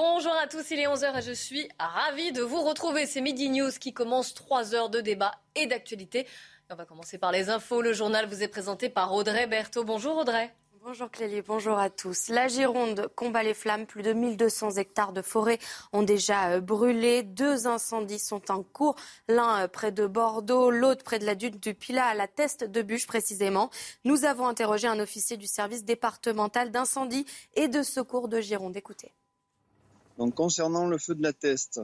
Bonjour à tous, il est 11h et je suis ravie de vous retrouver. C'est Midi News qui commence 3 heures de débat et d'actualité. On va commencer par les infos. Le journal vous est présenté par Audrey Berthaud. Bonjour Audrey. Bonjour Clélie, bonjour à tous. La Gironde combat les flammes. Plus de 1200 hectares de forêt ont déjà euh, brûlé. Deux incendies sont en cours. L'un euh, près de Bordeaux, l'autre près de la dune du Pilat, à la Teste de Bûche précisément. Nous avons interrogé un officier du service départemental d'incendie et de secours de Gironde. Écoutez. Concernant le feu de la Teste,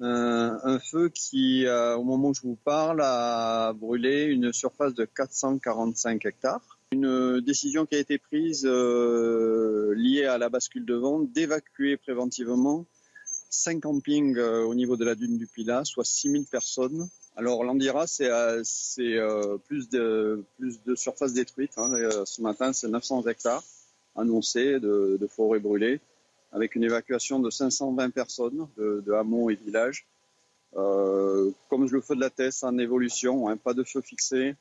euh, un feu qui, au moment où je vous parle, a brûlé une surface de 445 hectares. Une décision qui a été prise euh, liée à la bascule de vent d'évacuer préventivement cinq campings euh, au niveau de la dune du Pilat, soit 6000 personnes. Alors l'Andira, c'est euh, plus, de, surface détruite. Hein. ce matin, c'est 900 hectares annoncés de, de forêt brûlée, avec une évacuation de 520 personnes de, hameaux et villages. comme le feu de la Teste en évolution, hein, pas de feu fixé,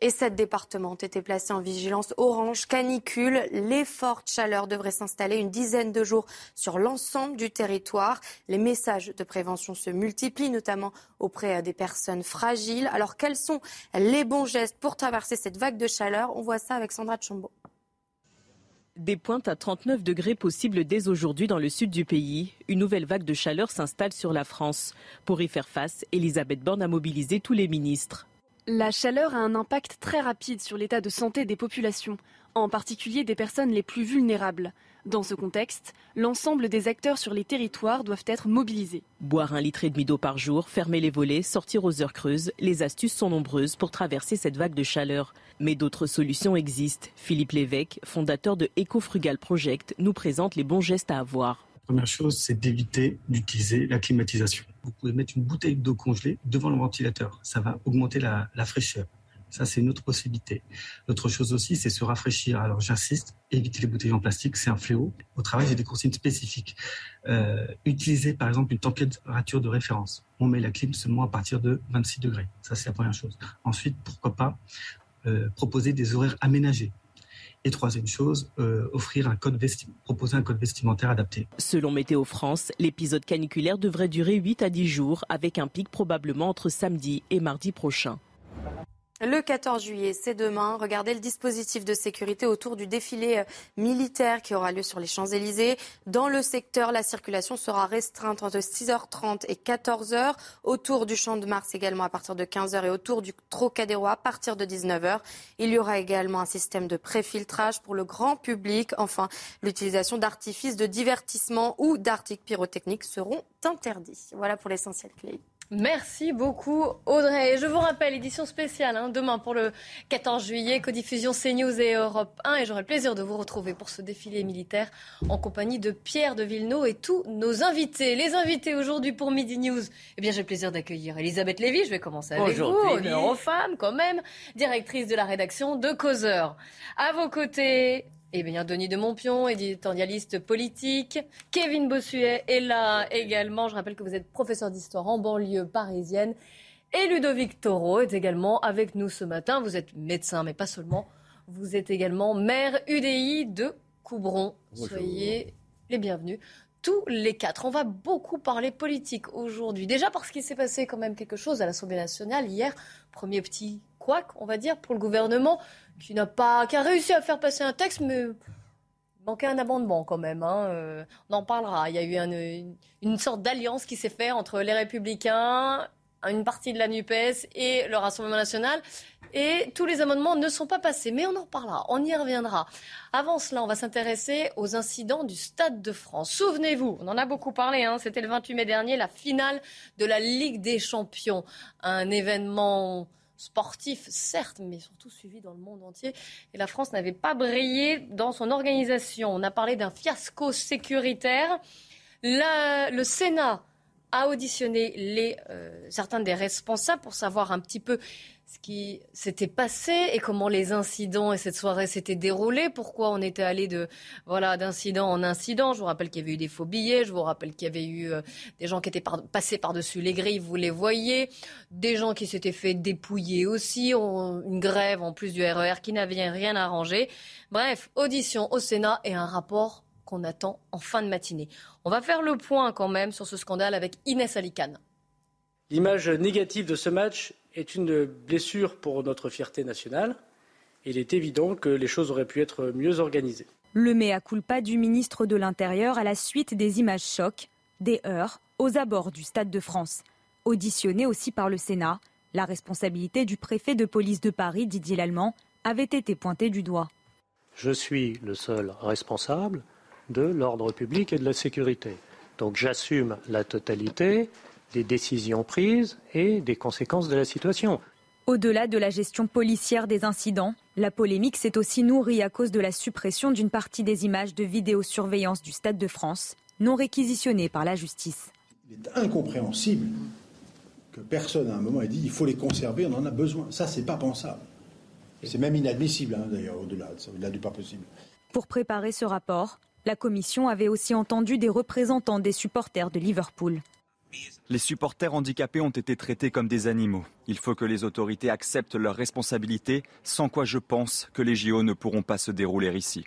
et sept départements ont été placés en vigilance orange canicule. Les fortes chaleurs devraient s'installer une dizaine de jours sur l'ensemble du territoire. Les messages de prévention se multiplient, notamment auprès des personnes fragiles. Alors quels sont les bons gestes pour traverser cette vague de chaleur? On voit ça avec Sandra Chombo. Des pointes à 39 degrés possibles dès aujourd'hui dans le sud du pays. Une nouvelle vague de chaleur s'installe sur la France. Pour y faire face, Elisabeth Borne a mobilisé tous les ministres. La chaleur a un impact très rapide sur l'état de santé des populations, en particulier des personnes les plus vulnérables. Dans ce contexte, l'ensemble des acteurs sur les territoires doivent être mobilisés. Boire un litre et demi d'eau par jour, fermer les volets, sortir aux heures creuses, les astuces sont nombreuses pour traverser cette vague de chaleur. Mais d'autres solutions existent. Philippe Lévesque, fondateur de EcoFrugal Project, nous présente les bons gestes à avoir. La première chose, c'est d'éviter d'utiliser la climatisation vous pouvez mettre une bouteille d'eau congelée devant le ventilateur. Ça va augmenter la, fraîcheur. Ça, c'est une autre possibilité. L'autre chose aussi, c'est se rafraîchir. Alors, j'insiste, éviter les bouteilles en plastique, c'est un fléau. Au travail, j'ai des consignes spécifiques. Euh, utiliser, par exemple, une température de référence. On met la clim seulement à partir de 26 degrés. Ça, c'est la première chose. Ensuite, pourquoi pas euh, proposer des horaires aménagés. Et troisième chose, euh, offrir un code proposer un code vestimentaire adapté. Selon Météo France, l'épisode caniculaire devrait durer 8 à 10 jours, avec un pic probablement entre samedi et mardi prochain. Le 14 juillet, c'est demain. Regardez le dispositif de sécurité autour du défilé euh, militaire qui aura lieu sur les Champs-Élysées. Dans le secteur, la circulation sera restreinte entre 6h30 et 14h. Autour du Champ de Mars également à partir de 15h et autour du Trocadéro à partir de 19h. Il y aura également un système de préfiltrage pour le grand public. Enfin, l'utilisation d'artifices de divertissement ou d'articles pyrotechniques seront interdits. Voilà pour l'essentiel clé. Merci beaucoup Audrey. je vous rappelle, édition spéciale hein, demain pour le 14 juillet, codiffusion CNews et Europe 1. Et j'aurai le plaisir de vous retrouver pour ce défilé militaire en compagnie de Pierre de Villeneuve et tous nos invités. Les invités aujourd'hui pour Midi News, eh bien j'ai le plaisir d'accueillir Elisabeth Lévy. Je vais commencer avec vous, honneur aux femmes quand même, directrice de la rédaction de Causeur. À vos côtés, eh bien, Denis de Montpion, éditorialiste politique. Kevin Bossuet est là également. Je rappelle que vous êtes professeur d'histoire en banlieue parisienne. Et Ludovic Toro est également avec nous ce matin. Vous êtes médecin, mais pas seulement. Vous êtes également maire UDI de Coubron. Soyez les bienvenus. Tous les quatre. On va beaucoup parler politique aujourd'hui. Déjà parce qu'il s'est passé quand même quelque chose à l'Assemblée nationale hier. Premier petit couac, on va dire, pour le gouvernement qui n'a pas, qui a réussi à faire passer un texte, mais manquait un amendement quand même. Hein. Euh, on en parlera. Il y a eu une, sorte d'alliance qui s'est faite entre les Républicains, une partie de la NUPES et le Rassemblement national. Et tous les amendements ne sont pas passés. Mais on en reparlera, on y reviendra. Avant cela, on va s'intéresser aux incidents du Stade de France. Souvenez-vous, on en a beaucoup parlé, hein, c'était le 28 mai dernier, la finale de la Ligue des Champions. Un événement sportif, certes, mais surtout suivi dans le monde entier. Et la France n'avait pas brillé dans son organisation. On a parlé d'un fiasco sécuritaire. le Sénat a auditionné euh, certains des responsables pour savoir un petit peu ce qui s'était passé et comment les incidents et cette soirée s'étaient déroulés, pourquoi on était allé de voilà d'incident en incident. Je vous rappelle qu'il y avait eu des faux billets, je vous rappelle qu'il y avait eu euh, des gens qui étaient passés par-dessus les grilles, vous les voyez, des gens qui s'étaient fait dépouiller aussi, une grève en plus du RER e qui n'avait rien arrangé. Bref, audition au Sénat et un rapport qu'on attend en fin de matinée. On va faire le point quand même sur ce scandale avec Inès Alicane. L'image négative de ce match est une blessure pour notre fierté nationale. Il est évident que les choses auraient pu être mieux organisées. Le mea culpa du ministre de l'Intérieur à la suite des images chocs, des heurts aux abords du Stade de France. Auditionné aussi par le Sénat, la responsabilité du préfet de police de Paris, Didier Lallemand, avait été pointée du doigt. Je suis le seul responsable de l'ordre public et de la sécurité. Donc j'assume la totalité des décisions prises et des conséquences de la situation. Au-delà de la gestion policière des incidents, la polémique s'est aussi nourrie à cause de la suppression d'une partie des images de vidéosurveillance du Stade de France, non réquisitionnées par la justice. Il est incompréhensible que personne à un moment ait dit il faut les conserver, on en a besoin. Ça, c'est pas pensable. C'est même inadmissible, hein, d'ailleurs, au-delà, au-delà du pas possible. Pour préparer ce rapport, la commission avait aussi entendu des représentants des supporters de Liverpool. Les supporters handicapés ont été traités comme des animaux. Il faut que les autorités acceptent leurs responsabilités, sans quoi je pense que les JO ne pourront pas se dérouler ici.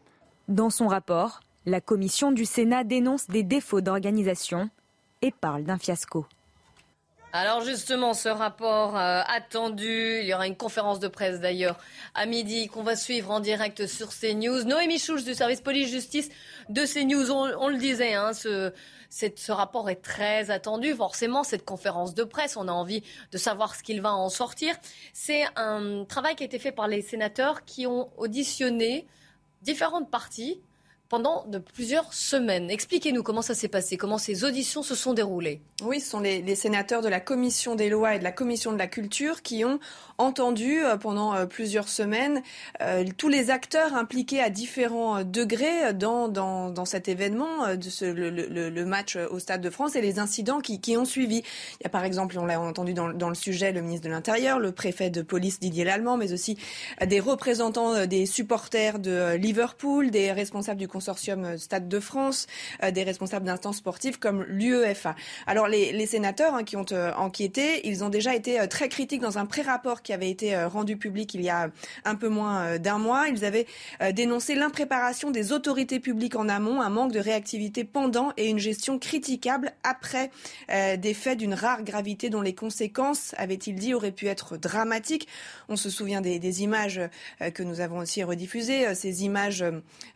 Dans son rapport, la commission du Sénat dénonce des défauts d'organisation et parle d'un fiasco. Alors justement, ce rapport euh, attendu, il y aura une conférence de presse d'ailleurs à midi qu'on va suivre en direct sur CNews. Noémie Schulz du service police-justice de CNews, on, on le disait, hein, ce, ce rapport est très attendu. Forcément, cette conférence de presse, on a envie de savoir ce qu'il va en sortir. C'est un travail qui a été fait par les sénateurs qui ont auditionné différentes parties pendant de plusieurs semaines. Expliquez-nous comment ça s'est passé, comment ces auditions se sont déroulées. Oui, ce sont les, sénateurs de la Commission des lois et de la Commission de la culture qui ont entendu euh, pendant euh, plusieurs semaines euh, tous les acteurs impliqués à différents degrés dans, dans, cet événement, de ce, le, match au Stade de France et les incidents qui, qui ont suivi. Il y a par exemple, on l'a entendu dans, dans, le sujet, le ministre de l'Intérieur, le préfet de police Didier Lallemand, mais aussi des représentants des supporters de Liverpool, des responsables du consortium euh, Stade de France, euh, des responsables d'instances sportives comme l'UEFA. Alors les, sénateurs hein, qui ont euh, enquêté, ils ont déjà été très critiques dans un pré-rapport qui avait été rendu public il y a un peu moins d'un mois. Ils avaient dénoncé l'impréparation des autorités publiques en amont, un manque de réactivité pendant et une gestion critiquable après des faits d'une rare gravité dont les conséquences, avait-il dit, auraient pu être dramatiques. On se souvient des, images que nous avons aussi rediffusées, ces images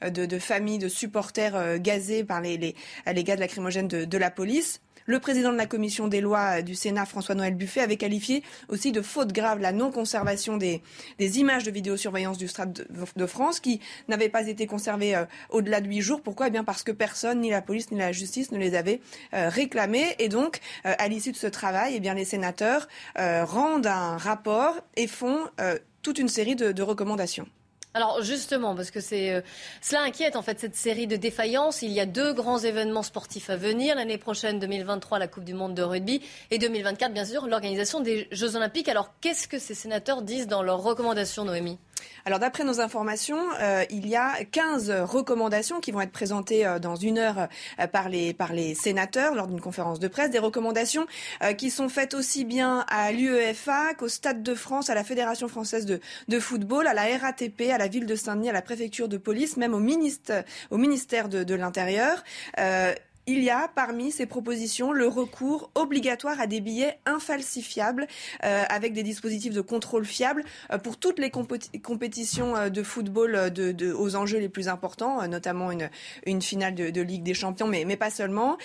de, de familles de supporters euh, gazés par les, les, gars de lacrymogène de, la police. Le président de la commission des lois euh, du Sénat, François-Noël Buffet, avait qualifié aussi de faute grave la non-conservation des, des, images de vidéosurveillance du Stade de, France qui n'avaient pas été conservées euh, au-delà de huit jours. Pourquoi? Eh bien parce que personne, ni la police ni la justice, ne les avait réclamées. Et donc, à l'issue de ce travail, eh les sénateurs rendent un rapport et font toute une série de recommandations. Alors justement, parce que c'est euh, cela inquiète en fait cette série de défaillances. Il y a deux grands événements sportifs à venir l'année prochaine, 2023, la Coupe du Monde de rugby, et 2024, bien sûr, l'organisation des Jeux Olympiques. Alors qu'est-ce que ces sénateurs disent dans leurs recommandations, Noémie? Alors d'après nos informations, euh, il y a 15 recommandations qui vont être présentées euh, dans une heure euh, par, les, par les sénateurs lors d'une conférence de presse. Des recommandations qui sont faites aussi bien à l'UEFA qu'au Stade de France, à la Fédération française de, de, football, à la RATP, à la ville de Saint-Denis, à la préfecture de police, même au ministère, au ministère de, de l'Intérieur il y a parmi ces propositions le recours obligatoire à des billets infalsifiables euh, avec des dispositifs de contrôle fiables euh, pour toutes les compétitions euh, de football de, de, aux enjeux les plus importants, notamment une, une finale de, de, Ligue des Champions, mais, mais pas seulement.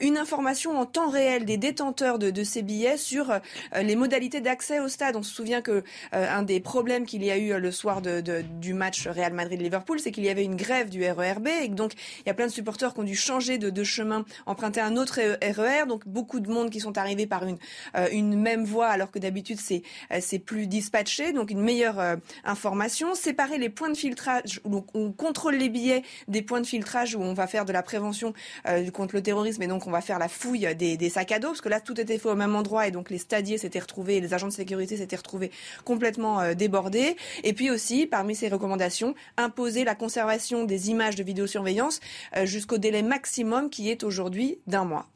une information en temps réel des détenteurs de, ces billets sur les modalités d'accès au stade. On se souvient que un des problèmes qu'il y a eu le soir du match Real Madrid-Liverpool, c'est qu'il y avait une grève du RERB et donc il y a plein de supporters qui ont dû changer de chemin chemin, emprunter un autre RER. Donc beaucoup de monde qui sont arrivés par une, une même voie, alors que d'habitude c'est c'est plus dispatché. Donc une meilleure information. Séparer les points de filtrage. Donc on contrôle les billets des points de filtrage où on va faire de la prévention contre le terrorisme et donc on va faire la fouille des, des sacs à dos parce que là tout était fait au même endroit et donc les stadiers s'étaient retrouvés, les agents de sécurité s'étaient retrouvés complètement débordés. Et puis aussi, parmi ces recommandations, imposer la conservation des images de vidéosurveillance euh, jusqu'au délai maximum qui est aujourd'hui d'un mois.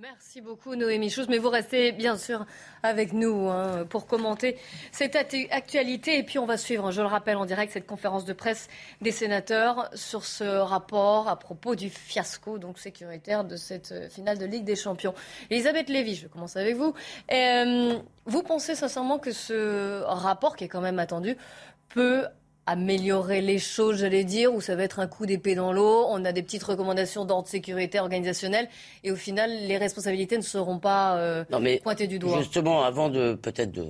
Merci beaucoup Noémie Chose, mais vous restez bien sûr avec nous hein, pour commenter cette actualité. Et puis on va suivre, je le rappelle en direct, cette conférence de presse des sénateurs sur ce rapport à propos du fiasco donc sécuritaire de cette finale de Ligue des Champions. Elisabeth Lévy, je commence avec vous. Euh, vous pensez sincèrement que ce rapport, qui est quand même attendu, peut améliorer les choses, j'allais dire, ou ça va être un coup d'épée dans l'eau. On a des petites recommandations d'ordre sécurité organisationnel, et au final, les responsabilités ne seront pas euh, pointées du doigt. Justement, avant de peut-être de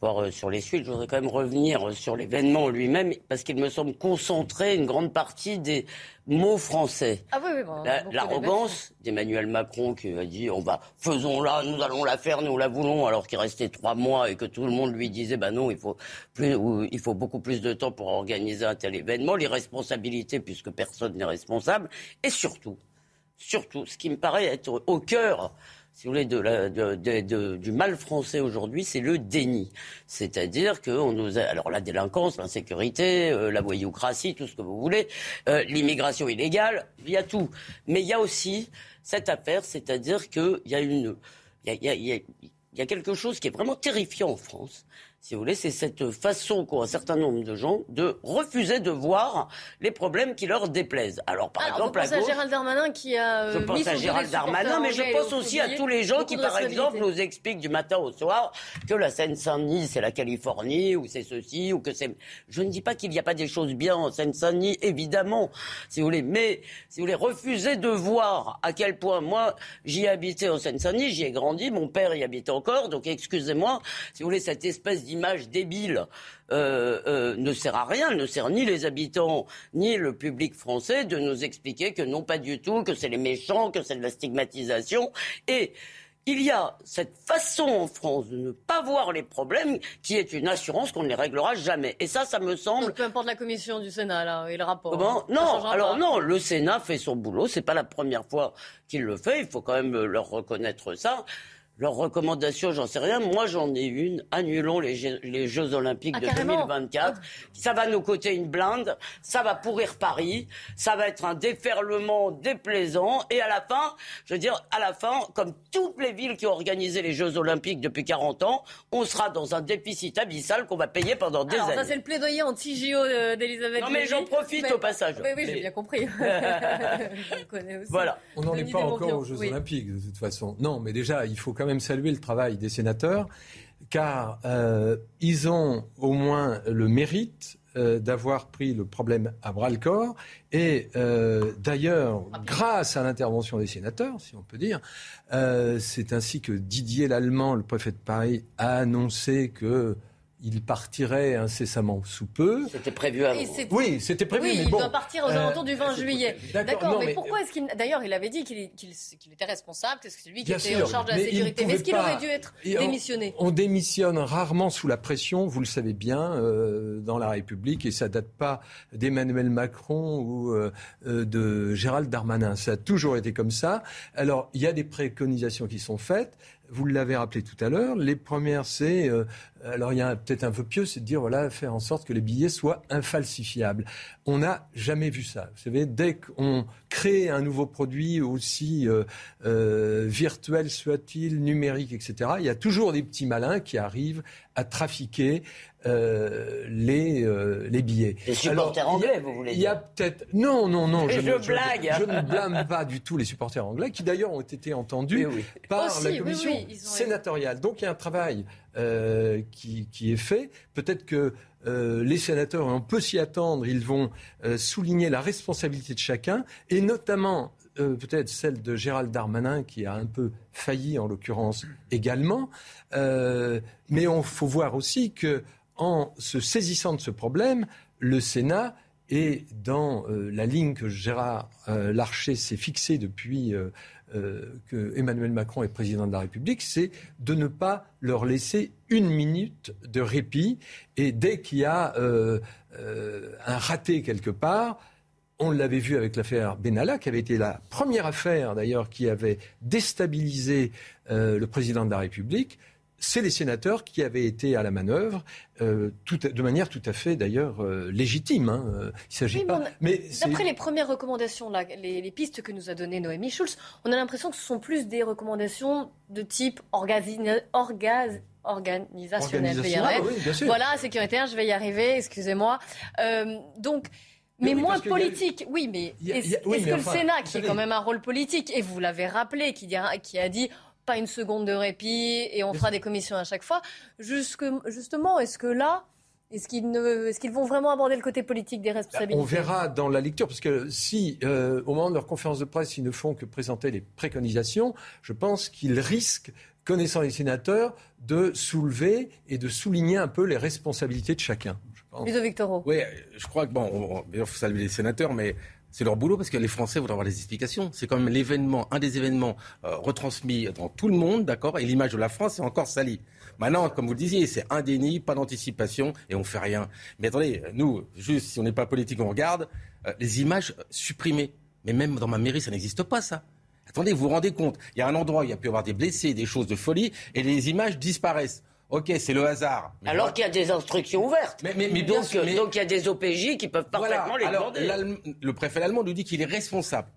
voir euh, sur les suites, je voudrais quand même revenir sur l'événement lui-même, parce qu'il me semble concentrer une grande partie des mots français. Ah oui, oui, L'arrogance d'Emmanuel Macron qui a dit on va faisons-la, nous allons la faire, nous la voulons, alors qu'il restait trois mois et que tout le monde lui disait bah non, il faut plus, il faut beaucoup plus de temps pour organiser un tel événement, l'irresponsabilité puisque personne n'est responsable, et surtout, surtout, ce qui me paraît être au cœur si vous voulez, de du mal français aujourd'hui, c'est le déni. C'est-à-dire qu'on nous a, alors la délinquance, l'insécurité, euh, la voyoucratie, tout ce que vous voulez, euh, l'immigration illégale, il y a tout. Mais il y a aussi cette affaire, c'est-à-dire qu'il y a une, il y a, y, a, y a quelque chose qui est vraiment terrifiant en France si vous voulez, c'est cette façon qu'ont un certain nombre de gens de refuser de voir les problèmes qui leur déplaisent. Alors, par exemple, je pense à, Gérald Darmanin qui a. Euh, je pense à Gérald Darmanin, mais je pense aussi à tous les gens qui, par exemple, nous expliquent du matin au soir que la Seine-Saint-Denis, c'est la Californie, ou c'est ceci, ou que c'est. Je ne dis pas qu'il n'y a pas des choses bien en Seine-Saint-Denis, évidemment, si vous voulez, mais si vous voulez, refuser de voir à quel point moi, j'y ai habité en Seine-Saint-Denis, j'y ai grandi, mon père y habite encore, donc excusez-moi, si vous voulez, cette espèce image débile euh, euh, ne sert à rien, ne sert ni les habitants ni le public français de nous expliquer que non pas du tout, que c'est les méchants, que c'est de la stigmatisation. Et il y a cette façon en France de ne pas voir les problèmes qui est une assurance qu'on ne les réglera jamais. Et ça, ça me semble. peu importe la commission du Sénat là, et le rapport. Comment Non, alors non, le Sénat fait son boulot. C'est pas la première fois qu'il le fait. Il faut quand même leur reconnaître ça. Leurs recommandations, j'en sais rien. Moi, j'en ai une. Annulons les, Jeux, Olympiques ah, de 2024. Ça va nous coûter une blinde. Ça va pourrir Paris. Ça va être un déferlement déplaisant. Et à la fin, je veux dire, à la fin, comme toutes les villes qui ont organisé les Jeux Olympiques depuis 40 ans, on sera dans un déficit abyssal qu'on va payer pendant des Alors, années. Ça, c'est le plaidoyer anti-JO euh, d'Elisabeth Non, mais j'en profite au passage. Oui, oui, j'ai bien compris. Voilà. On n'en est pas encore aux Jeux Olympiques, de toute façon. Non, mais déjà, il faut quand même saluer le travail des sénateurs, car euh, ils ont au moins le mérite euh, d'avoir pris le problème à bras le corps. Et euh, d'ailleurs, grâce à l'intervention des sénateurs, si on peut dire, c'est ainsi que Didier Lallemand, le préfet de Paris, a annoncé que il partirait incessamment sous peu. C'était prévu avant. Oui, c'était prévu. Oui, mais il bon, doit partir aux alentours du 20 juillet. D'accord, mais, pourquoi est-ce qu'il. D'ailleurs, il avait dit qu'il était responsable, que c'est lui qui était en charge de la sécurité. Mais est-ce qu'il aurait dû être démissionné? on, démissionne rarement sous la pression, vous le savez bien, euh, dans la République, et ça date pas d'Emmanuel Macron ou euh, euh, de Gérald Darmanin. Ça a toujours été comme ça. Alors, il y a des préconisations qui sont faites. Vous l'avez rappelé tout à l'heure. Les premières, c'est alors il y a peut-être un peu pieux, c'est de dire voilà, faire en sorte que les billets soient infalsifiables. On n'a jamais vu ça. Vous savez, dès qu'on crée un nouveau produit aussi euh, euh, virtuel soit-il, numérique, etc., il y a toujours des petits malins qui arrivent à trafiquer euh, les, les billets. Les supporters anglais, vous voulez dire Il y a peut-être non, non, non. Je, je, blague. Je, ne blâme pas du tout les supporters anglais, qui d'ailleurs ont été entendus par la commission sénatoriale. Donc il y a un travail euh, qui, est fait. Peut-être que euh, les sénateurs, on peut s'y attendre, ils vont euh, souligner la responsabilité de chacun, et notamment peut-être celle de Gérald Darmanin, qui a un peu failli en l'occurrence également. mais il faut voir aussi que en se saisissant de ce problème, le Sénat et dans la ligne que Gérard Larcher s'est fixée depuis que Emmanuel Macron est président de la République, c'est de ne pas leur laisser une minute de répit. Et dès qu'il y a un raté quelque part, on l'avait vu avec l'affaire Benalla, qui avait été la première affaire d'ailleurs qui avait déstabilisé euh, le président de la République. C'est les sénateurs qui avaient été à la manœuvre, euh, de manière tout à fait d'ailleurs euh, légitime. Hein. Il s'agit pas. Mais d'après les premières recommandations, les, pistes que nous a données Noémie Schulz, on a l'impression que ce sont plus des recommandations de type organisationnel. voilà, sécuritaire, je vais y arriver, excusez-moi. donc, mais, moins politique, oui, mais est-ce que le Sénat, qui a quand même un rôle politique, et vous l'avez rappelé, qui, qui a dit pas une seconde de répit et on fera des commissions à chaque fois, justement, est-ce que là, est-ce qu'ils, ne, est-ce qu'ils vont vraiment aborder le côté politique des responsabilités On verra dans la lecture, parce que si, euh, au moment de leur conférence de presse, ils ne font que présenter les préconisations, je pense qu'ils risquent, connaissant les sénateurs, de soulever et de souligner un peu les responsabilités de chacun. Oui, je crois que, bon, il faut saluer les sénateurs, mais c'est leur boulot parce que les Français voudraient avoir des explications. C'est quand même l'événement, un des événements euh, retransmis dans tout le monde, d'accord Et l'image de la France est encore salie. Maintenant, comme vous le disiez, c'est un déni, pas d'anticipation et on fait rien. Mais attendez, nous, juste si on n'est pas politique, on regarde euh, les images supprimées. Mais même dans ma mairie, ça n'existe pas, ça. Attendez, vous vous rendez compte Il y a un endroit où il y a pu y avoir des blessés, des choses de folie, et les images disparaissent. Ok, c'est le hasard. Alors qu'il y a des instructions ouvertes. Mais, mais, donc, donc, il y a des OPJ qui peuvent parfaitement les demander. Le préfet allemand nous dit qu'il est responsable.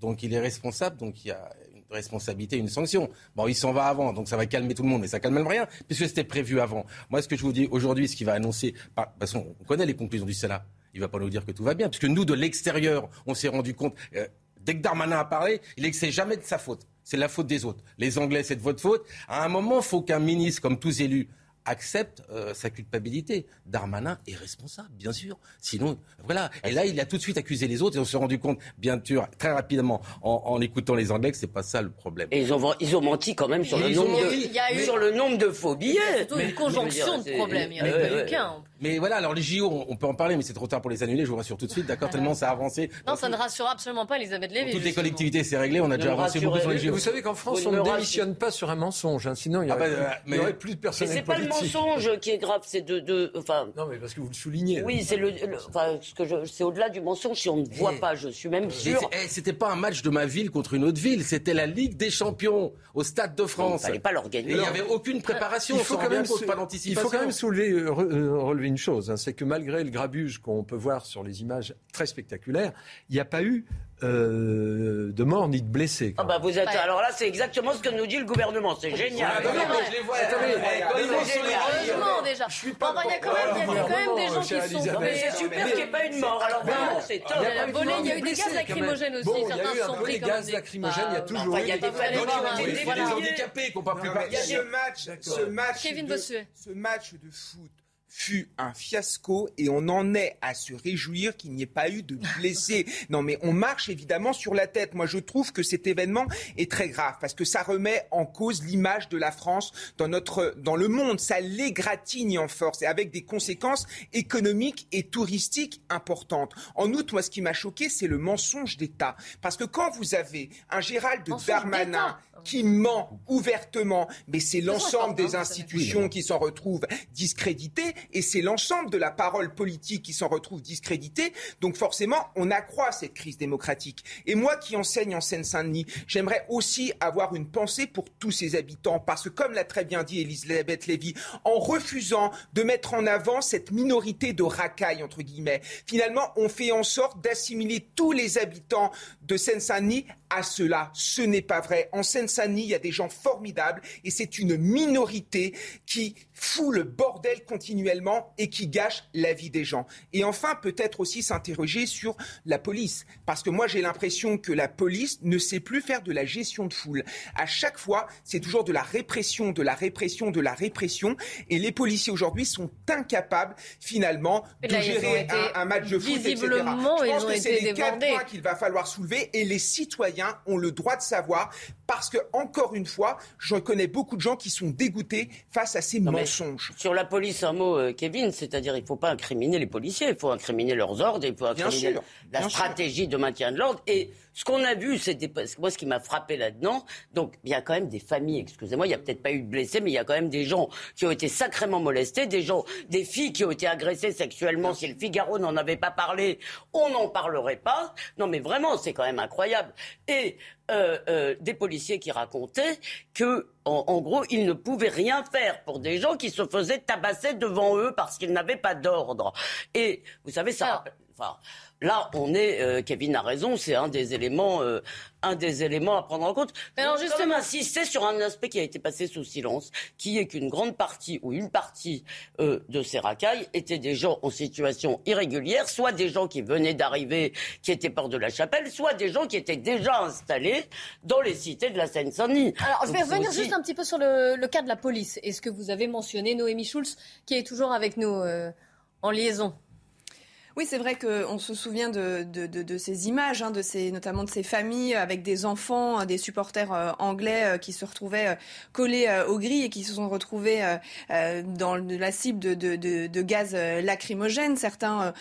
Donc il est responsable, donc il y a une responsabilité, une sanction. Bon, il s'en va avant, donc ça va calmer tout le monde, mais ça calme même rien, puisque c'était prévu avant. Moi, ce que je vous dis aujourd'hui, ce qu'il va annoncer, de toute façon, on connaît les conclusions du Sénat. Il va pas nous dire que tout va bien, puisque nous, de l'extérieur, on s'est rendu compte. Euh, dès que Darmanin a parlé, il est que c'est jamais de sa faute c'est la faute des autres. Les Anglais, c'est de votre faute. À un moment, il faut qu'un ministre, comme tous élus, accepte euh, sa culpabilité. Darmanin est responsable, bien sûr. Sinon, voilà. Et là, il a tout de suite accusé les autres et on s'est rendu compte, bien sûr, très rapidement, en, écoutant les Anglais, que c'est pas ça le problème. Et ils ont, ils ont menti quand même sur, le nombre, de, sur le nombre de faux billets. C'est surtout une conjonction de problèmes. Il n'y en a pas eu qu'un. Mais voilà, alors les JO, on peut en parler, mais c'est trop tard pour les annuler. Je vous rassure tout de suite, d'accord Tellement ça a avancé. Non, ça ne rassure absolument pas Elisabeth Lévy. Toutes les collectivités, c'est réglé. On a déjà avancé beaucoup sur les JO. Vous savez qu'en France, on ne démissionne pas sur un mensonge. Hein, sinon, il n'y ah aurait, bah, plus de personnes. Mais c'est pas le mensonge qui est grave, c'est de, enfin. Non, mais parce que vous le soulignez. Oui, c'est le, enfin, ce que je, c'est au-delà du mensonge. Si on ne voit pas, je suis même sûr. Eh, c'était pas un match de ma ville contre une autre ville. C'était la Ligue des Champions au Stade de France. Il fallait pas l'organiser. Il n'y avait aucune préparation. Il faut quand même, pas Il faut quand même soulever, euh, euh, relever une chose, hein, c'est que malgré le grabuge qu'on peut voir sur les images très spectaculaires, il n'y a pas eu euh, de morts ni de blessés. Ah bah vous êtes... Alors là, c'est exactement ce que nous dit le gouvernement. C'est génial. Ah, non, non, je les vois. Attendez, Heureusement déjà. Je suis pas. Il y a quand même, il y a quand même des gens qui sont. C'est super qu'il n'y ait pas eu de mort. Alors vraiment, c'est top. Il y a eu des gaz lacrymogènes aussi. Certains sont pris des gaz lacrymogènes. Il y a toujours eu. Il y a des handicapés qui n'ont pas pu partir. Ce match, ce match de foot fut un fiasco et on en est à se réjouir qu'il n'y ait pas eu de blessés. Non mais on marche évidemment sur la tête. Moi je trouve que cet événement est très grave parce que ça remet en cause l'image de la France dans notre dans le monde, ça l'égratigne en force et avec des conséquences économiques et touristiques importantes. En outre, moi ce qui m'a choqué, c'est le mensonge d'État parce que quand vous avez un Gérald Darmanin qui ment ouvertement, mais c'est l'ensemble des institutions qui s'en retrouvent discréditées et c'est l'ensemble de la parole politique qui s'en retrouve discréditée. Donc forcément, on accroît cette crise démocratique. Et moi qui enseigne en Seine-Saint-Denis, j'aimerais aussi avoir une pensée pour tous ces habitants, parce que comme l'a très bien dit Elisabeth Lévy, en refusant de mettre en avant cette minorité de racailles, entre guillemets, finalement, on fait en sorte d'assimiler tous les habitants de Seine-Saint-Denis à cela. Ce n'est pas vrai. En Seine-Saint-Denis, il y a des gens formidables et c'est une minorité qui fout le bordel continuellement et qui gâche la vie des gens. Et enfin, peut-être aussi s'interroger sur la police. Parce que moi, j'ai l'impression que la police ne sait plus faire de la gestion de foule. À chaque fois, c'est toujours de la répression, de la répression, de la répression. Et les policiers aujourd'hui sont incapables, finalement, de gérer un, match de foot, etc. Je pense que c'est les quatre points qu'il va falloir soulever et les citoyens ont le droit de savoir parce que, encore une fois, je connais beaucoup de gens qui sont dégoûtés face à ces mensonges. Sur la police, un mot, euh, Kevin, c'est-à-dire il ne faut pas incriminer les policiers, il faut incriminer leurs ordres, il faut incriminer la stratégie de maintien de l'ordre. Et ce qu'on a vu, c'était moi ce qui m'a frappé là-dedans. Donc il y a quand même des familles, excusez-moi, il n'y a peut-être pas eu de blessés, mais il y a quand même des gens qui ont été sacrément molestés, des gens, des filles qui ont été agressées sexuellement. Si le Figaro n'en avait pas parlé, on n'en parlerait pas. Non, mais vraiment, c'est quand même incroyable. Et euh, euh, des policiers qui racontaient que, en, gros, ils ne pouvaient rien faire pour des gens qui se faisaient tabasser devant eux parce qu'ils n'avaient pas d'ordre. Et vous savez, ça. Enfin, Là, on est, euh, Kevin a raison, c'est un des éléments, euh, un des éléments à prendre en compte. Mais alors justement, insister sur un aspect qui a été passé sous silence, qui est qu'une grande partie ou une partie euh, de ces racailles étaient des gens en situation irrégulière, soit des gens qui venaient d'arriver, qui étaient porte de la Chapelle, soit des gens qui étaient déjà installés dans les cités de la Seine-Saint-Denis. Alors, je vais revenir juste un petit peu sur le, le, cas de la police. Est-ce que vous avez mentionné Noémie Schulz, qui est toujours avec nous en liaison oui, c'est vrai qu'on se souvient de, de, de, de ces images, hein, de ces, notamment de ces familles avec des enfants, des supporters euh, anglais euh, qui se retrouvaient euh, collés aux grilles et qui se sont retrouvés dans la cible de, de gaz lacrymogène. Certains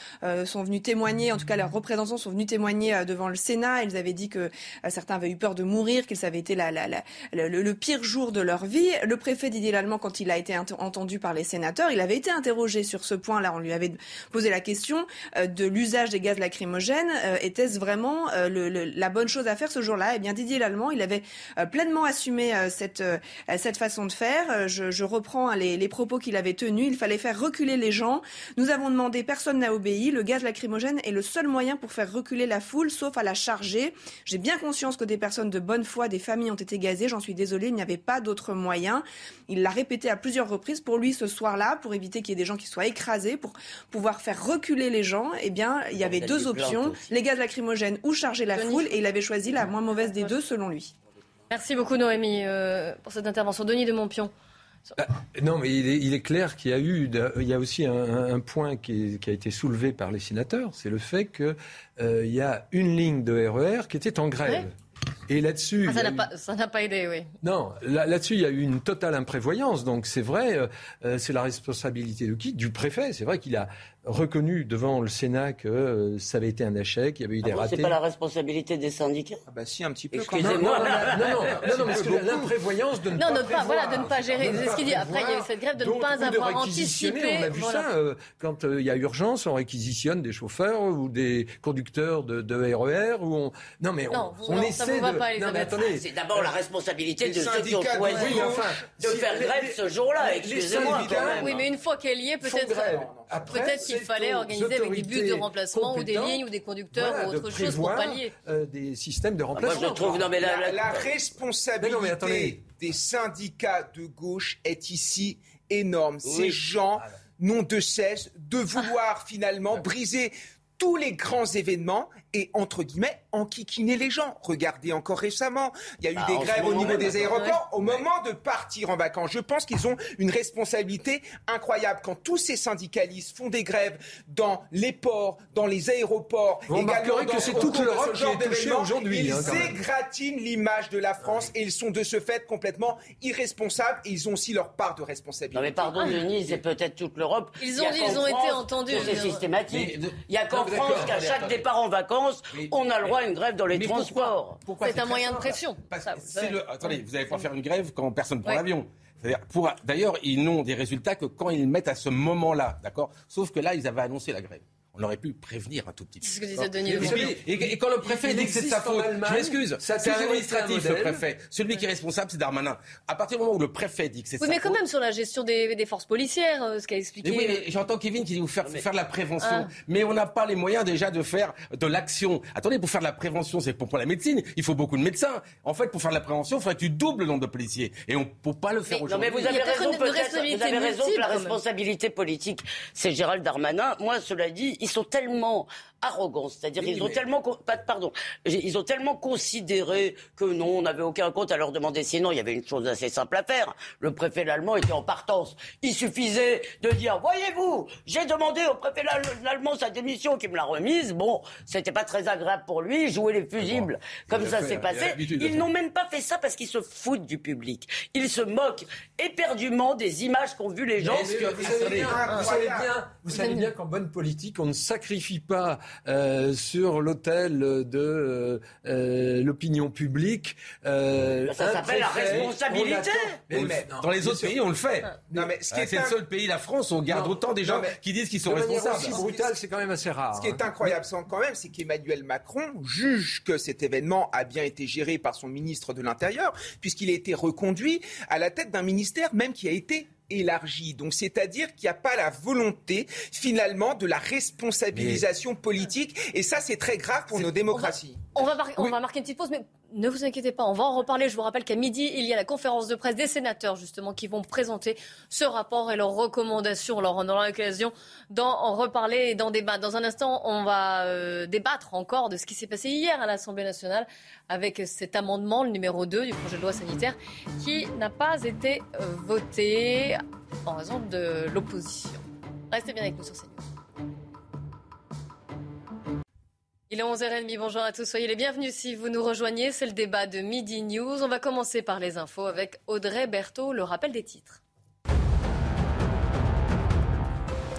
sont venus témoigner, en tout cas leurs représentants sont venus témoigner devant le Sénat. Ils avaient dit que certains avaient eu peur de mourir, qu'ils avaient été la, la, la, le, le, pire jour de leur vie. Le préfet Didier Lallemand, quand il a été entendu par les sénateurs, il avait été interrogé sur ce point-là. On lui avait posé la question. Euh, de l'usage des gaz lacrymogènes. Euh, était-ce vraiment euh, le, la bonne chose à faire ce jour-là? Eh bien, Didier Lallemand, il avait pleinement assumé cette, cette façon de faire. Je, je reprends hein, les, les propos qu'il avait tenus. Il fallait faire reculer les gens. Nous avons demandé, personne n'a obéi. Le gaz lacrymogène est le seul moyen pour faire reculer la foule, sauf à la charger. J'ai bien conscience que des personnes de bonne foi, des familles ont été gazées. J'en suis désolée, il n'y avait pas d'autre moyen. Il l'a répété à plusieurs reprises. Pour lui, ce soir-là, pour éviter qu'il y ait des gens qui soient écrasés, pour pouvoir faire reculer les gens, eh bien, il y avait deux options, les gaz lacrymogènes ou charger la foule, et il avait choisi la moins mauvaise des deux, selon lui. Merci beaucoup, Noémie, euh, pour cette intervention. Denis de Montpion. Euh, non, mais il est, clair qu'il y a eu, il y a aussi un, point qui, a été soulevé par les sénateurs, c'est le fait qu'il euh, y a une ligne de RER e qui était en grève. Et là-dessus. Ah, ça n'a pas, aidé, oui. Non, là-dessus, il y a eu une totale imprévoyance. Donc, c'est vrai, c'est la responsabilité de qui? Du préfet. C'est vrai qu'il a reconnu devant le Sénat que euh, ça avait été un échec, il y avait eu des ah ratés. C'est pas la responsabilité des syndicats? Ah bah si, un petit peu. Excusez-moi. Non, non, non, non, parce que l'imprévoyance de ne non, pas, voilà, de ne pas gérer. C'est ce qu'il dit. Après, il y a eu cette grève de ne pas avoir anticipé. On a vu ça euh, quand euh, il y a urgence, on réquisitionne des chauffeurs ou des conducteurs de, de RER ou on. Non, mais on, on essaie de. non, mais attendez. C'est d'abord la responsabilité de ceux qui ont choisi de faire grève ce jour-là. Excusez-moi. Oui, mais une fois qu'elle y est, peut-être. Peut-être qu'il fallait organiser avec des bus de remplacement ou des lignes ou des conducteurs ou autre chose pour pallier. Euh, des systèmes de remplacement. moi, je trouve, non, mais la, la, responsabilité des syndicats de gauche est ici énorme. Ces gens n'ont de cesse de vouloir finalement briser tous les grands événements et, entre guillemets, enquiquiner les gens. Regardez encore récemment, il y a eu bah, des grèves au niveau des aéroports au moment de partir en vacances. Je pense qu'ils ont une responsabilité incroyable. Quand tous ces syndicalistes font des grèves dans les ports, dans les aéroports, Vous également que c'est toute l'Europe qui est touchée aujourd'hui. Ils hein, égratignent l'image de la France et ils sont de ce fait complètement irresponsables et ils ont aussi leur part de responsabilité. Non mais pardon Denis, c'est peut-être toute l'Europe. Ils ont, ils ont été entendus. C'est systématique. Il n'y a qu'en France qu'à chaque départ en vacances, on a le droit à une grève dans les transports. C'est un moyen de pression. attendez, vous n'allez pas faire une grève quand personne ne prend l'avion. D'ailleurs, ils n'ont des résultats que quand ils mettent à ce moment-là, d'accord? Sauf que là, ils avaient annoncé la grève on aurait pu prévenir un tout petit peu. C'est ce que disait Denis et, et, quand le préfet dit que c'est de sa faute, je m'excuse, c'est administratif le préfet. Celui qui est responsable, c'est Darmanin. À partir du moment où le préfet dit que c'est oui, sa mais quand même sur la gestion des, des forces policières, euh, ce qu'a expliqué. Mais oui, mais j'entends Kevin qui dit vous faire, faire de la prévention. Ah. Mais on n'a pas les moyens déjà de faire de l'action. Attendez, pour faire de la prévention, c'est pour, pour la médecine, il faut beaucoup de médecins. En fait, pour faire de la prévention, il faudrait que tu doubles le nombre de policiers. Et on ne peut pas le faire aujourd'hui. Non, mais vous avez raison, peut-être. Vous avez raison que la responsabilité politique, c'est Gérald Darmanin. Moi, cela dit, ils sont tellement arrogance. C'est-à-dire qu'ils ont tellement, pardon, ils ont tellement considéré que non, on n'avait aucun compte à leur demander. Sinon, il y avait une chose assez simple à faire. Le préfet allemand était en partance. Il suffisait de dire, voyez-vous, j'ai demandé au préfet allemand sa démission qui me l'a remise. Bon, c'était pas très agréable pour lui, jouer les fusibles. Comme ça s'est passé. Ils n'ont même pas fait ça parce qu'ils se foutent du public. Ils se moquent éperdument des images qu'ont vues les gens. vous, savez bien, qu'en bonne politique, on ne sacrifie pas euh, sur l'autel de euh, l'opinion publique. Euh, ça s'appelle la responsabilité. dans les autres pays, on le fait. Non, mais c'est le seul pays, la France, on garde autant des gens qui disent qu'ils sont responsables. Aussi brutal, c'est quand même assez rare. Ce qui est hein. incroyable, quand même, c'est qu'Emmanuel Macron juge que cet événement a bien été géré par son ministre de l'Intérieur, puisqu'il a été reconduit à la tête d'un ministère même qui a été élargi. Donc, c'est-à-dire qu'il n'y a pas la volonté, finalement, de la responsabilisation politique. Et ça, c'est très grave pour nos démocraties. On va, on va marquer une petite pause, mais ne vous inquiétez pas, on va en reparler. Je vous rappelle qu'à midi, il y a la conférence de presse des sénateurs, justement, qui vont présenter ce rapport et leurs recommandations. Alors, on aura l'occasion d'en reparler et d'en débattre. Dans un instant, on va euh, débattre encore de ce qui s'est passé hier à l'Assemblée nationale avec cet amendement, le numéro 2 du projet de loi sanitaire, qui n'a pas été euh, voté en raison de l'opposition. Restez bien avec nous sur CNews. Il est 11h30, bonjour à tous, soyez les bienvenus si vous nous rejoignez. C'est le débat de Midi News. On va commencer par les infos avec Audrey Berthaud, le rappel des titres.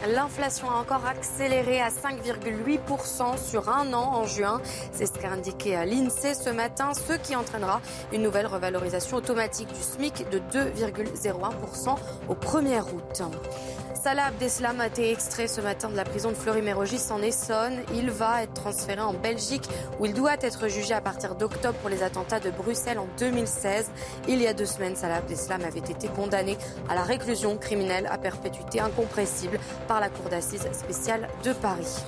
L'inflation a encore accéléré à 5,8% sur un an en juin. C'est ce qu'a indiqué l'INSEE ce matin, ce qui entraînera une nouvelle revalorisation automatique du SMIC de 2,01% au 1er août. Salah Abdeslam a été extrait ce matin de la prison de Fleury-Mérogis en Essonne. Il va être transféré en Belgique où il doit être jugé à partir d'octobre pour les attentats de Bruxelles en 2016. Il y a deux semaines, Salah Abdeslam avait été condamné à la réclusion criminelle à perpétuité incompressible par la Cour d'assises spéciale de Paris.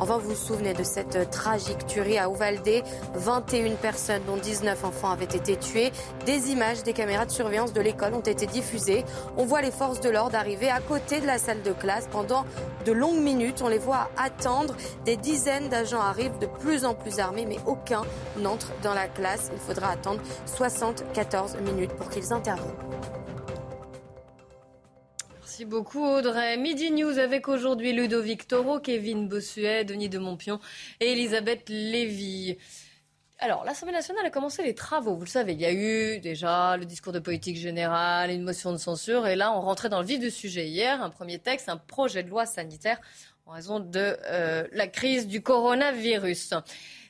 Enfin, vous vous souvenez de cette tragique tuerie à Uvalde 21 personnes, dont 19 enfants, avaient été tuées. Des images des caméras de surveillance de l'école ont été diffusées. On voit les forces de l'ordre arriver à côté la salle de classe pendant de longues minutes. On les voit attendre. Des dizaines d'agents arrivent de plus en plus armés, mais aucun n'entre dans la classe. Il faudra attendre 74 minutes pour qu'ils interviennent. Merci beaucoup Audrey. Midi News avec aujourd'hui Ludovic Toro, Kevin Bossuet, Denis de Montpion et Elisabeth Lévy. Alors, l'Assemblée nationale a commencé les travaux. Vous le savez, il y a eu déjà le discours de politique générale, une motion de censure. Et là, on rentrait dans le vif du sujet hier. Un premier texte, un projet de loi sanitaire en raison de euh, la crise du coronavirus.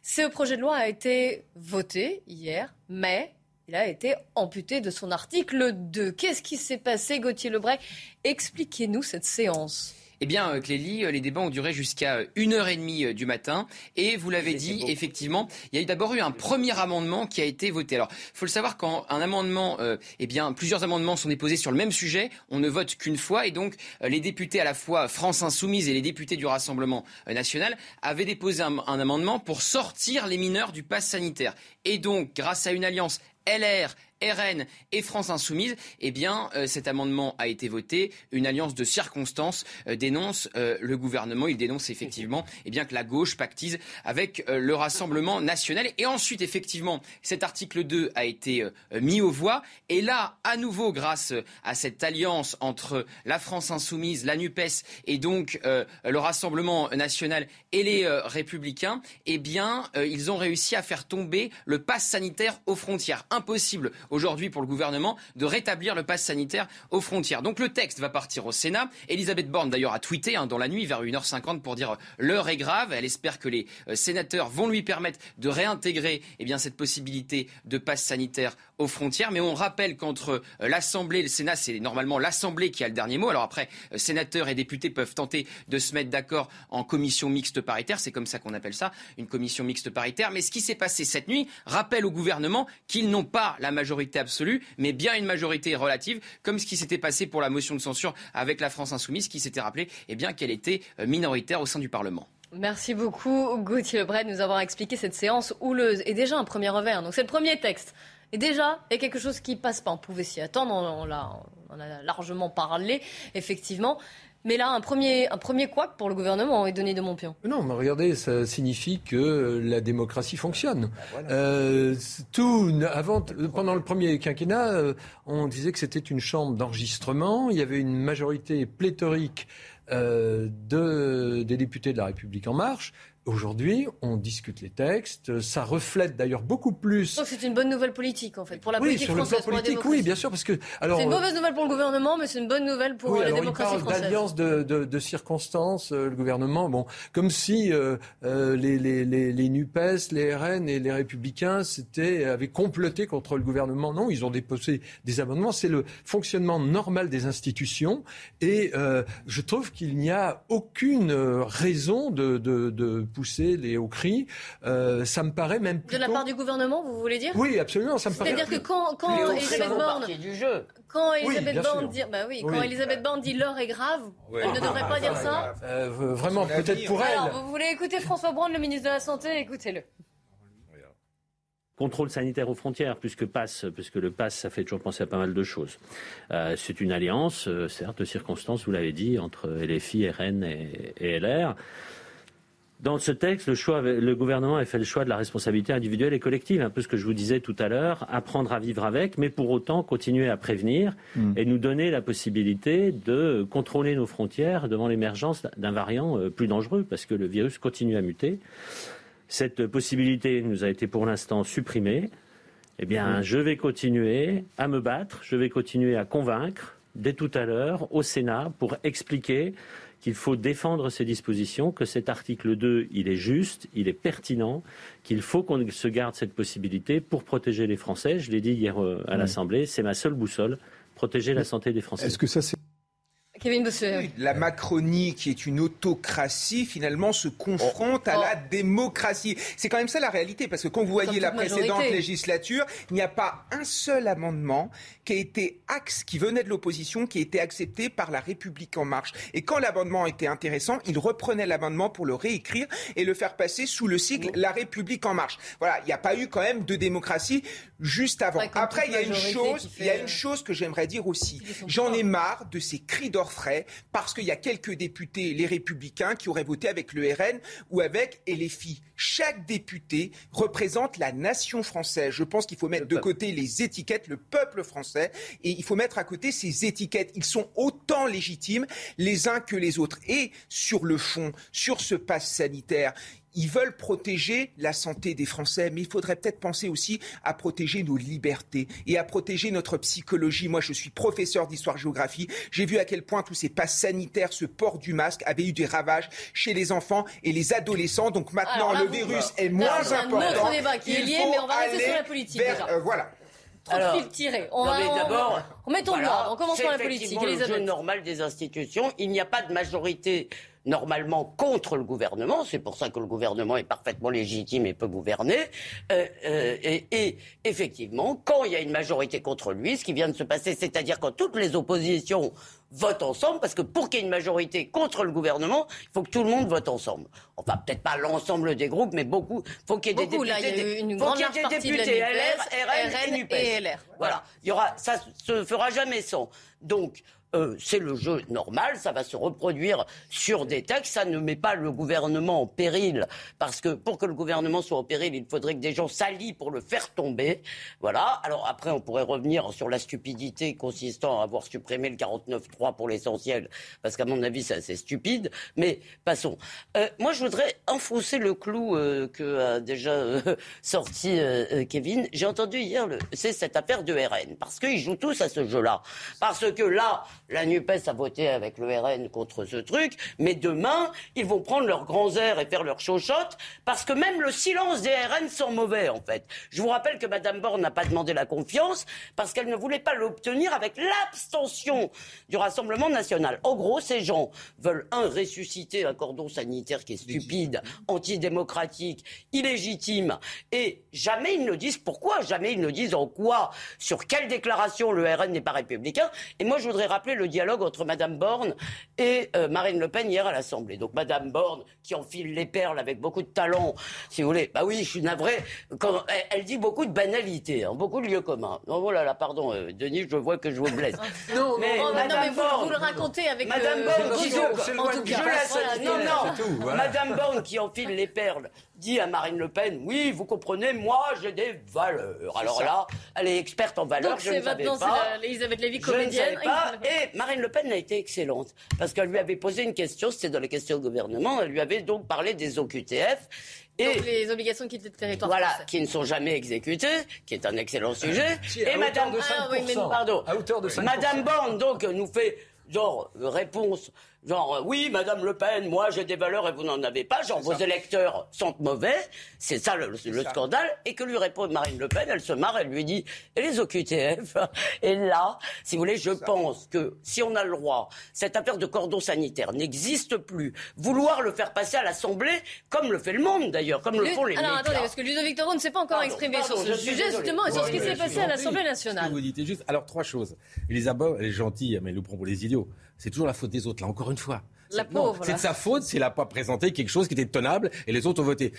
Ce projet de loi a été voté hier, mais il a été amputé de son article 2. Qu'est-ce qui s'est passé, Gauthier Lebray? Expliquez-nous cette séance. Eh bien, euh, Clélie, euh, les débats ont duré jusqu'à 1h30 euh, du matin. Et vous l'avez dit, effectivement, il y a d'abord eu un premier amendement qui a été voté. Alors, il faut le savoir, quand un amendement, eh bien, plusieurs amendements sont déposés sur le même sujet, on ne vote qu'une fois. Et donc, les députés à la fois France Insoumise et les députés du Rassemblement national avaient déposé un, un amendement pour sortir les mineurs du pass sanitaire. Et donc, grâce à une alliance LR RN et France Insoumise, eh bien, euh, cet amendement a été voté. Une alliance de circonstances euh, dénonce euh, le gouvernement. Il dénonce effectivement eh bien, que la gauche pactise avec le Rassemblement national. Et ensuite, effectivement, cet article 2 a été mis aux voix. Et là, à nouveau, grâce à cette alliance entre la France Insoumise, la NUPES et donc le Rassemblement national et les Républicains, eh bien, ils ont réussi à faire tomber le pass sanitaire aux frontières. Impossible aujourd'hui pour le gouvernement de rétablir le pass sanitaire aux frontières. Donc le texte va partir au Sénat. Elisabeth Borne d'ailleurs a tweeté hein, dans la nuit vers 1h50 pour dire euh, l'heure est grave. Elle espère que les euh, sénateurs vont lui permettre de réintégrer eh bien, cette possibilité de passe sanitaire aux frontières. Mais on rappelle qu'entre euh, l'Assemblée et le Sénat, c'est normalement l'Assemblée qui a le dernier mot. Alors après, sénateurs et députés peuvent tenter de se mettre d'accord en commission mixte paritaire. C'est comme ça qu'on appelle ça, une commission mixte paritaire. Mais ce qui s'est passé cette nuit rappelle au gouvernement qu'ils n'ont pas la majorité absolue, mais bien une majorité relative, comme ce qui s'était passé pour la motion de censure avec la France insoumise, qui s'était rappelé eh bien qu'elle était euh, minoritaire au sein du Parlement. Merci beaucoup Gauthier Lebret de nous avoir expliqué cette séance houleuse et déjà un premier revers. Donc c'est le premier texte. Et déjà, il y a quelque chose qui passe pas. On pouvait s'y attendre, on, on, on a largement parlé, effectivement. Mais là, un premier, un premier couac pour le gouvernement est donné de Montpion. Non, mais regardez, ça signifie que la démocratie fonctionne. Bah, euh, tout, avant, pendant le premier quinquennat, euh, on disait que c'était une chambre d'enregistrement. Il y avait une majorité pléthorique euh, de, des députés de la République en marche. Aujourd'hui, on discute les textes. Ça reflète d'ailleurs beaucoup plus. Donc c'est une bonne nouvelle politique en fait pour la oui, politique sur le plan politique, oui, bien sûr, parce que alors. C'est une mauvaise nouvelle pour le gouvernement, mais c'est une bonne nouvelle pour la démocratie française. D'alliance de, de, de, circonstances, euh, le gouvernement, bon, comme si euh, euh, les, les, les, les, Nupes, les RN et les Républicains s'étaient avaient comploté contre le gouvernement. Non, ils ont déposé des amendements. C'est le fonctionnement normal des institutions, et euh, je trouve qu'il n'y a aucune raison de, de, de pousser les hauts cris. Euh, ça me paraît même De la part du gouvernement, vous voulez dire? Oui, absolument. Ça me paraît. C'est-à-dire que quand, quand Elisabeth Borne, du jeu. quand Elisabeth Borne dit, bah oui, quand Elisabeth Borne dit l'heure est grave, elle ne devrait pas dire ça. Euh, vraiment, peut-être pour elle. Alors, vous voulez écouter François Braun, le ministre de la Santé? Écoutez-le contrôle sanitaire aux frontières, puisque passe, puisque le pass, ça fait toujours penser à pas mal de choses. Euh, c'est une alliance, euh, certes, de circonstances, vous l'avez dit, entre LFI, RN et, et LR. Dans ce texte, le, choix, le gouvernement a fait le choix de la responsabilité individuelle et collective, un peu ce que je vous disais tout à l'heure, apprendre à vivre avec, mais pour autant continuer à prévenir mm. et nous donner la possibilité de contrôler nos frontières devant l'émergence d'un variant euh, plus dangereux, parce que le virus continue à muter. Cette possibilité nous a été pour l'instant supprimée. Eh bien, mm. je vais continuer à me battre, je vais continuer à convaincre dès tout à l'heure au Sénat pour expliquer qu'il faut défendre ces dispositions, que cet article 2, il est juste, il est pertinent, qu'il faut qu'on se garde cette possibilité pour protéger les Français. Je l'ai dit hier euh, à l'Assemblée, c'est ma seule boussole, protéger la santé des Français. Est-ce que ça c'est la Macronie, qui est une autocratie, finalement se confronte à oh. la démocratie. C'est quand même ça la réalité, parce que quand vous voyez la précédente législature, il n'y a pas un seul amendement qui a été axe, qui venait de l'opposition, qui a été accepté par la République en marche. Et quand l'amendement était intéressant, il reprenait l'amendement pour le réécrire et le faire passer sous le sigle La République en marche. Voilà, il n'y a pas eu quand même de démocratie juste avant. Après, il y a une chose, il y a une chose que j'aimerais dire aussi. J'en ai marre de ces cris d'orfraie parce qu'il y a quelques députés, les Républicains, qui auraient voté avec le RN ou avec LFI. Chaque député représente la nation française. Je pense qu'il faut mettre de côté les étiquettes, le peuple français, et il faut mettre à côté ces étiquettes. Ils sont autant légitimes les uns que les autres. Et sur le fond, sur ce pass sanitaire, ils veulent protéger la santé des Français, mais il faudrait peut-être penser aussi à protéger nos libertés et à protéger notre psychologie. Moi, je suis professeur d'histoire-géographie. J'ai vu à quel point tous ces passes sanitaires, ce port du masque, avaient eu des ravages chez les enfants et les adolescents. Donc maintenant, le virus est moins important. C'est un autre débat qui est lié, mais on va rester sur la politique. Euh, voilà. Trop Alors, fil tiré. On va, d'abord, on, on, voilà, On commence par la politique. C'est le jeu normal des institutions. Il n'y a pas de majorité normalement contre le gouvernement. C'est pour ça que le gouvernement est parfaitement légitime et peut gouverner. Euh, euh, et, et, effectivement, quand il y a une majorité contre lui, ce qui vient de se passer, c'est-à-dire quand toutes les oppositions votent ensemble, parce que pour qu'il y ait une majorité contre le gouvernement, il faut que tout le monde vote ensemble. Enfin, peut-être pas l'ensemble des groupes, mais beaucoup. Il faut qu'il y ait des députés. Là, il y a une grande faut qu'il y ait des députés LR, RN, et, LR. Voilà. Il y aura, ça se fera jamais sans. Donc, euh, c'est le jeu normal, ça va se reproduire sur des textes, ça ne met pas le gouvernement en péril, parce que pour que le gouvernement soit en péril, il faudrait que des gens s'allient pour le faire tomber. Voilà. Alors après, on pourrait revenir sur la stupidité consistant à avoir supprimé le 49.3 pour l'essentiel, parce qu'à mon avis, c'est assez stupide. Mais passons. Euh, moi, je voudrais enfoncer le clou euh, que a déjà sorti Kevin. J'ai entendu hier, c'est cette affaire de RN, parce qu'ils jouent tous à ce jeu-là. Parce que là, la NUPES a voté avec le RN contre ce truc, mais demain, ils vont prendre leurs grands airs et faire leurs chochottes, parce que même le silence des RN sont mauvais, en fait. Je vous rappelle que Mme Borne n'a pas demandé la confiance, parce qu'elle ne voulait pas l'obtenir avec l'abstention du Rassemblement national. En gros, ces gens veulent, un, ressusciter un cordon sanitaire qui est stupide, antidémocratique, illégitime, et jamais ils ne disent pourquoi, jamais ils ne disent en quoi, sur quelle déclaration le RN n'est pas républicain. Et moi, je voudrais rappeler le dialogue entre Madame Borne et euh, Marine Le Pen hier à l'Assemblée. Donc Madame Borne qui enfile les perles avec beaucoup de talent, si vous voulez. Bah oui, je suis navré. Quand, elle, dit beaucoup de banalités, hein, beaucoup de lieux communs. Non, voilà, là, pardon, euh, Denis, je vois que je vous blesse. non, mais, non, mais vous, le racontez avec Madame Borne, qui, en tout cas, non, non, Madame Borne qui enfile les perles dit à Marine Le Pen, oui, vous comprenez, moi j'ai des valeurs. Alors là, elle est experte en valeurs, je ne savais pas. Elisabeth Lévy, comédienne. Et Marine Le Pen a été excellente, parce qu'elle lui avait posé une question, c'était dans les questions au gouvernement, elle lui avait donc parlé des OQTF. Et les obligations qui étaient territoire Voilà, qui ne sont jamais exécutées, qui est un excellent sujet. et Madame, de ah, oui, pardon, à hauteur de 5%. Madame Borne donc nous fait genre réponse Genre, euh, oui, Madame Le Pen, moi j'ai des valeurs et vous n'en avez pas. Genre, vos électeurs sont mauvais. C'est ça le, scandale. Et que lui répond Marine Le Pen, elle se marre, elle lui dit, et les OQTF Et là, si vous voulez, je pense que si on a le droit, cette affaire de cordon sanitaire n'existe plus. Vouloir le faire passer à l'Assemblée, comme le fait le monde d'ailleurs, comme le font les Alors attendez, parce que Ludovic Toro ne s'est pas encore exprimé sur ce sujet, justement, et sur ce qui s'est passé à l'Assemblée nationale. Vous dites juste, alors trois choses. Elisabeth, elle est gentille, mais elle nous prend pour les idiots. C'est toujours la faute des autres, là, encore une fois. La pauvre. C'est de sa faute s'il n'a pas présenté quelque chose qui était tenable et les autres ont voté.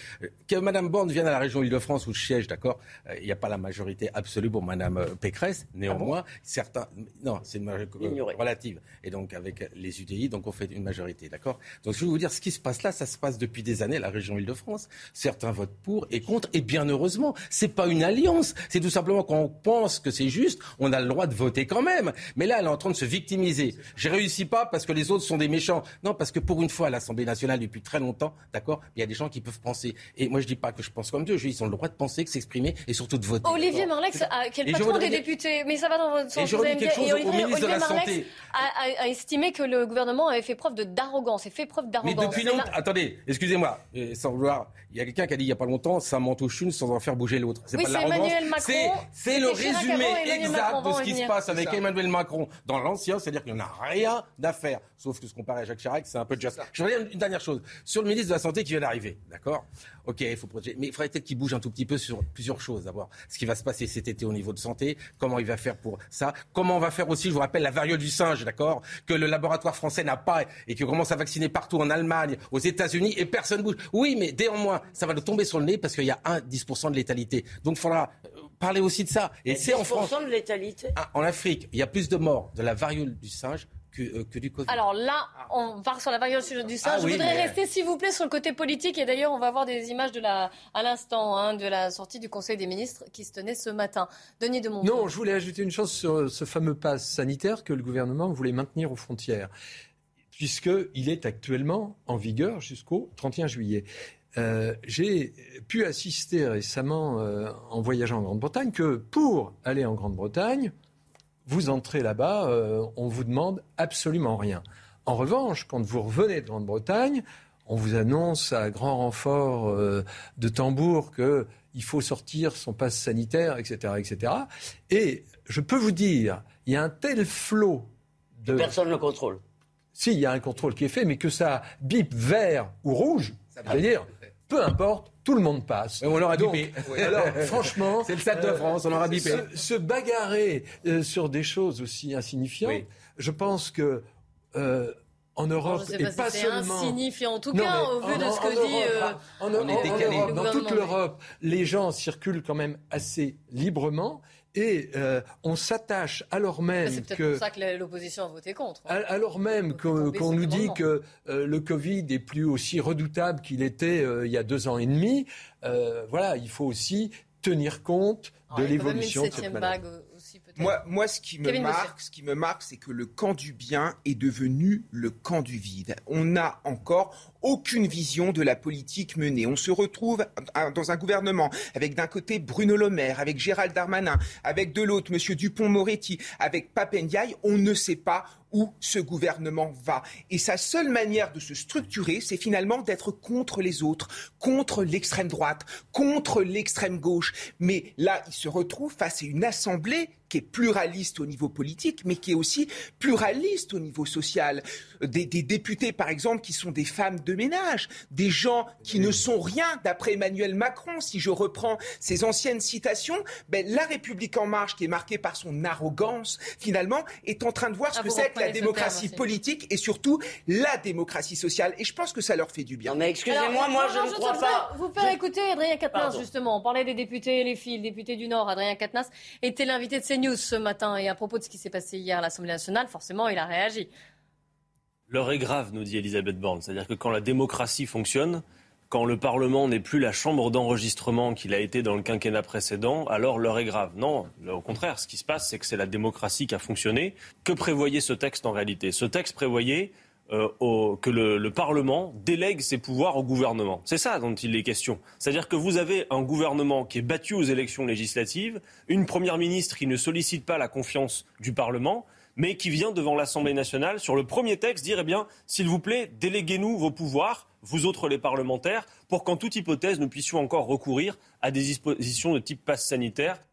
Que Mme Borne vienne à la région Île-de-France où je siège, d'accord, euh, il n'y a pas la majorité absolue pour Mme euh, Pécresse. Néanmoins, ah certains. Non, c'est une majorité relative. Et donc, avec les UDI, donc on fait une majorité, d'accord? Donc, je veux vous dire, ce qui se passe là, ça se passe depuis des années à la région Île-de-France. Certains votent pour et contre, et bien heureusement. C'est pas une alliance. C'est tout simplement quand on pense que c'est juste, on a le droit de voter quand même. Mais là, elle est en train de se victimiser. J'ai réussi pas parce que les autres sont des méchants. Non, parce que pour une fois, à l'Assemblée nationale, depuis très longtemps, d'accord, il y a des gens qui peuvent penser. Et moi, je dis pas que je pense comme Dieu. Je dis, ils ont le droit de penser, de s'exprimer et surtout de voter. Olivier Marlex, qui est le patron des députés, mais ça va dans votre sens. Et je quelque chose au ministre de la Santé. A, estimé que le gouvernement avait fait preuve d'arrogance et fait preuve d'arrogance. Mais depuis longtemps, attendez, excusez-moi, sans vouloir, il y a quelqu'un qui a dit il y a pas longtemps, ça m'entouche une sans en faire bouger l'autre. C'est oui, pas Macron. C'est le résumé exact de ce qui se passe avec Emmanuel Macron dans l'ancien, c'est-à-dire qu'il n'y en a rien à faire, sauf que ce qu'on parle à Jacques Chirac, c'est un peu just. Je voudrais dire une dernière chose sur le ministre de la Santé qui vient d'arriver, d'accord? Ok, il faut protéger, mais il faudrait peut-être qu'il bouge un tout petit peu sur plusieurs choses. D'abord, ce qui va se passer cet été au niveau de santé, comment il va faire pour ça, comment on va faire aussi, je vous rappelle, la variole du singe, d'accord, que le laboratoire français n'a pas et qui commence à vacciner partout en Allemagne, aux États-Unis et personne bouge. Oui, mais néanmoins, ça va nous tomber sur le nez parce qu'il y a un 10% de létalité. Donc, il faudra euh, parler aussi de ça. Et c'est en France. de létalité? Ah, en Afrique, il y a plus de morts de la variole du singe euh, que, du Covid. Alors là, on part sur la variole du singe. Ah je voudrais rester, s'il vous plaît, sur le côté politique. Et d'ailleurs, on va voir des images de la, à l'instant hein, de la sortie du Conseil des ministres qui se tenait ce matin. Denis de Montfort. Non, je voulais ajouter une chose sur ce fameux pass sanitaire que le gouvernement voulait maintenir aux frontières, puisqu'il est actuellement en vigueur jusqu'au 31 juillet. Euh, j'ai pu assister récemment, euh, en voyageant en Grande-Bretagne, que pour aller en Grande-Bretagne, vous entrez là-bas, euh, on vous demande absolument rien. En revanche, quand vous revenez de Grande-Bretagne, on vous annonce à grand renfort euh, de tambour qu'il faut sortir son passe sanitaire, etc., etc. Et je peux vous dire, il y a un tel flot de... personne ne le contrôle. Si, il y a un contrôle qui est fait, mais que ça bip vert ou rouge, c'est-à-dire, peu importe, tout le monde passe. on l'aura bipé. Alors, franchement. C'est le Stade de France, on l'aura bipé. Se, bagarrer euh, sur des choses aussi insignifiantes, je pense que. Euh, en Europe, et pas, seulement. insignifiant en tout cas, au vu de ce que dit. Euh, en, Europe, dans toute l'Europe, les gens circulent quand même assez librement. Et on s'attache alors même C'est peut-être pour ça que l'opposition a voté contre. Hein. Alors même qu'on nous dit que le Covid est plus aussi redoutable qu'il était il y a deux ans et demi, voilà, il faut aussi tenir compte de l'évolution de cette maladie. Moi, moi, ce qui me marque, ce qui me marque, c'est que le camp du bien est devenu le camp du vide. On n'a encore aucune vision de la politique menée. On se retrouve dans un gouvernement avec d'un côté Bruno Le Maire, avec Gérald Darmanin, avec de l'autre Monsieur Dupont-Moretti, avec Papendiaï. On ne sait pas où ce gouvernement va. Et sa seule manière de se structurer, c'est finalement d'être contre les autres, contre l'extrême droite, contre l'extrême gauche. Mais là, il se retrouve face à une assemblée qui est pluraliste au niveau politique, mais qui est aussi pluraliste au niveau social. Des, députés, par exemple, qui sont des femmes de ménage, des gens qui ne sont rien, d'après Emmanuel Macron, si je reprends ses anciennes citations, ben, la République en marche, qui est marquée par son arrogance, finalement, est en train de voir ce ah, que c'est que la démocratie politique et surtout la démocratie sociale. Et je pense que ça leur fait du bien. Non, mais excusez-moi, moi, je ne crois pas. Vous faire écouter Adrien Quatennens, justement. On parlait des députés, les filles, le député du Nord, Adrien Quatennens, était l'invité de Ce matin. Et à propos de ce qui s'est passé hier à l'Assemblée nationale, forcément, il a réagi. L'heure est grave, nous dit Elisabeth Borne. C'est-à-dire que quand la démocratie fonctionne, quand le Parlement n'est plus la chambre d'enregistrement qu'il a été dans le quinquennat précédent, alors l'heure est grave. Non, au contraire, ce qui se passe, c'est que c'est la démocratie qui a fonctionné. Que prévoyait ce texte en réalité? Ce texte prévoyait euh, que le, Parlement délègue ses pouvoirs au gouvernement. C'est ça dont il est question. C'est-à-dire que vous avez un gouvernement qui est battu aux élections législatives, une première ministre qui ne sollicite pas la confiance du Parlement, mais qui vient devant l'Assemblée nationale sur le premier texte dire, eh bien, s'il vous plaît, déléguez-nous vos pouvoirs, vous autres les parlementaires, pour qu'en toute hypothèse, nous puissions encore recourir à des dispositions de type passe sanitaire.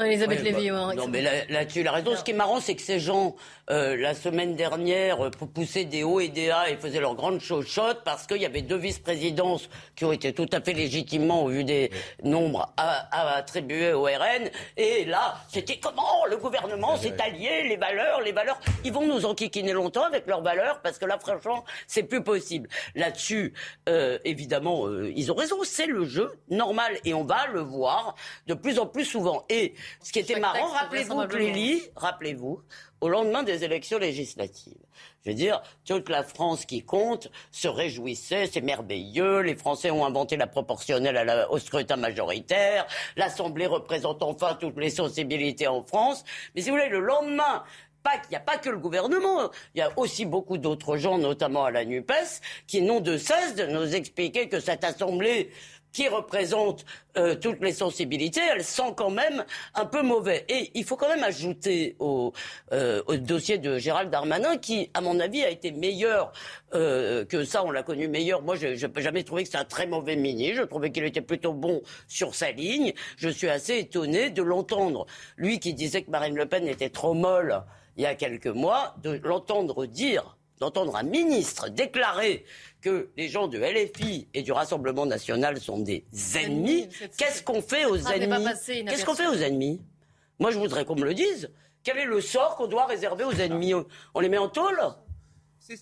Elisabeth Lévy, bah, Non, mais là-dessus, la raison. Ce qui est marrant, c'est que ces gens, euh, la semaine dernière, euh, poussaient des hauts et des A et faisaient leur grande chochotte parce qu'il y avait deux vice-présidences qui ont été tout à fait légitimement, au vu des nombres, à, attribués au RN. Et là, c'était comment Le gouvernement s'est allié, les valeurs, les valeurs? Ils vont nous enquiquiner longtemps avec leurs valeurs parce que là, franchement, c'est plus possible. Là-dessus, euh, évidemment, ils ont raison. C'est le jeu normal et on va le voir de plus en plus souvent. Et ce qui était marrant, rappelez-vous, rappelez-vous, au lendemain des élections législatives. Je veux dire, toute la France qui compte se réjouissait, c'est merveilleux, les Français ont inventé la proportionnelle au scrutin majoritaire, l'Assemblée représente enfin toutes les sensibilités en France. Mais si vous voulez, le lendemain, il n'y a pas que le gouvernement, il y a aussi beaucoup d'autres gens, notamment à la NUPES, qui n'ont de cesse de nous expliquer que cette Assemblée qui représente euh, toutes les sensibilités, elle sent quand même un peu mauvais. Et il faut quand même ajouter au, euh, au dossier de Gérald Darmanin, qui, à mon avis, a été meilleur euh, que ça. On l'a connu meilleur. Moi, je n'ai jamais trouvé que c'était un très mauvais ministre. Je trouvais qu'il était plutôt bon sur sa ligne. Je suis assez étonné de l'entendre, lui qui disait que Marine Le Pen était trop molle il y a quelques mois, de l'entendre dire d'entendre un ministre déclarer que les gens de LFI et du Rassemblement national sont des ennemis, qu'est-ce qu'on fait aux ennemis Qu'est-ce qu'on fait aux ennemis Moi, je voudrais qu'on me le dise. Quel est le sort qu'on doit réserver aux ennemis On les met en tôle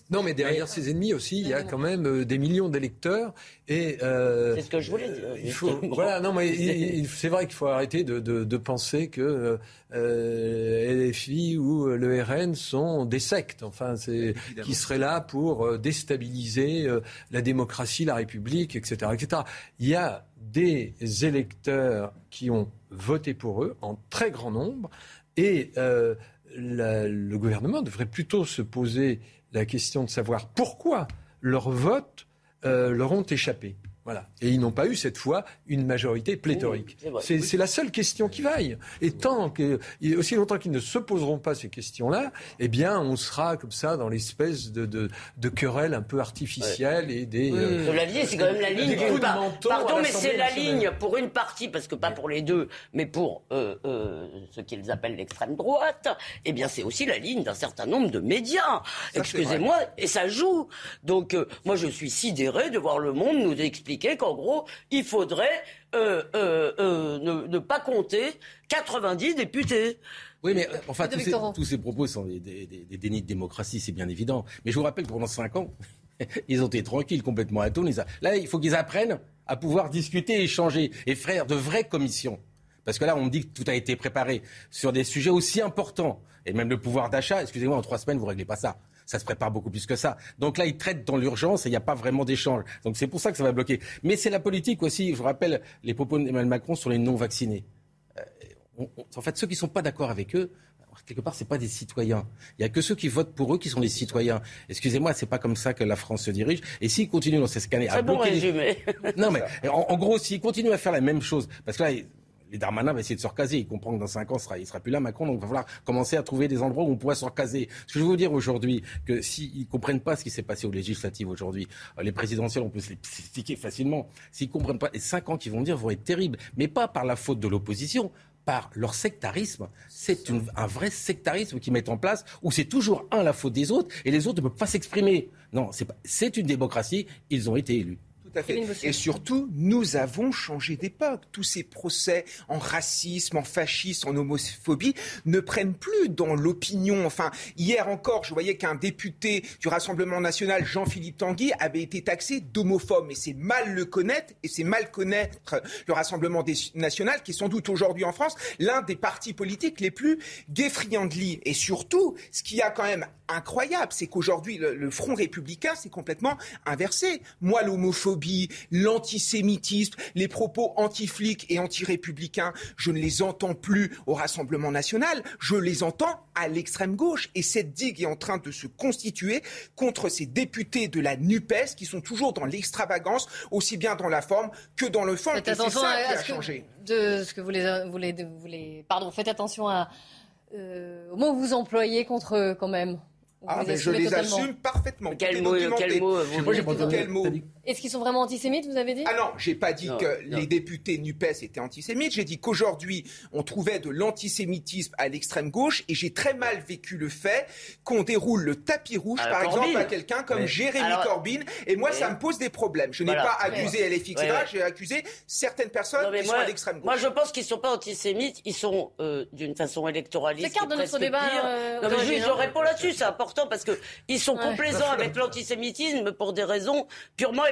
non, mais derrière ces ennemis aussi, il y a quand même euh, des millions d'électeurs. Et euh, c'est ce que je voulais dire. Il faut, voilà, non, mais c'est vrai qu'il faut arrêter de, de, de penser que euh, LFI ou le RN sont des sectes. Enfin, c'est qui seraient là pour euh, déstabiliser euh, la démocratie, la République, etc., etc. Il y a des électeurs qui ont voté pour eux en très grand nombre, et euh, le gouvernement devrait plutôt se poser la question de savoir pourquoi leurs votes euh, leur ont échappé. Voilà. Et ils n'ont pas eu cette fois une majorité pléthorique. c'est la seule question qui vaille. Et tant que, aussi longtemps qu'ils ne se poseront pas ces questions-là, eh bien, on sera comme ça dans l'espèce de, de, de querelle un peu artificielle et des. Euh, la vie, c'est quand même la ligne d'une part. Pardon, mais c'est la ligne pour une partie, parce que pas pour les deux, mais pour euh, euh, ce qu'ils appellent l'extrême droite. Eh bien, c'est aussi la ligne d'un certain nombre de médias. Excusez-moi, et ça joue. Donc, euh, moi, je suis sidéré de voir le monde nous expliquer qu'en gros, il faudrait euh, euh, euh, ne, pas compter 90 députés. Oui, mais enfin, tous ces, propos sont des, dénis de démocratie, c'est bien évident. Mais je vous rappelle que pendant 5 ans, ils ont été tranquilles, complètement à tout. Là, il faut qu'ils apprennent à pouvoir discuter, échanger et faire de vraies commissions. Parce que là, on me dit que tout a été préparé sur des sujets aussi importants. Et même le pouvoir d'achat, excusez-moi, en trois semaines, vous ne réglez pas ça ça se prépare beaucoup plus que ça. Donc là, ils traitent dans l'urgence et il n'y a pas vraiment d'échange. Donc c'est pour ça que ça va bloquer. Mais c'est la politique aussi. Je vous rappelle les propos d'Emmanuel Macron sur les non-vaccinés. Euh, en fait, ceux qui ne sont pas d'accord avec eux, quelque part, ce pas des citoyens. Il n'y a que ceux qui votent pour eux qui sont des citoyens. Excusez-moi, c'est pas comme ça que la France se dirige. Et s'ils continuent dans ces scanner à bloquer... Bon résumé. Non, mais en, en gros, s'ils continuent à faire la même chose, parce que là, et Darmanin va essayer de se recaser. Il comprend que dans 5 ans, il ne sera plus là, Macron, donc il va falloir commencer à trouver des endroits où on pourrait se recaser. Ce que je veux vous dire aujourd'hui, que s'ils ne comprennent pas ce qui s'est passé aux législatives aujourd'hui, euh, les présidentielles, on peut se les expliquer facilement. S'ils ne comprennent pas, les 5 ans qu'ils vont dire vont être terribles, mais pas par la faute de l'opposition, par leur sectarisme. C'est un vrai sectarisme qu'ils mettent en place où c'est toujours un la faute des autres et les autres ne peuvent pas s'exprimer. Non, c'est une démocratie, ils ont été élus. Et surtout, nous avons changé d'époque. Tous ces procès en racisme, en fascisme, en homophobie ne prennent plus dans l'opinion. Enfin, hier encore, je voyais qu'un député du Rassemblement national, Jean-Philippe Tanguy, avait été taxé d'homophobe. Et c'est mal le connaître, et c'est mal connaître le Rassemblement national, qui est sans doute aujourd'hui en France l'un des partis politiques les plus guéfriandlis. Et surtout, ce qui a quand même incroyable, c'est qu'aujourd'hui, le, Front républicain, c'est complètement inversé. Moi, l'homophobie, l'antisémitisme, les propos anti-flics et anti-républicains, je ne les entends plus au Rassemblement national, je les entends à l'extrême gauche. Et cette digue est en train de se constituer contre ces députés de la NUPES qui sont toujours dans l'extravagance, aussi bien dans la forme que dans le fond. Faites attention ça à, de ce que vous les, vous les, pardon, faites attention à, euh, au mot que vous employez contre eux quand même. Ah, mais je les assume parfaitement. Quel mot, quel mot, quel mot Est-ce qu'ils sont vraiment antisémites, vous avez dit? Ah non, j'ai pas dit que les députés NUPES étaient antisémites. J'ai dit qu'aujourd'hui, on trouvait de l'antisémitisme à l'extrême gauche et j'ai très mal vécu le fait qu'on déroule le tapis rouge, par exemple, à quelqu'un comme Jérémy Corbyn. Et moi, ça me pose des problèmes. Je n'ai pas accusé LFI, etc. J'ai accusé certaines personnes qui sont à l'extrême gauche. Moi, je pense qu'ils ne sont pas antisémites. Ils sont euh, d'une façon électoraliste. C'est de notre débat. Euh, non, mais je réponds là-dessus. C'est important parce qu'ils sont complaisants avec l'antisémitisme pour des raisons purement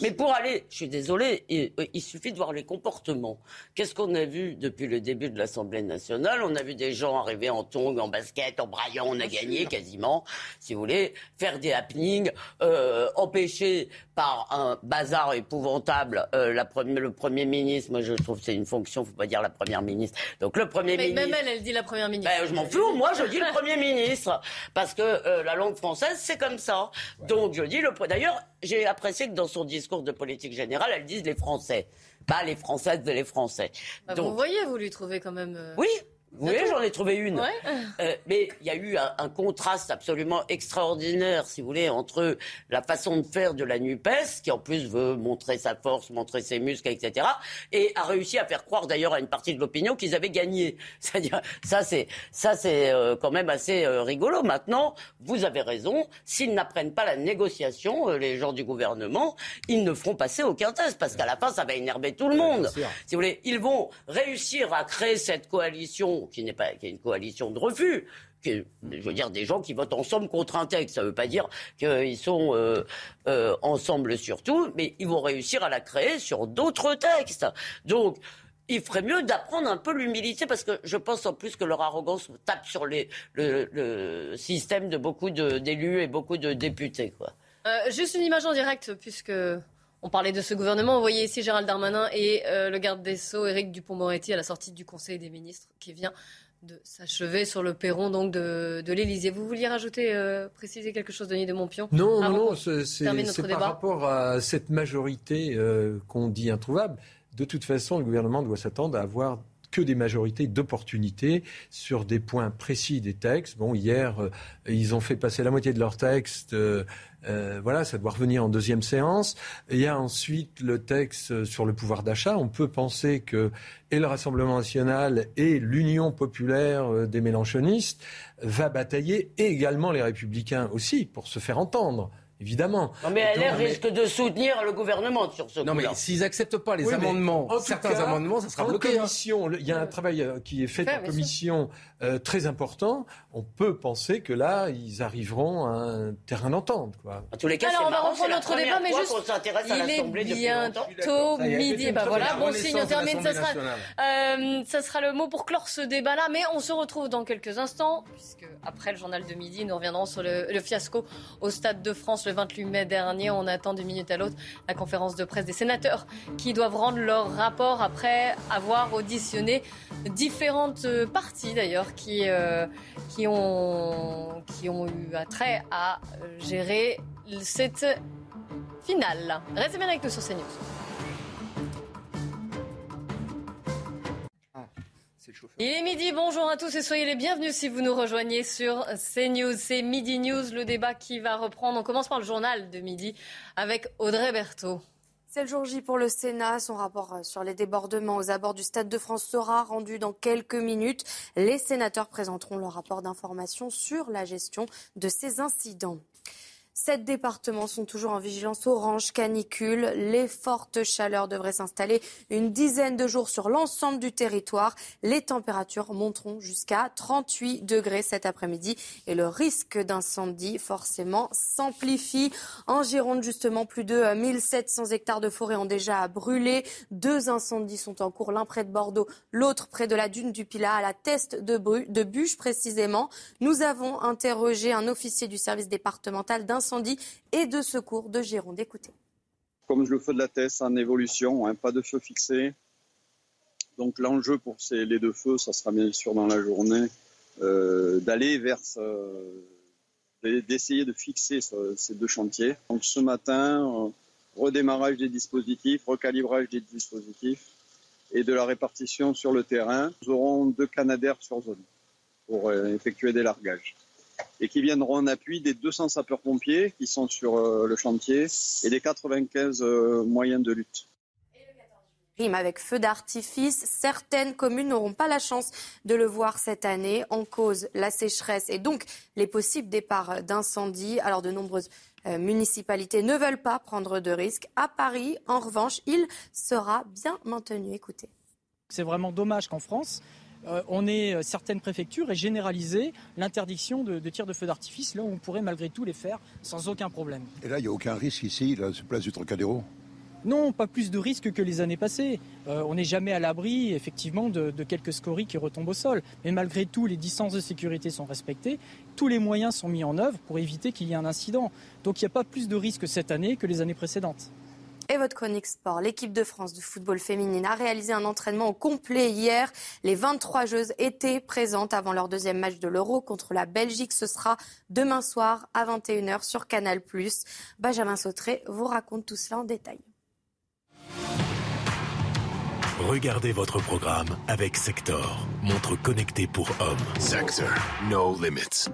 Mais pour aller, je suis désolé, euh, il, suffit de voir les comportements. Qu'est-ce qu'on a vu depuis le début de l'Assemblée nationale? On a vu des gens arriver en tongs, en basket, en braillant, on a gagné quasiment, si vous voulez, faire des happenings, euh, empêcher par un bazar épouvantable euh, la le Premier ministre. Moi, je trouve que c'est une fonction, faut pas dire la Première ministre. Donc le Premier ministre. Même elle, elle dit la Première ministre. Ben, je m'en fous. Moi, je dis le Premier ministre parce que euh, la langue française, c'est comme ça. Donc je dis le. D'ailleurs, j'ai apprécié que dans son discours de politique générale, elle dise les Français, pas les Françaises et les Français. Bah, Donc, vous voyez, vous lui trouvez quand même. Euh, oui, oui, j'en ai trouvé une. Euh, mais il y a eu un, contraste absolument extraordinaire, si vous voulez, entre la façon de faire de la NUPES, qui en plus veut montrer sa force, montrer ses muscles, etc., et a réussi à faire croire d'ailleurs à une partie de l'opinion qu'ils avaient gagné. C'est-à-dire, ça c'est, ça c'est euh, quand même assez euh, rigolo. Maintenant, vous avez raison, s'ils n'apprennent pas la négociation, les gens du gouvernement, ils ne feront passer aucun test, parce qu'à la fin, ça va énerver tout le monde. Si vous voulez, ils vont réussir à créer cette coalition qui n'est pas est une coalition de refus. je veux dire, des gens qui votent ensemble contre un texte. Ça ne veut pas dire qu'ils sont euh, euh, ensemble sur tout, mais ils vont réussir à la créer sur d'autres textes. Donc, il ferait mieux d'apprendre un peu l'humilité parce que je pense en plus que leur arrogance tape sur le, système de beaucoup d'élus et beaucoup de députés. Quoi. Euh, juste une image en direct, puisque on parlait de ce gouvernement. Vous voyez ici Gérald Darmanin et euh, le garde des Sceaux, Éric Dupont-Moretti, à la sortie du Conseil des ministres, qui vient de s'achever sur le perron donc de, de l'Élysée. Vous vouliez rajouter, euh, préciser quelque chose, Denis de Montpion Non, non, c'est par rapport à cette majorité euh, qu'on dit introuvable. De toute façon, le gouvernement doit s'attendre à avoir que des majorités d'opportunités sur des points précis des textes. Bon, hier, euh, ils ont fait passer la moitié de leurs textes. Euh, euh, voilà, ça doit revenir en deuxième séance. Il y a ensuite le texte sur le pouvoir d'achat. On peut penser que et le Rassemblement national et l'Union populaire des Mélenchonistes va batailler, et également les Républicains aussi, pour se faire entendre évidemment. Non, mais LR risque de soutenir le gouvernement sur ce Non, mais s'ils n'acceptent pas les amendements, certains amendements, ça sera bloqué. Hein. Commission, il y a un travail euh, qui est fait en commission euh, très important. On peut penser que là, ils arriveront à un terrain d'entente. Quoi. En tous les cas, Alors, on va reprendre notre débat, mais juste. Il est bientôt midi. Bah voilà, bon signe, on termine. Ça sera, euh, ça sera le mot pour clore ce débat-là. Mais on se retrouve dans quelques instants, puisque après le journal de midi, nous reviendrons sur le, le fiasco au Stade de France le 28 mai dernier. On attend d'une minute à l'autre la conférence de presse des sénateurs qui doivent rendre leur rapport après avoir auditionné différentes parties d'ailleurs qui, euh, qui, ont, qui ont eu attrait à gérer cette finale. Restez bien avec nous sur CNews. Il est midi, bonjour à tous et soyez les bienvenus si vous nous rejoignez sur CNews. C'est Midi News, le débat qui va reprendre. On commence par le journal de midi avec Audrey Berthaud. C'est le jour J pour le Sénat. Son rapport sur les débordements aux abords du Stade de France sera rendu dans quelques minutes. Les sénateurs présenteront leur rapport d'information sur la gestion de ces incidents. Sept départements sont toujours en vigilance orange canicule. Les fortes chaleurs devraient s'installer une dizaine de jours sur l'ensemble du territoire. Les températures monteront jusqu'à 38 degrés cet après-midi et le risque d'incendie forcément s'amplifie. En Gironde, justement, plus de 1700 hectares de forêt ont déjà brûlé. Deux incendies sont en cours, l'un près de Bordeaux, l'autre près de la dune du Pilat, à la teste de, de Bûche précisément. Nous avons interrogé un officier du service départemental d'incendie et de secours de Gironde. Écoutez. Comme le feu de la Teste en évolution, hein, pas de feu fixé. Donc l'enjeu pour ces, les deux feux, ça sera bien sûr dans la journée, euh, d'aller vers, d'essayer de fixer ces deux chantiers. Donc ce matin, euh, redémarrage des dispositifs, recalibrage des dispositifs et de la répartition sur le terrain. Nous aurons deux canadaires sur zone pour euh, effectuer des largages et qui viendront en appui des 200 sapeurs-pompiers qui sont sur euh, le chantier et des 95 euh, moyens de lutte. Rime avec feu d'artifice. Certaines communes n'auront pas la chance de le voir cette année. En cause, la sécheresse et donc les possibles départs d'incendie. Alors de nombreuses euh, municipalités ne veulent pas prendre de risques. À Paris, en revanche, il sera bien maintenu. Écoutez. C'est vraiment dommage qu'en France, euh, on est euh, certaines préfectures et généraliser l'interdiction de, tir de feu d'artifice là où on pourrait malgré tout les faire sans aucun problème. Et là, il n'y a aucun risque ici, là, sur place du Trocadéro? Non, pas plus de risques que les années passées. Euh, on n'est jamais à l'abri, effectivement, de, quelques scories qui retombent au sol. Mais malgré tout, les distances de sécurité sont respectées. Tous les moyens sont mis en œuvre pour éviter qu'il y ait un incident. Donc il n'y a pas plus de risques cette année que les années précédentes. Et votre chronique sport. L'équipe de France de football féminine a réalisé un entraînement au complet hier. Les 23 joueuses étaient présentes avant leur deuxième match de l'Euro contre la Belgique. Ce sera demain soir à 21h sur Canal+. Benjamin Sautré vous raconte tout cela en détail. Regardez votre programme avec Sector, montre connectée pour hommes. Sector, no limits.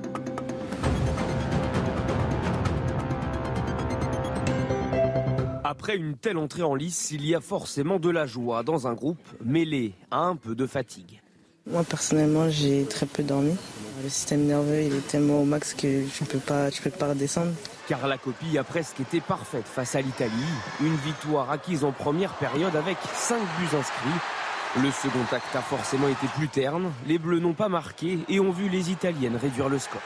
Après une telle entrée en lice, il y a forcément de la joie dans un groupe mêlé à un peu de fatigue. Moi personnellement, j'ai très peu dormi. Le système nerveux, il est tellement au max que tu ne peux pas, peux pas redescendre. Car la copie a presque été parfaite face à l'Italie. Une victoire acquise en première période avec 5 buts inscrits. Le second acte a forcément été plus terne. Les Bleus n'ont pas marqué et ont vu les Italiennes réduire le score.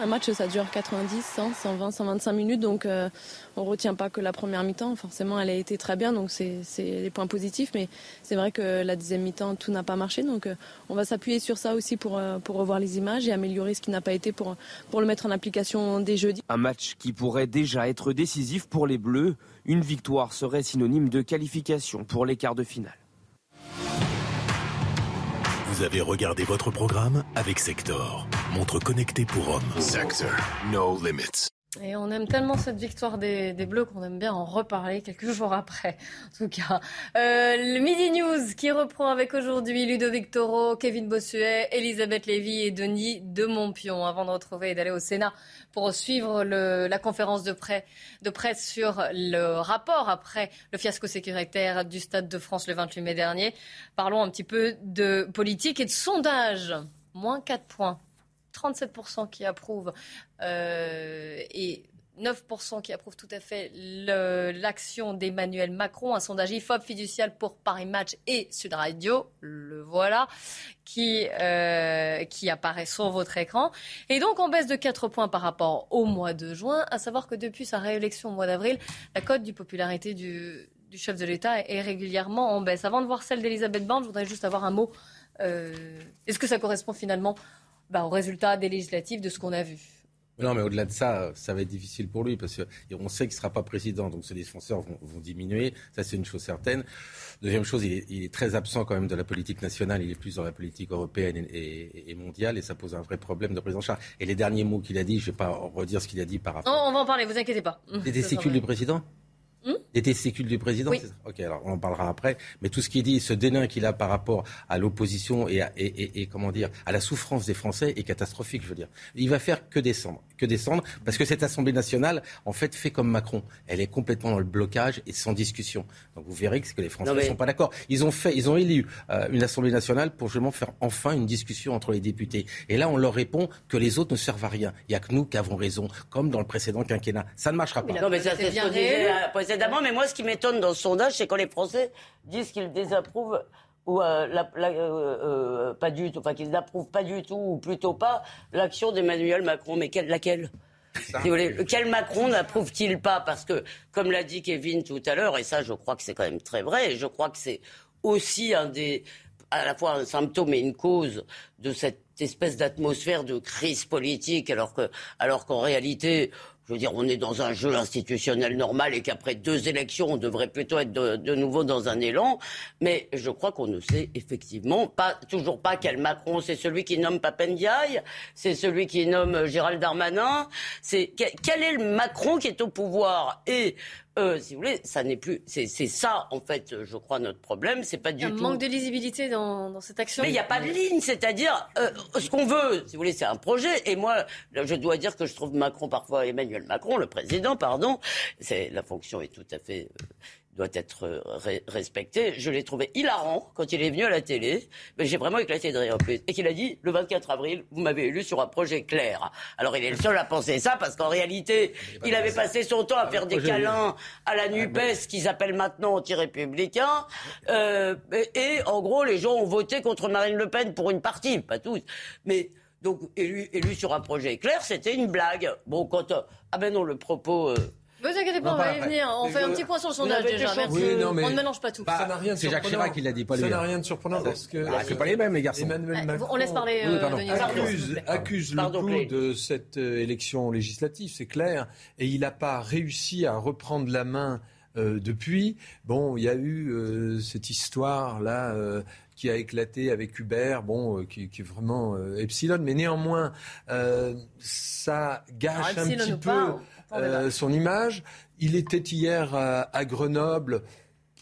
Un match, ça dure 90, 100, 120, 125 minutes, donc euh, on ne retient pas que la première mi-temps. Forcément, elle a été très bien, donc c'est des points positifs, mais c'est vrai que la deuxième mi-temps, tout n'a pas marché, donc euh, on va s'appuyer sur ça aussi pour, euh, pour revoir les images et améliorer ce qui n'a pas été pour, pour le mettre en application dès jeudi. Un match qui pourrait déjà être décisif pour les Bleus. Une victoire serait synonyme de qualification pour les quarts de finale. Vous avez regardé votre programme avec Sector, montre connectée pour hommes. Sector, no limits. Et on aime tellement cette victoire des, Bleus qu'on aime bien en reparler quelques jours après. En tout cas, euh, le Midi News qui reprend avec aujourd'hui Ludovic Toro, Kevin Bossuet, Elisabeth Lévy et Denis de Montpion. Avant de retrouver et d'aller au Sénat pour suivre la conférence de, de presse sur le rapport après le fiasco sécuritaire du Stade de France le 28 mai dernier, parlons un petit peu de politique et de sondage. Moins 4 points 37% qui approuvent euh, et 9% qui approuvent tout à fait l'action d'Emmanuel Macron. Un sondage IFOP fiducial pour Paris Match et Sud Radio, le voilà, qui, euh, qui apparaît sur votre écran. Et donc, on baisse de 4 points par rapport au mois de juin, à savoir que depuis sa réélection au mois d'avril, la cote du popularité du, du chef de l'État est régulièrement en baisse. Avant de voir celle d'Elisabeth Borne, je voudrais juste avoir un mot. Euh, est-ce que ça correspond finalement bah, au résultat des législatives de ce qu'on a vu. Non, mais au-delà de ça, ça va être difficile pour lui parce qu'on sait qu'il ne sera pas président, donc ses défenseurs vont, diminuer. Ça, c'est une chose certaine. Deuxième chose, il est, très absent quand même de la politique nationale. Il est plus dans la politique européenne et, mondiale, et ça pose un vrai problème de président Charles. Et les derniers mots qu'il a dit, je ne vais pas redire ce qu'il a dit par rapport. on va en parler, vous inquiétez pas. Des testicules du président? Hmm des testicules du président oui. Ok, alors on en parlera après. Mais tout ce qu'il dit, ce dédain qu'il a par rapport à l'opposition et, et, comment dire, à la souffrance des Français est catastrophique, je veux dire. Il va faire que descendre. Que descendre, parce que cette Assemblée nationale, en fait, fait comme Macron. Elle est complètement dans le blocage et sans discussion. Donc vous verrez que, que les Français ne sont pas d'accord. Ils ont fait, ils ont élu euh, une Assemblée nationale pour justement faire enfin une discussion entre les députés. Et là, on leur répond que les autres ne servent à rien. Il n'y a que nous qui avons raison, comme dans le précédent quinquennat. Ça ne marchera pas. Non, mais ça, c'est ce qu'on disait précédemment. Mais moi, ce qui m'étonne dans ce sondage, c'est quand les Français disent qu'ils désapprouvent ou euh, la, euh, euh, pas du tout, enfin qu'ils n'approuvent pas du tout, ou plutôt pas, l'action d'Emmanuel Macron. Mais quelle, laquelle? Si Quel Macron n'approuve-t-il pas? Parce que, comme l'a dit Kevin tout à l'heure, et ça je crois que c'est quand même très vrai, et je crois que c'est aussi un des, à la fois un symptôme et une cause de cette espèce d'atmosphère de crise politique, alors que, alors qu'en réalité, je veux dire, on est dans un jeu institutionnel normal et qu'après deux élections, on devrait plutôt être de, nouveau dans un élan. Mais je crois qu'on ne sait effectivement pas, toujours pas quel Macron. C'est celui qui nomme Papendiaï, c'est celui qui nomme Gérald Darmanin. C'est quel est le Macron qui est au pouvoir? Et euh, si vous voulez, ça n'est plus. C'est ça, en fait, je crois, notre problème. C'est pas du tout. Un manque de lisibilité dans, dans cette action. Mais il n'y a pas de ligne, c'est-à-dire euh, ce qu'on veut. Si vous voulez, c'est un projet. Et moi, je dois dire que je trouve Macron parfois Emmanuel Macron, le président, pardon. C'est la fonction est tout à fait euh, doit être euh, respecté. Je l'ai trouvé hilarant quand il est venu à la télé. Mais j'ai vraiment éclaté de rire en plus. Et qu'il a dit, le 24 avril, vous m'avez élu sur un projet clair. Alors il est le seul à penser ça parce qu'en réalité, il avait passé son temps à faire des câlins à la NUPES qu'ils appellent maintenant anti-républicains. Euh, et, en gros, les gens ont voté contre Marine Le Pen pour une partie, pas tous. Mais donc élu, élu sur un projet clair, c'était une blague. Bon, quand... Euh, ah ben non, le propos... Ne vous inquiétez pas, on va y venir. On fait un petit point sur le sondage déjà. Merci. on ne mélange pas tout. ça n'a rien de C'est Jacques Chirac qui l'a dit, pas lui. Ça n'a rien de surprenant parce que. Ah, c'est pas les mêmes, les garçons. Emmanuel Macron. On laisse parler. Euh, accuse, accuse le coup de cette euh, élection législative, c'est clair. Et il n'a pas réussi à reprendre la main. Euh, depuis, bon, il y a eu euh, cette histoire là euh, qui a éclaté avec Hubert, bon, qui, qui, est vraiment epsilon, mais néanmoins, ça gâche un petit peu. Euh, son image. Il était hier à, Grenoble.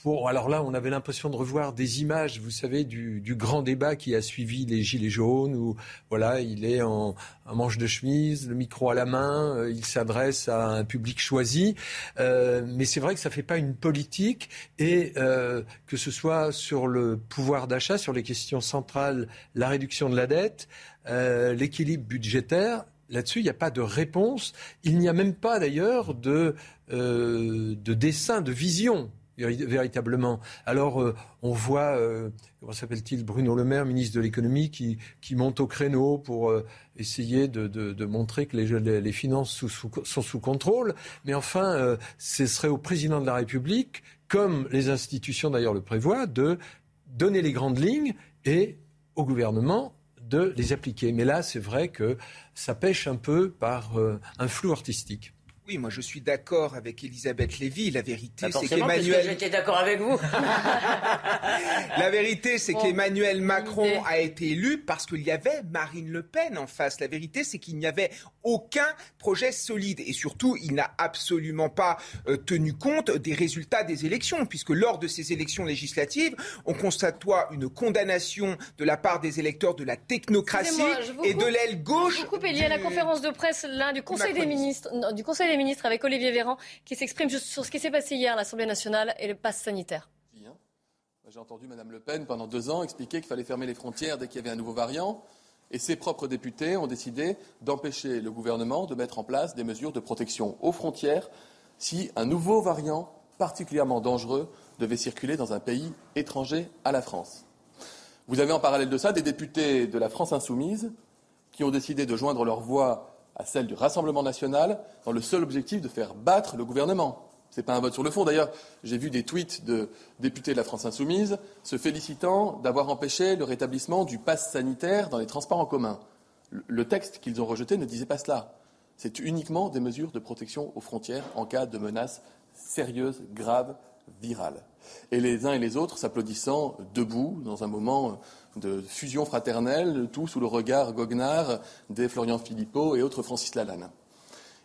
Pour, alors là, on avait l'impression de revoir des images, vous savez, du, grand débat qui a suivi les Gilets jaunes, où voilà, il est en, manche de chemise, le micro à la main, euh, il s'adresse à un public choisi. Euh, mais c'est vrai que ça ne fait pas une politique, et que ce soit sur le pouvoir d'achat, sur les questions centrales, la réduction de la dette, l'équilibre budgétaire, Là-dessus, il n'y a pas de réponse. Il n'y a même pas d'ailleurs de, euh, de dessin, de vision véritablement. Alors, euh, on voit, euh, comment s'appelle-t-il, Bruno Le Maire, ministre de l'économie, qui, monte au créneau pour essayer de, montrer que les finances sont sous contrôle. Mais enfin, ce serait au président de la République, comme les institutions d'ailleurs le prévoient, de donner les grandes lignes et au gouvernement de les appliquer. Mais là, c'est vrai que ça pêche un peu par euh, un flou artistique. Oui, moi je suis d'accord avec Elisabeth Lévy. La vérité, bah, c'est qu'Emmanuel. J'étais d'accord avec vous. la vérité, c'est qu'Emmanuel Macron a été élu parce qu'il y avait Marine Le Pen en face. La vérité, c'est qu'il n'y avait aucun projet solide et surtout, il n'a absolument pas euh, tenu compte des résultats des élections, puisque lors de ces élections législatives, on constate une condamnation de la part des électeurs de la technocratie et de l'aile gauche. Je vous coupe, il y a la conférence de presse là, du Conseil des ministres, du Conseil des ministres avec Olivier Véran qui s'exprime sur ce qui s'est passé hier à l'Assemblée nationale et le pass sanitaire. Hein. J'ai entendu Mme Le Pen pendant deux ans expliquer qu'il fallait fermer les frontières dès qu'il y avait un nouveau variant. Et ses propres députés ont décidé d'empêcher le gouvernement de mettre en place des mesures de protection aux frontières si un nouveau variant particulièrement dangereux devait circuler dans un pays étranger à la France. Vous avez en parallèle de ça des députés de la France insoumise qui ont décidé de joindre leur voix à celle du Rassemblement national dans le seul objectif de faire battre le gouvernement. Ce n'est pas un vote sur le fond. D'ailleurs, j'ai vu des tweets de députés de la France insoumise se félicitant d'avoir empêché le rétablissement du pass sanitaire dans les transports en commun. Le texte qu'ils ont rejeté ne disait pas cela. C'est uniquement des mesures de protection aux frontières en cas de menaces sérieuses, graves, virales. Et les uns et les autres s'applaudissant debout dans un moment de fusion fraternelle, tout sous le regard goguenard des Florian Philippot et autres Francis Lalanne.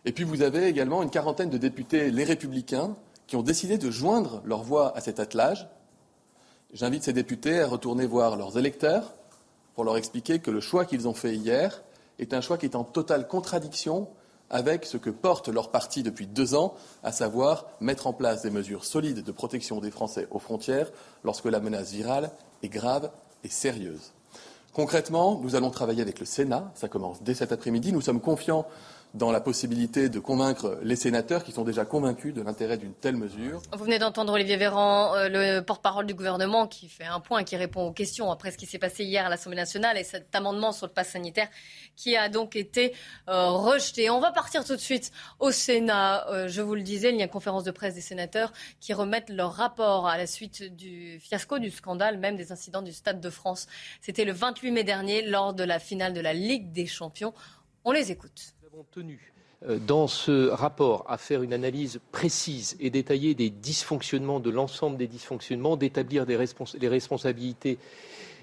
Et puis vous avez également une quarantaine de députés, les républicains, qui ont décidé de joindre leur voix à cet attelage. J'invite ces députés à retourner voir leurs électeurs pour leur expliquer que le choix qu'ils ont fait hier est un choix qui est en totale contradiction avec ce que porte leur parti depuis deux ans, à savoir mettre en place des mesures solides de protection des Français aux frontières lorsque la menace virale est grave et sérieuse. Concrètement, nous allons travailler avec le Sénat, ça commence dès cet après-midi. Nous sommes confiants dans la possibilité de convaincre les sénateurs qui sont déjà convaincus de l'intérêt d'une telle mesure. Vous venez d'entendre Olivier Véran, euh, le porte-parole du gouvernement, qui fait un point, qui répond aux questions après ce qui s'est passé hier à l'Assemblée nationale et cet amendement sur le pass sanitaire qui a donc été euh, rejeté. On va partir tout de suite au Sénat. Euh, je vous le disais, il y a une conférence de presse des sénateurs qui remettent leur rapport à la suite du fiasco, du scandale, même des incidents du Stade de France. C'était le 28 mai dernier lors de la finale de la Ligue des Champions. On les écoute avons tenu euh, dans ce rapport à faire une analyse précise et détaillée des dysfonctionnements, de l'ensemble des dysfonctionnements, d'établir les responsabilités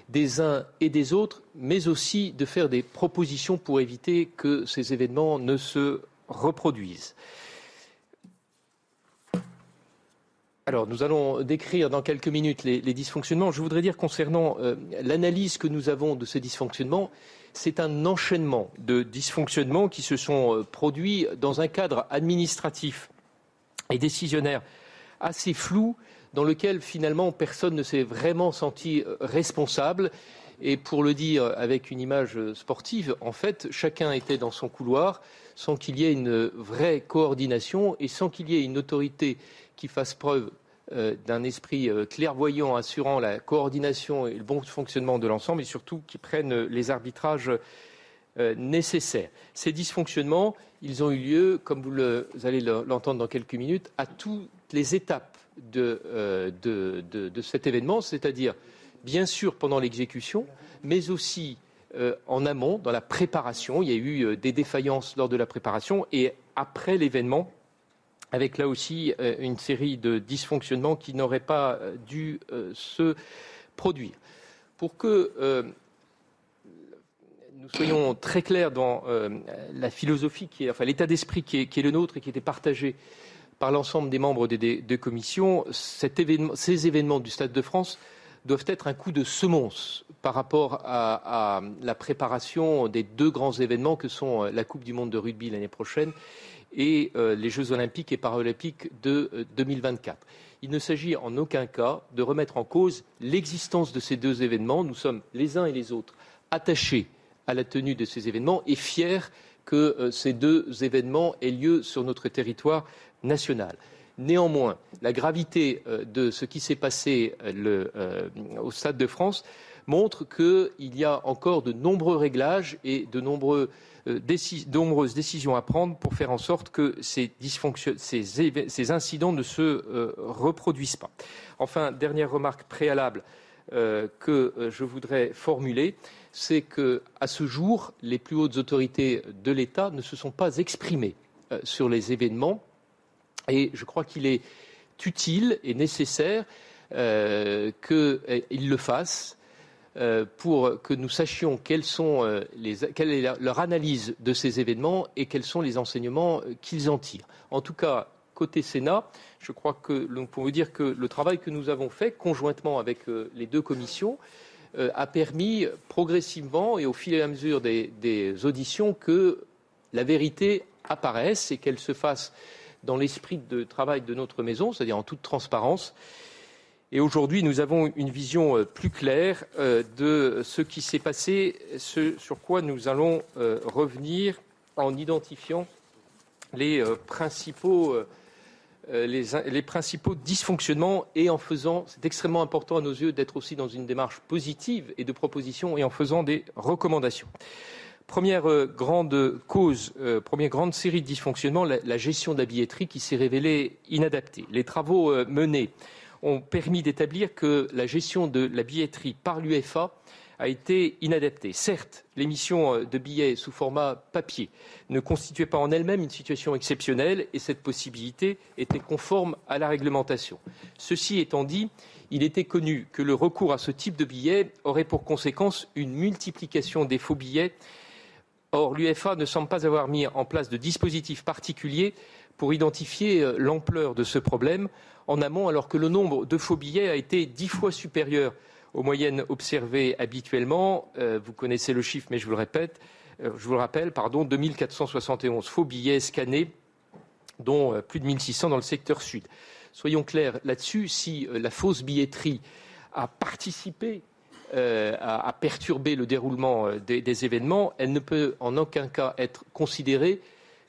des uns et des autres, mais aussi de faire des propositions pour éviter que ces événements ne se reproduisent. Alors, nous allons décrire dans quelques minutes les, dysfonctionnements. Je voudrais dire concernant euh, l'analyse que nous avons de ces dysfonctionnements, c'est un enchaînement de dysfonctionnements qui se sont euh, produits dans un cadre administratif et décisionnaire assez flou, dans lequel finalement personne ne s'est vraiment senti euh, responsable. Et pour le dire avec une image sportive, en fait, chacun était dans son couloir sans qu'il y ait une vraie coordination et sans qu'il y ait une autorité qui fasse preuve euh, d'un esprit euh, clairvoyant assurant la coordination et le bon fonctionnement de l'ensemble et surtout qui prennent les arbitrages euh, nécessaires. Ces dysfonctionnements, ils ont eu lieu, comme vous, allez l'entendre dans quelques minutes, à toutes les étapes de, cet événement, c'est-à-dire bien sûr pendant l'exécution, mais aussi en amont, dans la préparation. Il y a eu des défaillances lors de la préparation et après l'événement avec là aussi euh, une série de dysfonctionnements qui n'auraient pas euh, dû euh, se produire. Pour que nous soyons très clairs dans la philosophie, enfin l'état d'esprit qui est, le nôtre et qui était partagé par l'ensemble des membres des deux commissions, ces événements du Stade de France doivent être un coup de semonce par rapport à, la préparation des deux grands événements que sont la Coupe du Monde de rugby l'année prochaine et euh, les Jeux olympiques et paralympiques de 2024. Euh, Il ne s'agit en aucun cas de remettre en cause l'existence de ces deux événements. Nous sommes les uns et les autres attachés à la tenue de ces événements et fiers que euh, ces deux événements aient lieu sur notre territoire national. Néanmoins, la gravité de ce qui s'est passé au Stade de France montre qu'il y a encore de nombreux réglages et de nombreux euh, nombreuses décisions à prendre pour faire en sorte que ces, incidents ne se euh, reproduisent pas. Enfin, dernière remarque préalable euh, que je voudrais formuler, c'est qu'à ce jour, les plus hautes autorités de l'État ne se sont pas exprimées sur les événements et je crois qu'il est utile et nécessaire qu'ils le fassent pour que nous sachions euh, quelle est leur analyse de ces événements et quels sont les enseignements euh, qu'ils en tirent. En tout cas, côté Sénat, je crois que l'on peut dire que le travail que nous avons fait conjointement avec les deux commissions a permis progressivement et au fil et à mesure des, des auditions que la vérité apparaisse et qu'elle se fasse dans l'esprit de travail de notre maison, c'est-à-dire en toute transparence. Aujourd'hui, nous avons une vision euh, plus claire euh, de ce qui s'est passé, ce sur quoi nous allons euh, revenir en identifiant les principaux, dysfonctionnements et en faisant, c'est extrêmement important à nos yeux d'être aussi dans une démarche positive et de proposition et en faisant des recommandations. Première grande cause, première grande série de dysfonctionnements, la gestion de la billetterie qui s'est révélée inadaptée. Les travaux menés ont permis d'établir que la gestion de la billetterie par l'UEFA a été inadaptée. Certes, l'émission euh, de billets sous format papier ne constituait pas en elle-même une situation exceptionnelle et cette possibilité était conforme à la réglementation. Ceci étant dit, il était connu que le recours à ce type de billets aurait pour conséquence une multiplication des faux billets. Or, l'UEFA ne semble pas avoir mis en place de dispositifs particuliers pour identifier euh, l'ampleur de ce problème en amont, alors que le nombre de faux billets a été dix fois supérieur aux moyennes observées habituellement. Euh, vous connaissez le chiffre, mais je vous le répète. je vous le rappelle, pardon, 2471 faux billets scannés, dont plus de 1600 dans le secteur sud. Soyons clairs là-dessus, si la fausse billetterie a participé à, perturber le déroulement des, événements, elle ne peut en aucun cas être considérée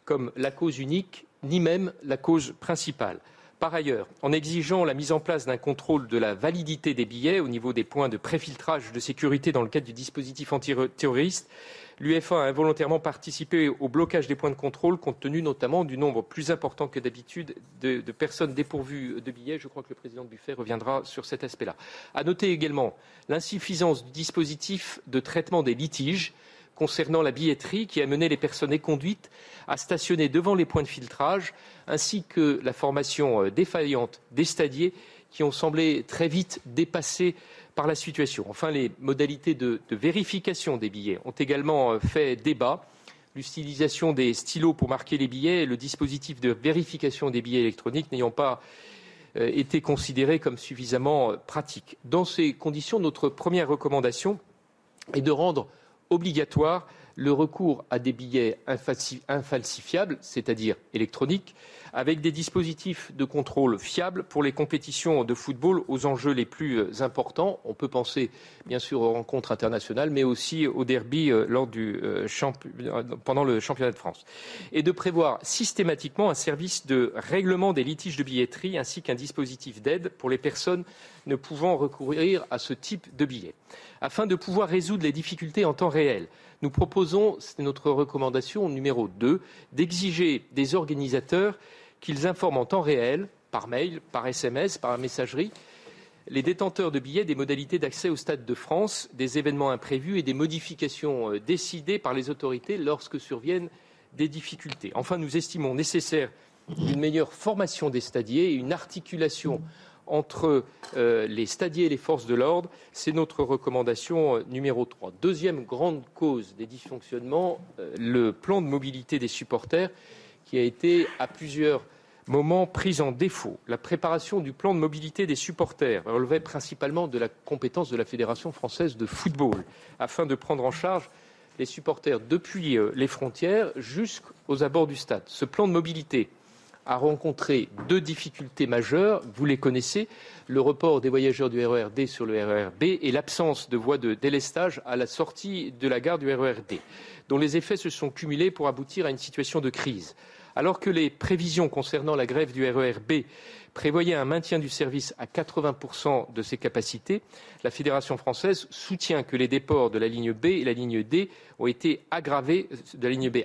comme la cause unique, ni même la cause principale. Par ailleurs, en exigeant la mise en place d'un contrôle de la validité des billets au niveau des points de préfiltrage de sécurité dans le cadre du dispositif antiterroriste, l'UFA a involontairement participé au blocage des points de contrôle compte tenu notamment du nombre plus important que d'habitude de, personnes dépourvues de billets. Je crois que le président Buffet reviendra sur cet aspect-là. À noter également l'insuffisance du dispositif de traitement des litiges concernant la billetterie qui a mené les personnes éconduites à stationner devant les points de filtrage, ainsi que la formation euh, défaillante des stadiers qui ont semblé très vite dépassés par la situation. Enfin, les modalités de, vérification des billets ont également euh, fait débat. L'utilisation des stylos pour marquer les billets et le dispositif de vérification des billets électroniques n'ayant pas euh, été considérés comme suffisamment pratiques. Dans ces conditions, notre première recommandation est de rendre obligatoire le recours à des billets infalsifiables, c'est-à-dire électroniques, avec des dispositifs de contrôle fiables pour les compétitions de football aux enjeux les plus euh, importants. On peut penser bien sûr aux rencontres internationales, mais aussi au derby euh, lors du, euh, pendant le championnat de France. Et de prévoir systématiquement un service de règlement des litiges de billetterie ainsi qu'un dispositif d'aide pour les personnes ne pouvant recourir à ce type de billets. Afin de pouvoir résoudre les difficultés en temps réel, nous proposons, c'est notre recommandation numéro 2, d'exiger des organisateurs qu'ils informent en temps réel, par mail, par SMS, par messagerie, les détenteurs de billets des modalités d'accès au Stade de France, des événements imprévus et des modifications euh, décidées par les autorités lorsque surviennent des difficultés. Enfin, nous estimons nécessaire une meilleure formation des stadiers et une articulation entre euh, les stadiers et les forces de l'ordre. C'est notre recommandation euh, numéro 3. Deuxième grande cause des dysfonctionnements, euh, le plan de mobilité des supporters qui a été à plusieurs moments pris en défaut. La préparation du plan de mobilité des supporters relevait principalement de la compétence de la Fédération française de football afin de prendre en charge les supporters depuis les frontières jusqu'aux abords du stade. Ce plan de mobilité a rencontré deux difficultés majeures. Vous les connaissez le report des voyageurs du RERD sur le RERB et l'absence de voies de délestage à la sortie de la gare du RERD, dont les effets se sont cumulés pour aboutir à une situation de crise. Alors que les prévisions concernant la grève du RERB prévoyait un maintien du service à 80% de ses capacités, la Fédération française soutient que les déports de la ligne B et la ligne D ont été aggravés,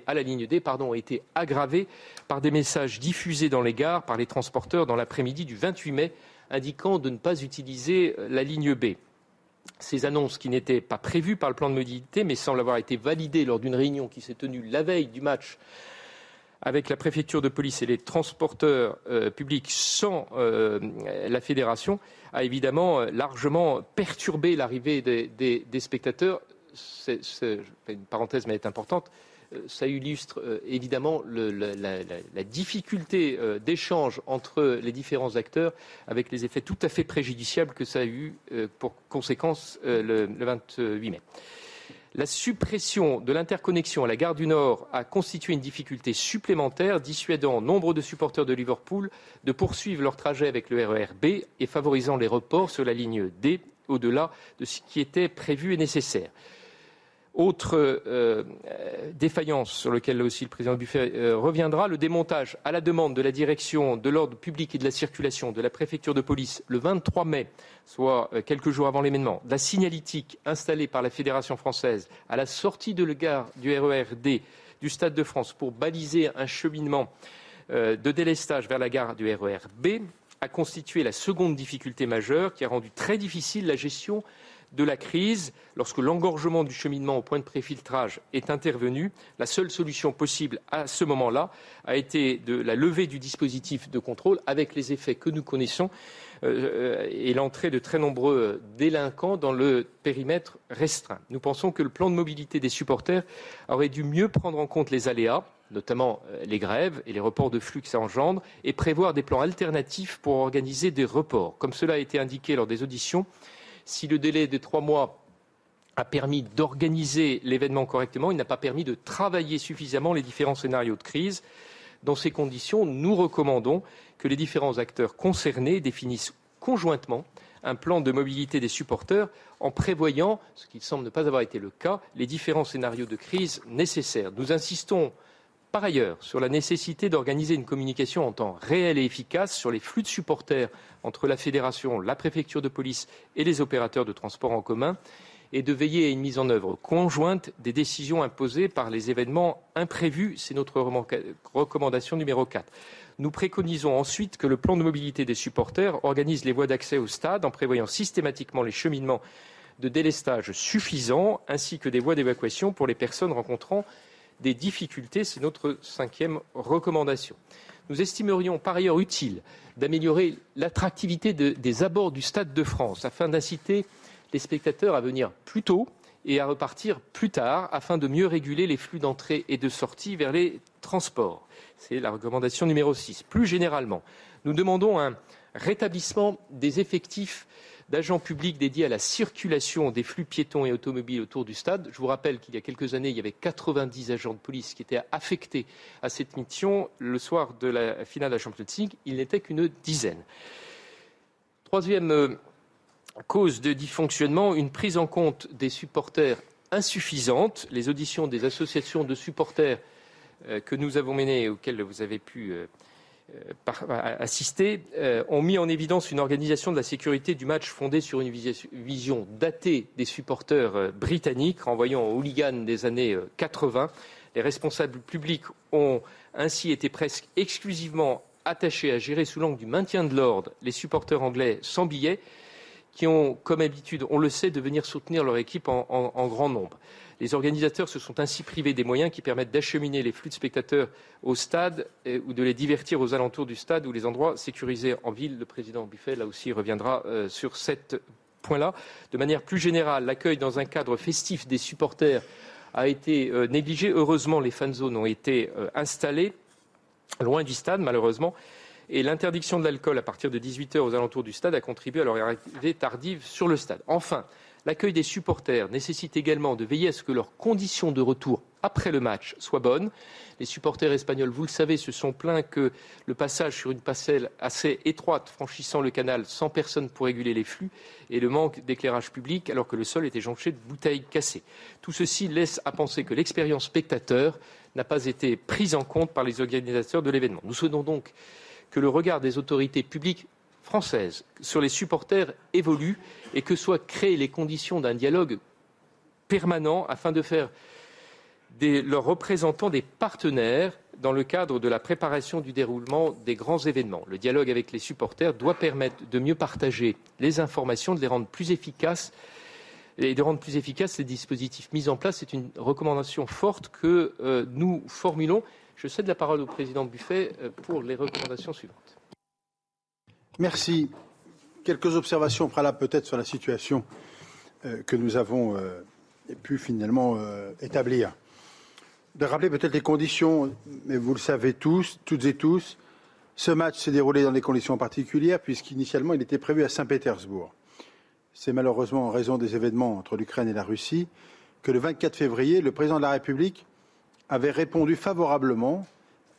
à la ligne D, ont été aggravés par des messages diffusés dans les gares par les transporteurs dans l'après-midi du 28 mai, indiquant de ne pas utiliser la ligne B. Ces annonces qui n'étaient pas prévues par le plan de mobilité, mais semblent avoir été validées lors d'une réunion qui s'est tenue la veille du match avec la préfecture de police et les transporteurs euh, publics sans euh, la fédération a évidemment euh, largement perturbé l'arrivée des, spectateurs. Une parenthèse, mais elle est importante. Ça illustre évidemment la, difficulté d'échange entre les différents acteurs avec les effets tout à fait préjudiciables que ça a eu pour conséquence le 28 mai. La suppression de l'interconnexion à la gare du Nord a constitué une difficulté supplémentaire, dissuadant nombre de supporters de Liverpool de poursuivre leur trajet avec le RER B et favorisant les reports sur la ligne D au-delà de ce qui était prévu et nécessaire. Autre euh, défaillance sur laquelle aussi le président Buffet euh, reviendra, le démontage à la demande de la direction de l'ordre public et de la circulation de la préfecture de police le 23 mai, soit euh, quelques jours avant l'événement, de la signalétique installée par la Fédération française à la sortie de la gare du RERD du Stade de France pour baliser un cheminement de délestage vers la gare du RERB a constitué la seconde difficulté majeure qui a rendu très difficile la gestion de la crise, lorsque l'engorgement du cheminement au point de préfiltrage est intervenu, la seule solution possible à ce moment-là a été la levée du dispositif de contrôle avec les effets que nous connaissons euh, et l'entrée de très nombreux délinquants dans le périmètre restreint. Nous pensons que le plan de mobilité des supporters aurait dû mieux prendre en compte les aléas notamment euh, les grèves et les reports de flux que ça engendre, et prévoir des plans alternatifs pour organiser des reports. Comme cela a été indiqué lors des auditions, si le délai de trois mois a permis d'organiser l'événement correctement, il n'a pas permis de travailler suffisamment les différents scénarios de crise. Dans ces conditions, nous recommandons que les différents acteurs concernés définissent conjointement un plan de mobilité des supporters en prévoyant, ce qui semble ne pas avoir été le cas, les différents scénarios de crise nécessaires. Nous insistons par ailleurs sur la nécessité d'organiser une communication en temps réel et efficace sur les flux de supporters entre la fédération, la préfecture de police et les opérateurs de transport en commun et de veiller à une mise en œuvre conjointe des décisions imposées par les événements imprévus. C'est notre recommandation numéro 4. Nous préconisons ensuite que le plan de mobilité des supporters organise les voies d'accès au stade en prévoyant systématiquement les cheminements de délestage suffisants ainsi que des voies d'évacuation pour les personnes rencontrant des difficultés. C'est notre cinquième recommandation. Nous estimerions par ailleurs utile d'améliorer l'attractivité des abords du Stade de France afin d'inciter les spectateurs à venir plus tôt et à repartir plus tard afin de mieux réguler les flux d'entrée et de sortie vers les transports. C'est la recommandation numéro 6. Plus généralement, nous demandons un rétablissement des effectifs d'agents publics dédiés à la circulation des flux piétons et automobiles autour du stade. Je vous rappelle qu'il y a quelques années, il y avait 90 agents de police qui étaient affectés à cette mission. Le soir de la finale de la Champions League, il n'était qu'une dizaine. Troisième euh, cause de dysfonctionnement, une prise en compte des supporters insuffisante. Les auditions des associations de supporters euh, que nous avons menées auxquelles vous avez pu euh, euh, assister ont mis en évidence une organisation de la sécurité du match fondée sur une vision datée des supporters britanniques, renvoyant aux hooligans des années 80. Les responsables publics ont ainsi été presque exclusivement attachés à gérer sous l'angle du maintien de l'ordre les supporters anglais sans billets qui ont comme habitude, on le sait, de venir soutenir leur équipe en, grand nombre. Les organisateurs se sont ainsi privés des moyens qui permettent d'acheminer les flux de spectateurs au stade ou de les divertir aux alentours du stade ou les endroits sécurisés en ville. Le président Buffet, là aussi, reviendra euh, sur ce point-là. De manière plus générale, l'accueil dans un cadre festif des supporters a été euh, négligé. Heureusement, les fan zones ont été euh, installées loin du stade, malheureusement. Et l'interdiction de l'alcool à partir de 18 heures aux alentours du stade a contribué à leur arrivée tardive sur le stade. Enfin, l'accueil des supporters nécessite également de veiller à ce que leurs conditions de retour après le match soient bonnes. Les supporters espagnols, vous le savez, se sont plaints que le passage sur une passerelle assez étroite franchissant le canal sans personne pour réguler les flux et le manque d'éclairage public alors que le sol était jonché de bouteilles cassées. Tout ceci laisse à penser que l'expérience spectateur n'a pas été prise en compte par les organisateurs de l'événement. Nous souhaitons donc que le regard des autorités publiques françaises sur les supporters évolue et que soient créées les conditions d'un dialogue permanent afin de faire de leurs représentants des partenaires dans le cadre de la préparation du déroulement des grands événements. Le dialogue avec les supporters doit permettre de mieux partager les informations, de les rendre plus efficaces et de rendre plus efficaces les dispositifs mis en place. C'est une recommandation forte que euh, nous formulons. Je cède la parole au président Buffet euh, pour les recommandations suivantes. Merci. Quelques observations préalables peut-être sur la situation euh, que nous avons euh, pu finalement établir. De rappeler peut-être les conditions, mais vous le savez tous, toutes et tous, ce match s'est déroulé dans des conditions particulières puisqu'initialement il était prévu à Saint-Pétersbourg. C'est malheureusement en raison des événements entre l'Ukraine et la Russie que le 24 février, le président de la République avait répondu favorablement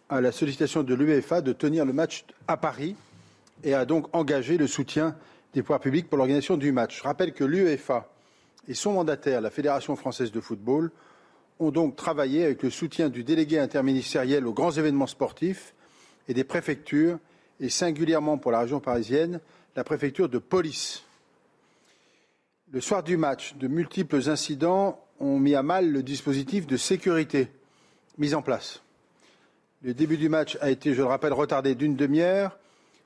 à la sollicitation de l'UEFA de tenir le match à Paris et a donc engagé le soutien des pouvoirs publics pour l'organisation du match. Je rappelle que l'UEFA et son mandataire, la Fédération française de football, ont donc travaillé avec le soutien du délégué interministériel aux grands événements sportifs et des préfectures, et singulièrement pour la région parisienne, la préfecture de police. Le soir du match, de multiples incidents ont mis à mal le dispositif de sécurité mise en place. Le début du match a été, je le rappelle, retardé d'une demi-heure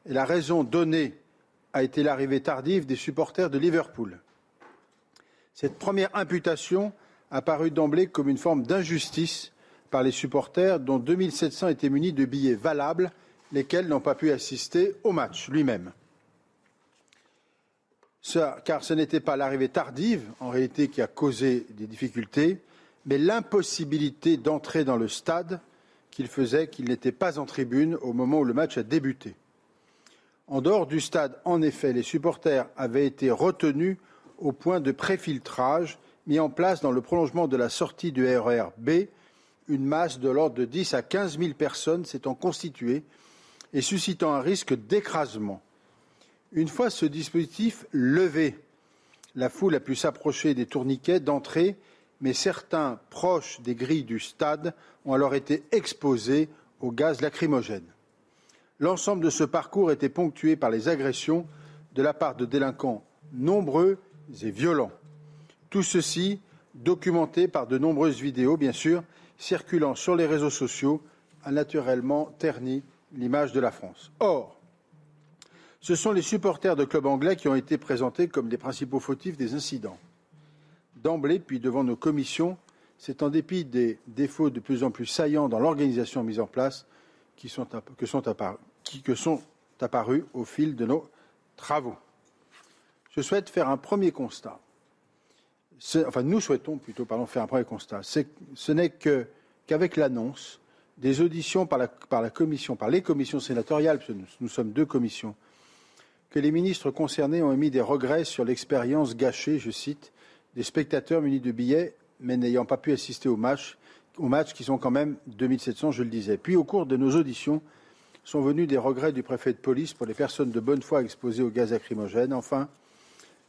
la raison donnée a été l'arrivée tardive des supporters de Liverpool. Cette première imputation a paru d'emblée comme une forme d'injustice par les supporters dont 2700 étaient munis de billets valables, lesquels n'ont pas pu assister au match lui-même. car ce n'était pas l'arrivée tardive, en réalité, qui a causé des difficultés, mais l'impossibilité d'entrer dans le stade qu'il faisait qu'il n'était pas en tribune au moment où le match a débuté. En dehors du stade, en effet, les supporters avaient été retenus au point de préfiltrage mis en place dans le prolongement de la sortie du RER B. Une masse de l'ordre de 10 à 15 000 personnes s'étant constituée et suscitant un risque d'écrasement. Une fois ce dispositif levé, la foule a pu s'approcher des tourniquets d'entrée, mais certains proches des grilles du stade ont alors été exposés au gaz lacrymogène. L'ensemble de ce parcours était ponctué par les agressions de la part de délinquants nombreux et violents. Tout ceci documenté par de nombreuses vidéos, bien sûr, circulant sur les réseaux sociaux, a naturellement terni l'image de la France. Or, ce sont les supporters de clubs anglais qui ont été présentés comme les principaux fautifs des incidents. D'emblée, puis devant nos commissions, c'est en dépit des défauts de plus en plus saillants dans l'organisation mise en place qui que sont, apparus, que sont apparus au fil de nos travaux. Je souhaite faire un premier constat. Enfin, nous souhaitons plutôt faire un premier constat. Ce n'est qu'avec l'annonce des auditions par la, commission, par les commissions sénatoriales, parce nous, sommes deux commissions, que les ministres concernés ont émis des regrets sur l'expérience gâchée, je cite, des spectateurs munis de billets mais n'ayant pas pu assister au match, aux matchs qui sont quand même 2700, je le disais. Puis au cours de nos auditions sont venus des regrets du préfet de police pour les personnes de bonne foi exposées au gaz lacrymogène. Enfin,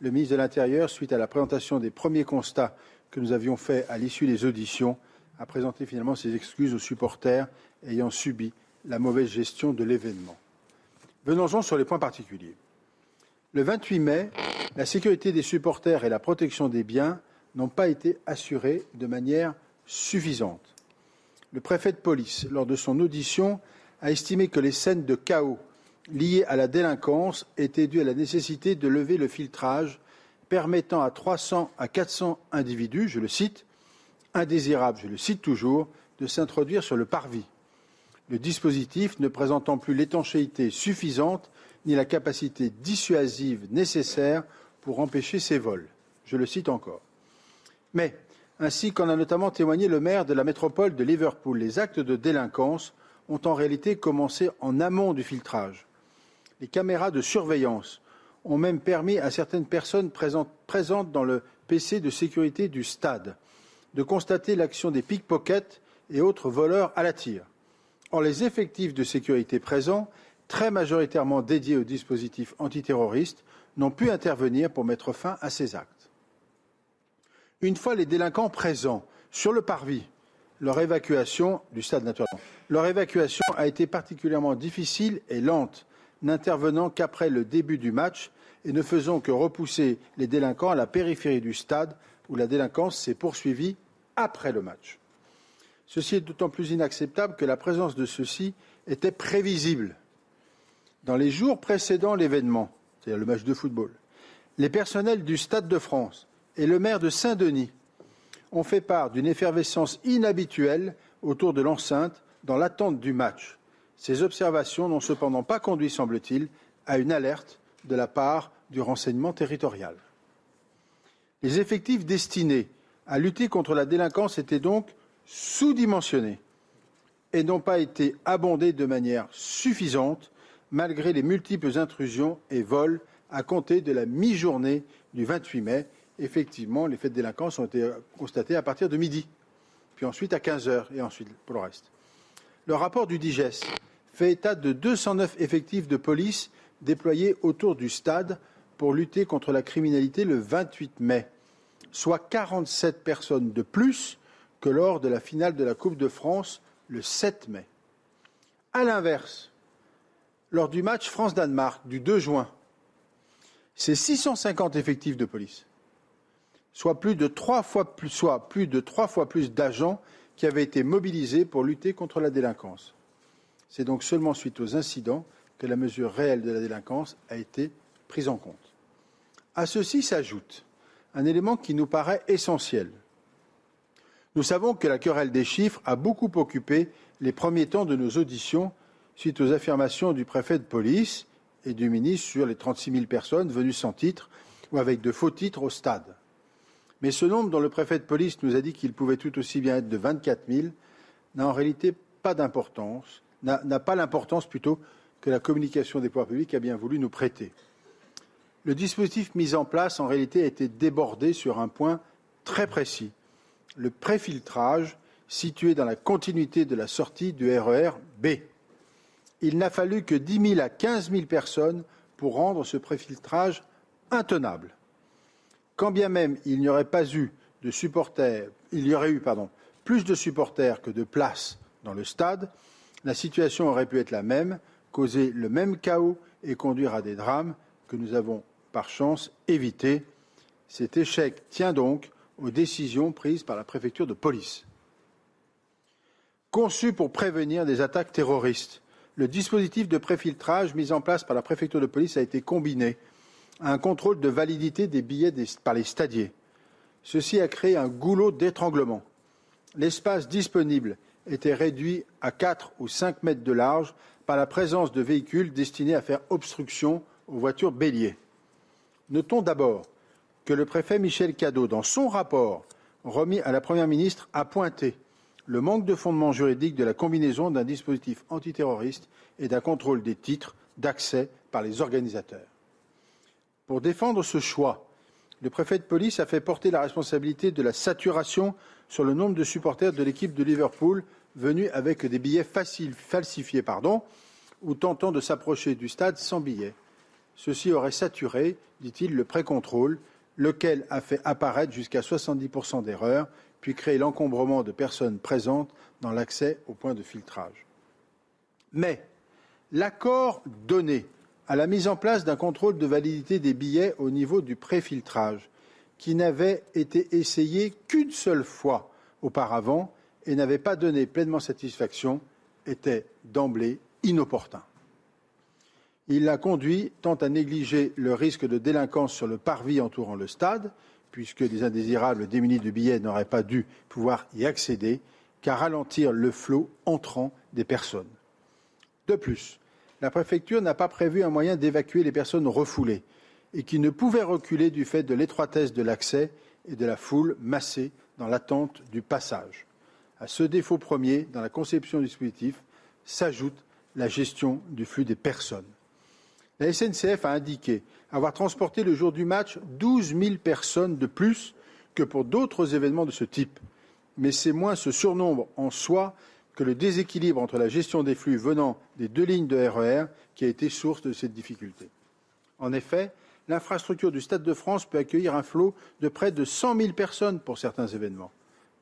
le ministre de l'Intérieur, suite à la présentation des premiers constats que nous avions faits à l'issue des auditions, a présenté finalement ses excuses aux supporters ayant subi la mauvaise gestion de l'événement. Venons-en sur les points particuliers. Le 28 mai, la sécurité des supporters et la protection des biens n'ont pas été assurées de manière suffisante. Le préfet de police, lors de son audition, a estimé que les scènes de chaos liées à la délinquance étaient dues à la nécessité de lever le filtrage permettant à 300 à 400 individus, je le cite, indésirables, je le cite toujours, de s'introduire sur le parvis. Le dispositif ne présentant plus l'étanchéité suffisante ni la capacité dissuasive nécessaire pour empêcher ces vols. Je le cite encore. Mais, ainsi qu'en a notamment témoigné le maire de la métropole de Liverpool, les actes de délinquance ont en réalité commencé en amont du filtrage. Les caméras de surveillance ont même permis à certaines personnes présentes dans le PC de sécurité du stade de constater l'action des pickpockets et autres voleurs à la tire. Or, les effectifs de sécurité présents, très majoritairement dédiés au dispositif antiterroriste, n'ont pu intervenir pour mettre fin à ces actes. Une fois les délinquants présents sur le parvis, leur évacuation du stade naturellement, leur évacuation a été particulièrement difficile et lente, n'intervenant qu'après le début du match et ne faisant que repousser les délinquants à la périphérie du stade où la délinquance s'est poursuivie après le match. Ceci est d'autant plus inacceptable que la présence de ceux-ci était prévisible. Dans les jours précédant l'événement, c'est-à-dire le match de football, les personnels du Stade de France et le maire de Saint-Denis ont fait part d'une effervescence inhabituelle autour de l'enceinte dans l'attente du match. Ces observations n'ont cependant pas conduit, semble-t-il, à une alerte de la part du renseignement territorial. Les effectifs destinés à lutter contre la délinquance étaient donc sous-dimensionnés et n'ont pas été abondés de manière suffisante malgré les multiples intrusions et vols à compter de la mi-journée du 28 mai effectivement, les faits de délinquance ont été constatés à partir de midi, puis ensuite à 15 heures, et ensuite pour le reste. Le rapport du DIGES fait état de 209 effectifs de police déployés autour du stade pour lutter contre la criminalité le 28 mai, soit 47 personnes de plus que lors de la finale de la Coupe de France le 7 mai. À l'inverse, lors du match France-Danemark du 2 juin, c'est 650 effectifs de police soit plus de trois fois plus d'agents qui avaient été mobilisés pour lutter contre la délinquance. C'est donc seulement suite aux incidents que la mesure réelle de la délinquance a été prise en compte. À ceci s'ajoute un élément qui nous paraît essentiel. Nous savons que la querelle des chiffres a beaucoup occupé les premiers temps de nos auditions suite aux affirmations du préfet de police et du ministre sur les 36 000 personnes venues sans titre ou avec de faux titres au stade. Mais ce nombre dont le préfet de police nous a dit qu'il pouvait tout aussi bien être de 24 000 n'a en réalité pas d'importance, n'a pas l'importance plutôt que la communication des pouvoirs publics a bien voulu nous prêter. Le dispositif mis en place, en réalité, a été débordé sur un point très précis. Le préfiltrage situé dans la continuité de la sortie du RER B. Il n'a fallu que 10 000 à 15 000 personnes pour rendre ce préfiltrage intenable. Quand bien même il n'y aurait pas eu de supporters, il y aurait eu plus de supporters que de places dans le stade, la situation aurait pu être la même, causer le même chaos et conduire à des drames que nous avons par chance évités. Cet échec tient donc aux décisions prises par la préfecture de police. Conçu pour prévenir des attaques terroristes, le dispositif de préfiltrage mis en place par la préfecture de police a été combiné un contrôle de validité des billets par les stadiers. Ceci a créé un goulot d'étranglement. L'espace disponible était réduit à 4 ou 5 mètres de large par la présence de véhicules destinés à faire obstruction aux voitures béliers. Notons d'abord que le préfet Michel Cadot, dans son rapport remis à la Première ministre, a pointé le manque de fondement juridique de la combinaison d'un dispositif antiterroriste et d'un contrôle des titres d'accès par les organisateurs. Pour défendre ce choix, le préfet de police a fait porter la responsabilité de la saturation sur le nombre de supporters de l'équipe de Liverpool venus avec des billets falsifiés ou tentant de s'approcher du stade sans billets. Ceci aurait saturé, dit-il, le précontrôle, lequel a fait apparaître jusqu'à 70% d'erreurs, puis créé l'encombrement de personnes présentes dans l'accès au point de filtrage. Mais l'accord donné à la mise en place d'un contrôle de validité des billets au niveau du préfiltrage, qui n'avait été essayé qu'une seule fois auparavant et n'avait pas donné pleinement satisfaction, était d'emblée inopportun. Il l'a conduit tant à négliger le risque de délinquance sur le parvis entourant le stade, puisque les indésirables démunis de billets n'auraient pas dû pouvoir y accéder, qu'à ralentir le flot entrant des personnes. De plus, la préfecture n'a pas prévu un moyen d'évacuer les personnes refoulées et qui ne pouvaient reculer du fait de l'étroitesse de l'accès et de la foule massée dans l'attente du passage. À ce défaut premier, dans la conception du dispositif, s'ajoute la gestion du flux des personnes. La SNCF a indiqué avoir transporté le jour du match 12 000 personnes de plus que pour d'autres événements de ce type. Mais c'est moins ce surnombre en soi que le déséquilibre entre la gestion des flux venant des deux lignes de RER e qui a été source de cette difficulté. En effet, l'infrastructure du Stade de France peut accueillir un flot de près de 100 000 personnes pour certains événements.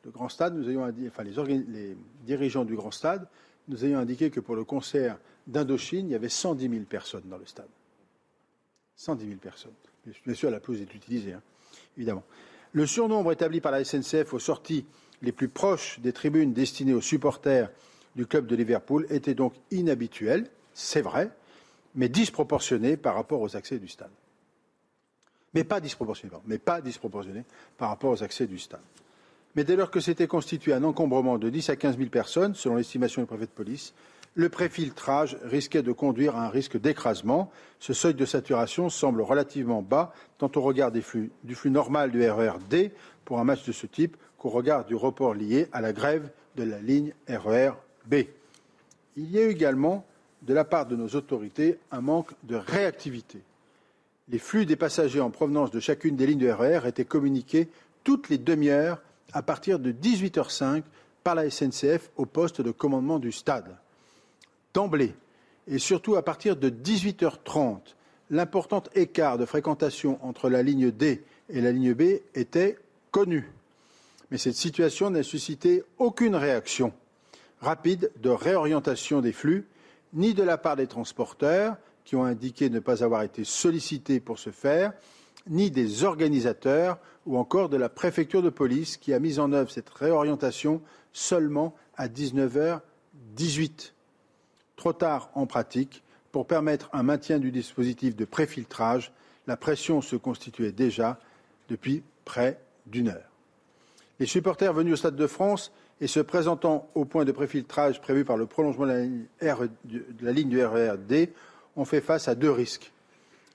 Le Grand Stade, nous ayons enfin, les, dirigeants du Grand Stade nous ayons indiqué que pour le concert d'Indochine, il y avait 110 000 personnes dans le stade. 110 000 personnes. Bien sûr, la pelouse est utilisée, hein, évidemment. Le surnombre établi par la SNCF aux sorties les plus proches des tribunes destinées aux supporters du club de Liverpool était donc inhabituel, c'est vrai, mais disproportionné par rapport aux accès du stade. Mais pas disproportionné, mais pas disproportionné par rapport aux accès du stade. Mais dès lors que s'était constitué un encombrement de 10 à 15 000 personnes, selon l'estimation du préfet de police, le préfiltrage risquait de conduire à un risque d'écrasement. Ce seuil de saturation semble relativement bas, tant au regard du flux normal du RER-D pour un match de ce type qu'au regard du report lié à la grève de la ligne RER B. Il y a eu également, de la part de nos autorités, un manque de réactivité. Les flux des passagers en provenance de chacune des lignes de RER étaient communiqués toutes les demi-heures à partir de 18h05 par la SNCF au poste de commandement du stade. D'emblée, et surtout à partir de 18h30, l'important écart de fréquentation entre la ligne D et la ligne B était connu mais cette situation n'a suscité aucune réaction rapide de réorientation des flux, ni de la part des transporteurs, qui ont indiqué ne pas avoir été sollicités pour ce faire, ni des organisateurs, ou encore de la préfecture de police, qui a mis en œuvre cette réorientation seulement à 19h18. Trop tard en pratique pour permettre un maintien du dispositif de préfiltrage. La pression se constituait déjà depuis près d'une heure. Les supporters venus au Stade de France et se présentant au point de préfiltrage prévu par le prolongement de la, ligne du RERD ont fait face à deux risques.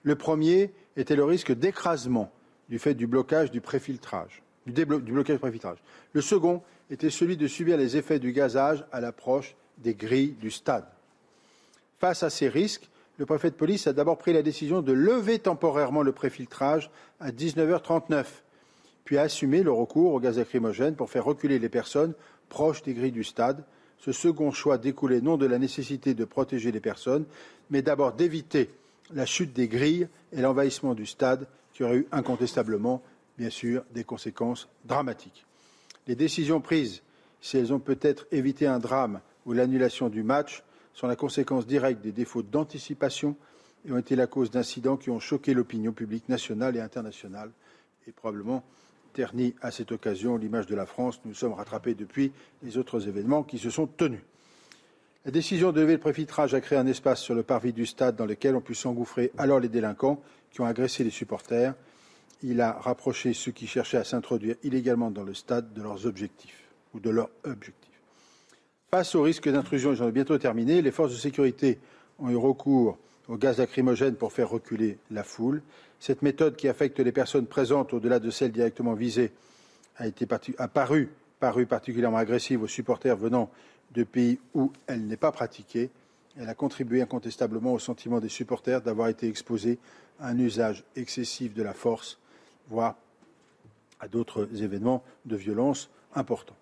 Le premier était le risque d'écrasement du fait du blocage du préfiltrage, du, du préfiltrage. Le second était celui de subir les effets du gazage à l'approche des grilles du stade. Face à ces risques, le préfet de police a d'abord pris la décision de lever temporairement le préfiltrage à 19h39 puis a assumé le recours au gaz lacrymogène pour faire reculer les personnes proches des grilles du stade. Ce second choix découlait non de la nécessité de protéger les personnes, mais d'abord d'éviter la chute des grilles et l'envahissement du stade qui aurait eu incontestablement, bien sûr, des conséquences dramatiques. Les décisions prises, si elles ont peut-être évité un drame ou l'annulation du match, sont la conséquence directe des défauts d'anticipation et ont été la cause d'incidents qui ont choqué l'opinion publique nationale et internationale et probablement terni à cette occasion l'image de la France. Nous sommes rattrapés depuis les autres événements qui se sont tenus. La décision de lever le préfiltrage a créé un espace sur le parvis du stade dans lequel ont pu s'engouffrer alors les délinquants qui ont agressé les supporters. Il a rapproché ceux qui cherchaient à s'introduire illégalement dans le stade de leurs objectifs ou de leurs objectifs. Face au risque d'intrusion, et j'en ai bientôt terminé, les forces de sécurité ont eu recours au gaz lacrymogène pour faire reculer la foule. Cette méthode qui affecte les personnes présentes au-delà de celles directement visées a, été paru, particulièrement agressive aux supporters venant de pays où elle n'est pas pratiquée. Elle a contribué incontestablement au sentiment des supporters d'avoir été exposés à un usage excessif de la force, voire à d'autres événements de violence importants.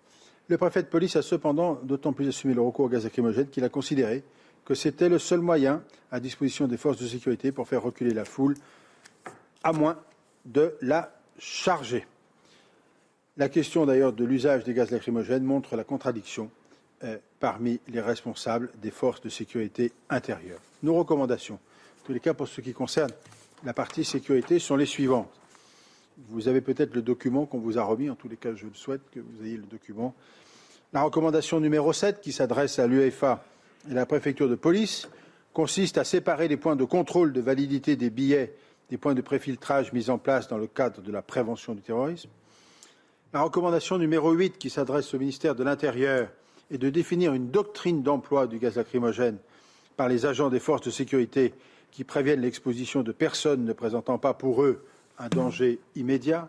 Le préfet de police a cependant d'autant plus assumé le recours au gaz lacrymogène qu'il a considéré que c'était le seul moyen à disposition des forces de sécurité pour faire reculer la foule, à moins de la charger. La question d'ailleurs de l'usage des gaz lacrymogènes montre la contradiction euh, parmi les responsables des forces de sécurité intérieure. Nos recommandations, en tous les cas pour ce qui concerne la partie sécurité, sont les suivantes. Vous avez peut-être le document qu'on vous a remis, en tous les cas je le souhaite que vous ayez le document. La recommandation numéro 7 qui s'adresse à l'UEFA et la préfecture de police consiste à séparer les points de contrôle de validité des billets des points de préfiltrage mis en place dans le cadre de la prévention du terrorisme. La recommandation numéro 8 qui s'adresse au ministère de l'Intérieur est de définir une doctrine d'emploi du gaz lacrymogène par les agents des forces de sécurité qui préviennent l'exposition de personnes ne présentant pas pour eux un danger immédiat.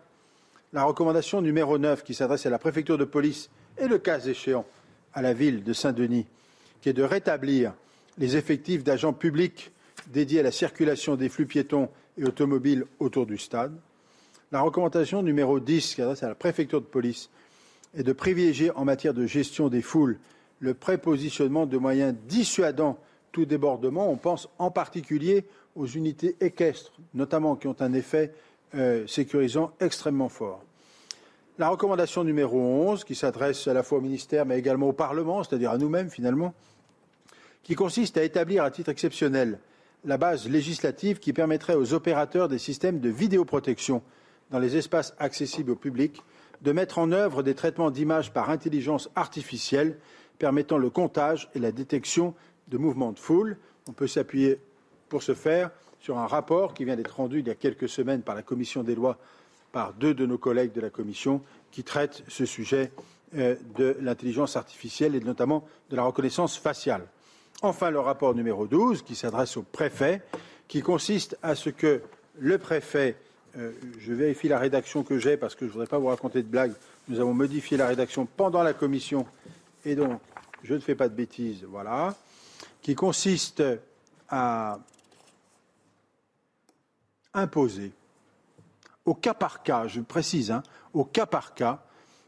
La recommandation numéro 9 qui s'adresse à la préfecture de police et le cas échéant à la ville de Saint-Denis qui est de rétablir les effectifs d'agents publics dédiés à la circulation des flux piétons et automobiles autour du stade. La recommandation numéro 10, qui adresse à la préfecture de police, est de privilégier en matière de gestion des foules le prépositionnement de moyens dissuadant tout débordement. On pense en particulier aux unités équestres, notamment qui ont un effet euh, sécurisant extrêmement fort. La recommandation numéro 11, qui s'adresse à la fois au ministère mais également au Parlement, c'est-à-dire à, nous-mêmes finalement, qui consiste à établir à titre exceptionnel la base législative qui permettrait aux opérateurs des systèmes de vidéoprotection dans les espaces accessibles au public de mettre en œuvre des traitements d'images par intelligence artificielle permettant le comptage et la détection de mouvements de foule. On peut s'appuyer pour ce faire sur un rapport qui vient d'être rendu il y a quelques semaines par la Commission des lois par deux de nos collègues de la Commission qui traitent ce sujet euh, de l'intelligence artificielle et notamment de la reconnaissance faciale. Enfin, le rapport numéro 12 qui s'adresse au préfet, qui consiste à ce que le préfet, euh, je vérifie la rédaction que j'ai parce que je ne voudrais pas vous raconter de blagues, nous avons modifié la rédaction pendant la commission et donc je ne fais pas de bêtises, voilà, qui consiste à imposer au cas par cas, je précise, hein, au cas par cas,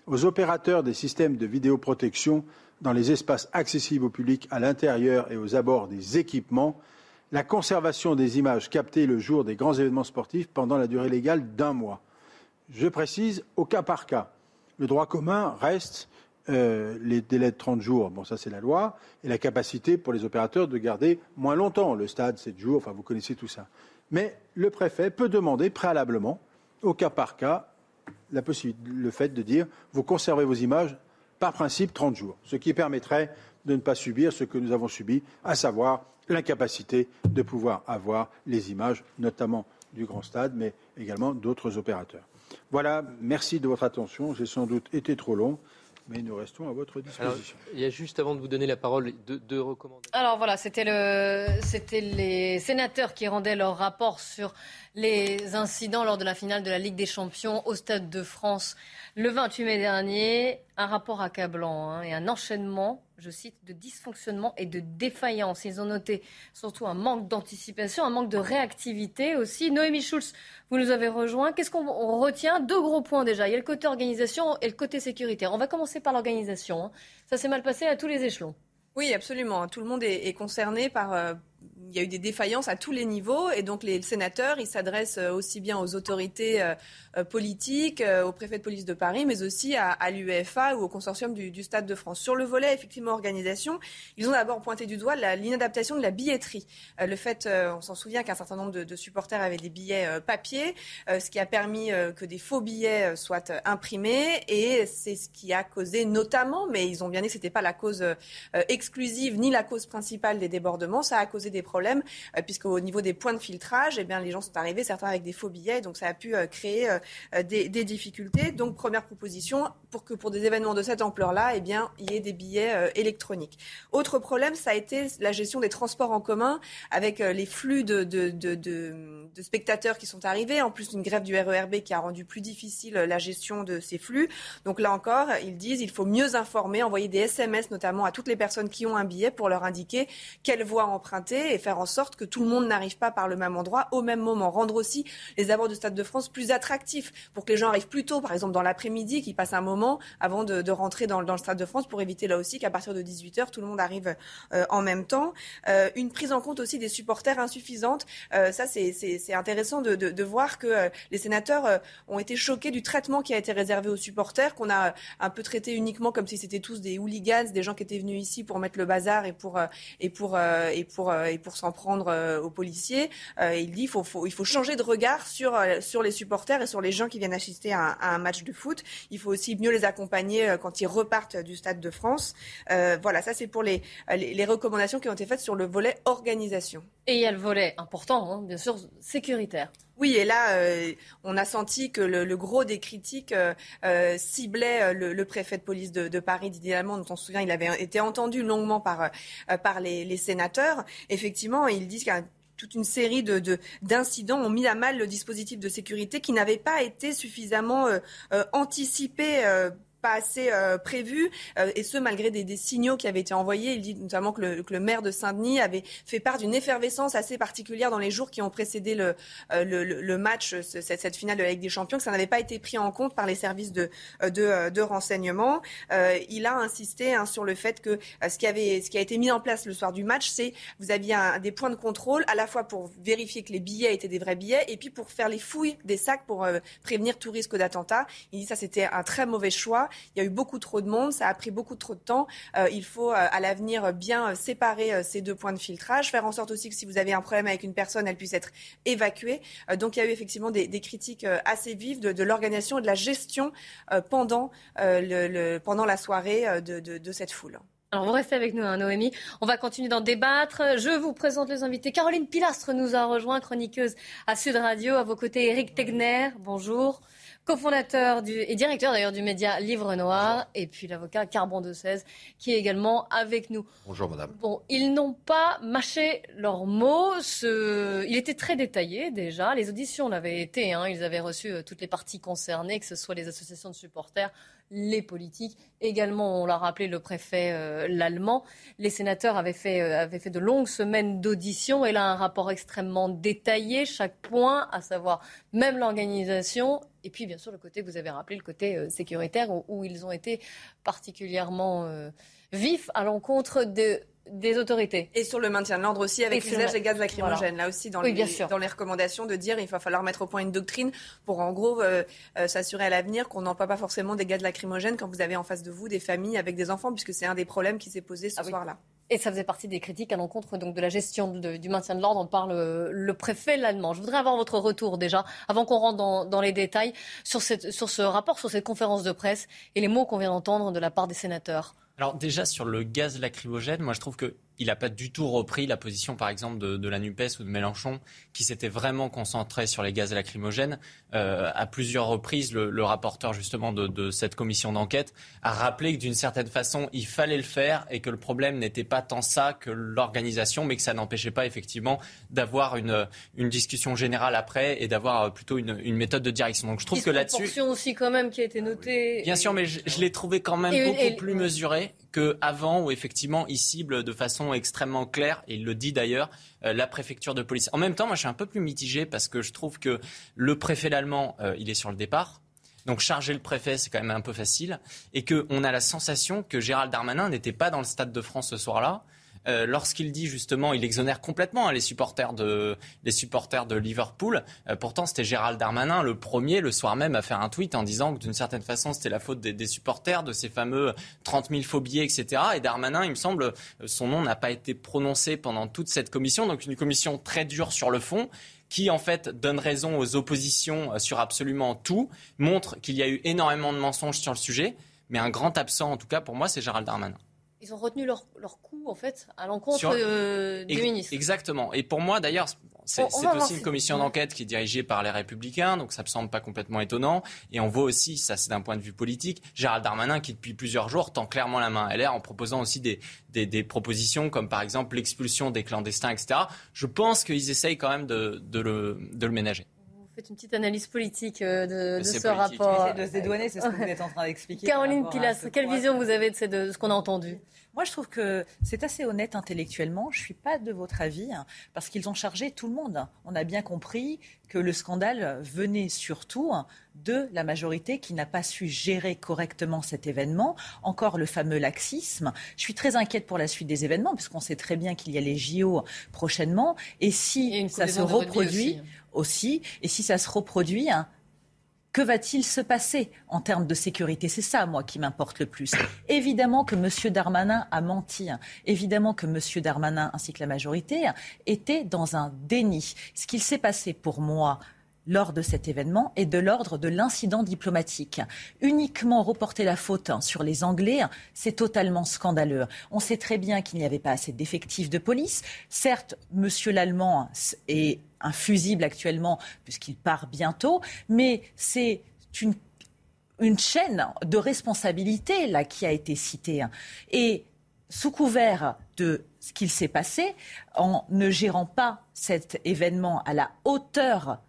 aux opérateurs des systèmes de vidéoprotection dans les espaces accessibles au public à l'intérieur et aux abords des équipements, la conservation des images captées le jour des grands événements sportifs pendant la durée légale d'un mois. Je précise au cas par cas. Le droit commun reste euh, les délais de 30 jours, bon ça c'est la loi, et la capacité pour les opérateurs de garder moins longtemps, le stade 7 jours, enfin vous connaissez tout ça. Mais le préfet peut demander préalablement au cas par cas la le fait de dire vous conservez vos images par principe 30 jours, ce qui permettrait de ne pas subir ce que nous avons subi, à savoir l'incapacité de pouvoir avoir les images, notamment du grand stade, mais également d'autres opérateurs. Voilà, merci de votre attention. J'ai sans doute été trop long mais nous restons à votre disposition. il y a juste avant de vous donner la parole deux, recommandations. Alors voilà, c'était le, c'était les sénateurs qui rendaient leur rapport sur les incidents lors de la finale de la Ligue des Champions au Stade de France le 28 mai dernier. Un rapport accablant hein, et un enchaînement, je cite, de dysfonctionnement et de défaillance. Ils ont noté surtout un manque d'anticipation, un manque de réactivité aussi. Noémie Schulz, vous nous avez rejoint. Qu'est-ce qu'on retient? Deux gros points déjà. Il y a le côté organisation et le côté sécuritaire. On va commencer par l'organisation. Hein. Ça s'est mal passé à tous les échelons. Oui, absolument. Tout le monde est, concerné par, euh, il y a eu des défaillances à tous les niveaux et donc les sénateurs, ils s'adressent euh, aussi bien aux autorités euh, euh, politiques, au préfet de police de Paris, mais aussi à, l'UEFA ou au consortium du, Stade de France. Sur le volet effectivement organisation, ils ont d'abord pointé du doigt l'inadaptation de la billetterie. le fait, on s'en souvient qu'un certain nombre de, supporters avaient des billets papier, ce qui a permis que des faux billets soient imprimés et c'est ce qui a causé notamment, mais ils ont bien dit que c'était pas la cause exclusive ni la cause principale des débordements, ça a causé des problèmes, euh, puisqu'au niveau des points de filtrage, eh bien, les gens sont arrivés, certains avec des faux billets, donc ça a pu euh, créer euh, des, difficultés. Donc, première proposition, pour que pour des événements de cette ampleur-là, eh bien, il y ait des billets électroniques. Autre problème, ça a été la gestion des transports en commun, avec les flux de, spectateurs qui sont arrivés, en plus d'une grève du RERB qui a rendu plus difficile la gestion de ces flux. Donc là encore, ils disent il faut mieux informer, envoyer des SMS notamment à toutes les personnes qui ont un billet pour leur indiquer quelle voie emprunter faire en sorte que tout le monde n'arrive pas par le même endroit au même moment. Rendre aussi les abords du Stade de France plus attractifs pour que les gens arrivent plus tôt, par exemple dans l'après-midi, qu'ils passent un moment avant de, rentrer dans, le Stade de France pour éviter là aussi qu'à partir de 18h, tout le monde arrive euh, en même temps. Euh, une prise en compte aussi des supporters insuffisante. Euh, ça, c'est intéressant de, voir que les sénateurs ont été choqués du traitement qui a été réservé aux supporters, qu'on a un peu traité uniquement comme si c'était tous des hooligans, des gens qui étaient venus ici pour mettre le bazar et pour, et pour s'en prendre euh, aux policiers. Euh, il dit qu'il faut, il faut changer de regard sur, euh, sur les supporters et sur les gens qui viennent assister à un, match de foot. Il faut aussi mieux les accompagner quand ils repartent du Stade de France. voilà, ça c'est pour les, les, recommandations qui ont été faites sur le volet organisation. Et il y a le volet important, hein, bien sûr, sécuritaire. Oui, et là, on a senti que le, gros des critiques ciblait le, préfet de police de, Paris, Didier Allemand, dont on se souvient, il avait été entendu longuement par, les, sénateurs. Effectivement, ils disent a toute une série de, d'incidents ont mis à mal le dispositif de sécurité qui n'avait pas été suffisamment euh, euh, anticipé euh, pas assez euh, prévu, euh, et ce malgré des, signaux qui avaient été envoyés. Il dit notamment que le, que le maire de Saint-Denis avait fait part d'une effervescence assez particulière dans les jours qui ont précédé le, euh, le, le, match, cette, cette, finale de la Ligue des Champions, que ça n'avait pas été pris en compte par les services de, de, de renseignement. il a insisté hein, sur le fait que ce qui, avait, ce qui a été mis en place le soir du match, c'est vous aviez un, des points de contrôle à la fois pour vérifier que les billets étaient des vrais billets et puis pour faire les fouilles des sacs pour prévenir tout risque d'attentat. Il dit ça c'était un très mauvais choix. Il y a eu beaucoup trop de monde, ça a pris beaucoup trop de temps. Euh, il faut euh, à l'avenir bien euh, séparer ces deux points de filtrage, faire en sorte aussi que si vous avez un problème avec une personne, elle puisse être évacuée. donc il y a eu effectivement des, critiques assez vives de, l'organisation et de la gestion pendant, la soirée de, cette foule. Alors, vous restez avec nous, hein, Noémie. On va continuer d'en débattre. Je vous présente les invités. Caroline Pilastre nous a rejoint, chroniqueuse à Sud Radio. À vos côtés, Eric Tegner. Bonjour cofondateur et directeur d'ailleurs du média Livre Noir, et puis l'avocat Carbon de 16, qui est également avec nous. Bonjour madame. Bon, ils n'ont pas mâché leurs mots. Ce... Il était très détaillé déjà. Les auditions l'avaient été. Hein. Ils avaient reçu euh, toutes les parties concernées, que ce soit les associations de supporters, les politiques. Également, on l'a rappelé, le préfet euh, l'allemand. Les sénateurs avaient fait, euh, avaient fait de longues semaines d'audition et là, un rapport extrêmement détaillé, chaque point, à savoir même l'organisation. Et puis, bien sûr, le côté que vous avez rappelé, le côté euh, sécuritaire, où, ils ont été particulièrement vifs à l'encontre de des autorités. Et sur le maintien de l'ordre aussi, avec l'usage des gaz lacrymogènes. Là aussi, dans, les, dans les recommandations, de dire il va falloir mettre au point une doctrine pour, en gros, euh, euh, s'assurer à l'avenir qu'on n'emploie pas forcément des gaz lacrymogènes quand vous avez en face de vous des familles avec des enfants, puisque c'est un des problèmes qui s'est posé ce ah soir-là. Et ça faisait partie des critiques à l'encontre donc de la gestion du maintien de l'ordre. On parle euh, le préfet l'allemand. Je voudrais avoir votre retour déjà, avant qu'on rentre dans, dans, les détails, sur, cette, sur ce rapport, sur cette conférence de presse et les mots qu'on vient d'entendre de la part des sénateurs. Alors déjà sur le gaz lacrymogène, moi je trouve que il n'a pas du tout repris la position, par exemple, de, la NUPES ou de Mélenchon, qui s'était vraiment concentré sur les gaz lacrymogènes. Euh, à plusieurs reprises, le, rapporteur, justement, de, cette commission d'enquête a rappelé que, d'une certaine façon, il fallait le faire et que le problème n'était pas tant ça que l'organisation, mais que ça n'empêchait pas, effectivement, d'avoir une, une discussion générale après et d'avoir plutôt une, méthode de direction. Donc, je trouve que là-dessus. aussi, quand même, qui a été notée. Bien sûr, mais je, l'ai trouvé quand même beaucoup plus mesuré qu'avant, où effectivement, il cible de façon extrêmement claire, et il le dit d'ailleurs, euh, la préfecture de police. En même temps, moi, je suis un peu plus mitigé parce que je trouve que le préfet allemand, euh, il est sur le départ. Donc charger le préfet, c'est quand même un peu facile. Et qu'on a la sensation que Gérald Darmanin n'était pas dans le Stade de France ce soir-là. Euh, lorsqu'il dit justement, il exonère complètement hein, les, supporters de, les supporters de Liverpool. Euh, pourtant, c'était Gérald Darmanin, le premier, le soir même, à faire un tweet en disant que d'une certaine façon, c'était la faute des, supporters, de ces fameux 30 000 faux etc. Et Darmanin, il me semble, euh, son nom n'a pas été prononcé pendant toute cette commission. Donc une commission très dure sur le fond qui en fait donne raison aux oppositions sur absolument tout, montre qu'il y a eu énormément de mensonges sur le sujet, mais un grand absent en tout cas pour moi c'est Gérald Darmanin. Ils ont retenu leur, leur coup, en fait, à l'encontre euh, des ministres. Exactement. Et pour moi, d'ailleurs, c'est aussi une commission d'enquête qui est dirigée par les Républicains, donc ça me semble pas complètement étonnant. Et on voit aussi, ça c'est d'un point de vue politique, Gérald Darmanin qui depuis plusieurs jours tend clairement la main à LR en proposant aussi des, des, des propositions comme par exemple l'expulsion des clandestins, etc. Je pense qu'ils essayent quand même de, de, le, de le ménager une petite analyse politique euh, de, ce rapport. De se dédouaner, c'est ce que vous êtes en train d'expliquer. Caroline Pilas, quelle vision vous avez de ce qu'on a entendu? Moi, je trouve que c'est assez honnête intellectuellement. Je ne suis pas de votre avis, hein, parce qu'ils ont chargé tout le monde. On a bien compris que le scandale venait surtout de la majorité qui n'a pas su gérer correctement cet événement. Encore le fameux laxisme. Je suis très inquiète pour la suite des événements, puisqu'on sait très bien qu'il y a les JO prochainement. Et si ça se reproduit aussi, et si ça se reproduit, hein, que va-t-il se passer en termes de sécurité? C'est ça, moi, qui m'importe le plus. Évidemment que M. Darmanin a menti. Évidemment que M. Darmanin, ainsi que la majorité, étaient dans un déni. Ce qu'il s'est passé pour moi, lors de cet événement est de l'ordre de l'incident diplomatique. Uniquement reporter la faute sur les Anglais, c'est totalement scandaleux. On sait très bien qu'il n'y avait pas assez d'effectifs de police. Certes, Monsieur l'Allemand est un fusible actuellement puisqu'il part bientôt, mais c'est une, une chaîne de responsabilité là qui a été citée. Et sous couvert de ce qu'il s'est passé, en ne gérant pas cet événement à la hauteur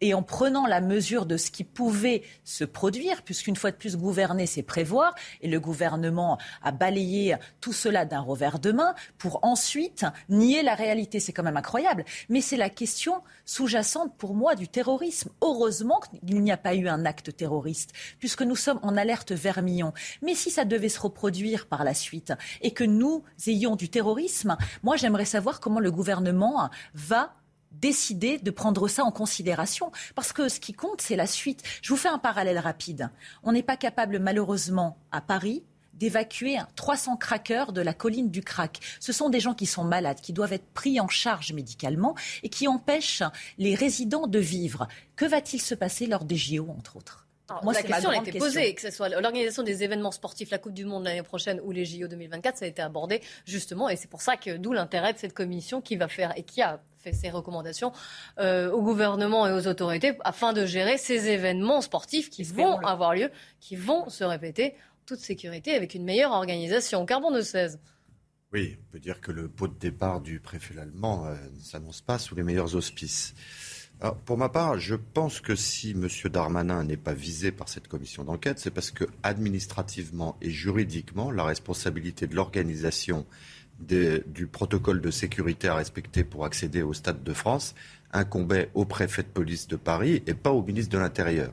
et en prenant la mesure de ce qui pouvait se produire, puisqu'une fois de plus, gouverner, c'est prévoir, et le gouvernement a balayé tout cela d'un revers de main pour ensuite nier la réalité. C'est quand même incroyable. Mais c'est la question sous-jacente pour moi du terrorisme. Heureusement qu'il n'y a pas eu un acte terroriste, puisque nous sommes en alerte vermillon. Mais si ça devait se reproduire par la suite et que nous ayons du terrorisme, moi j'aimerais savoir comment le gouvernement va décider de prendre ça en considération. Parce que ce qui compte, c'est la suite. Je vous fais un parallèle rapide. On n'est pas capable, malheureusement, à Paris, d'évacuer 300 craqueurs de la colline du crack. Ce sont des gens qui sont malades, qui doivent être pris en charge médicalement et qui empêchent les résidents de vivre. Que va-t-il se passer lors des JO, entre autres? Moi, la question a été posée, que ce soit l'organisation des événements sportifs, la Coupe du Monde l'année prochaine ou les JO 2024, ça a été abordé justement, et c'est pour ça que d'où l'intérêt de cette commission qui va faire et qui a fait ses recommandations euh, au gouvernement et aux autorités afin de gérer ces événements sportifs qui vont avoir lieu, qui vont se répéter, toute sécurité, avec une meilleure organisation. Carbon de 16. Oui, on peut dire que le pot de départ du préfet allemand euh, ne s'annonce pas sous les meilleurs auspices pour ma part, je pense que si M. Darmanin n'est pas visé par cette commission d'enquête, c'est parce que administrativement et juridiquement, la responsabilité de l'organisation du protocole de sécurité à respecter pour accéder au Stade de France incombait au préfet de police de Paris et pas au ministre de l'Intérieur.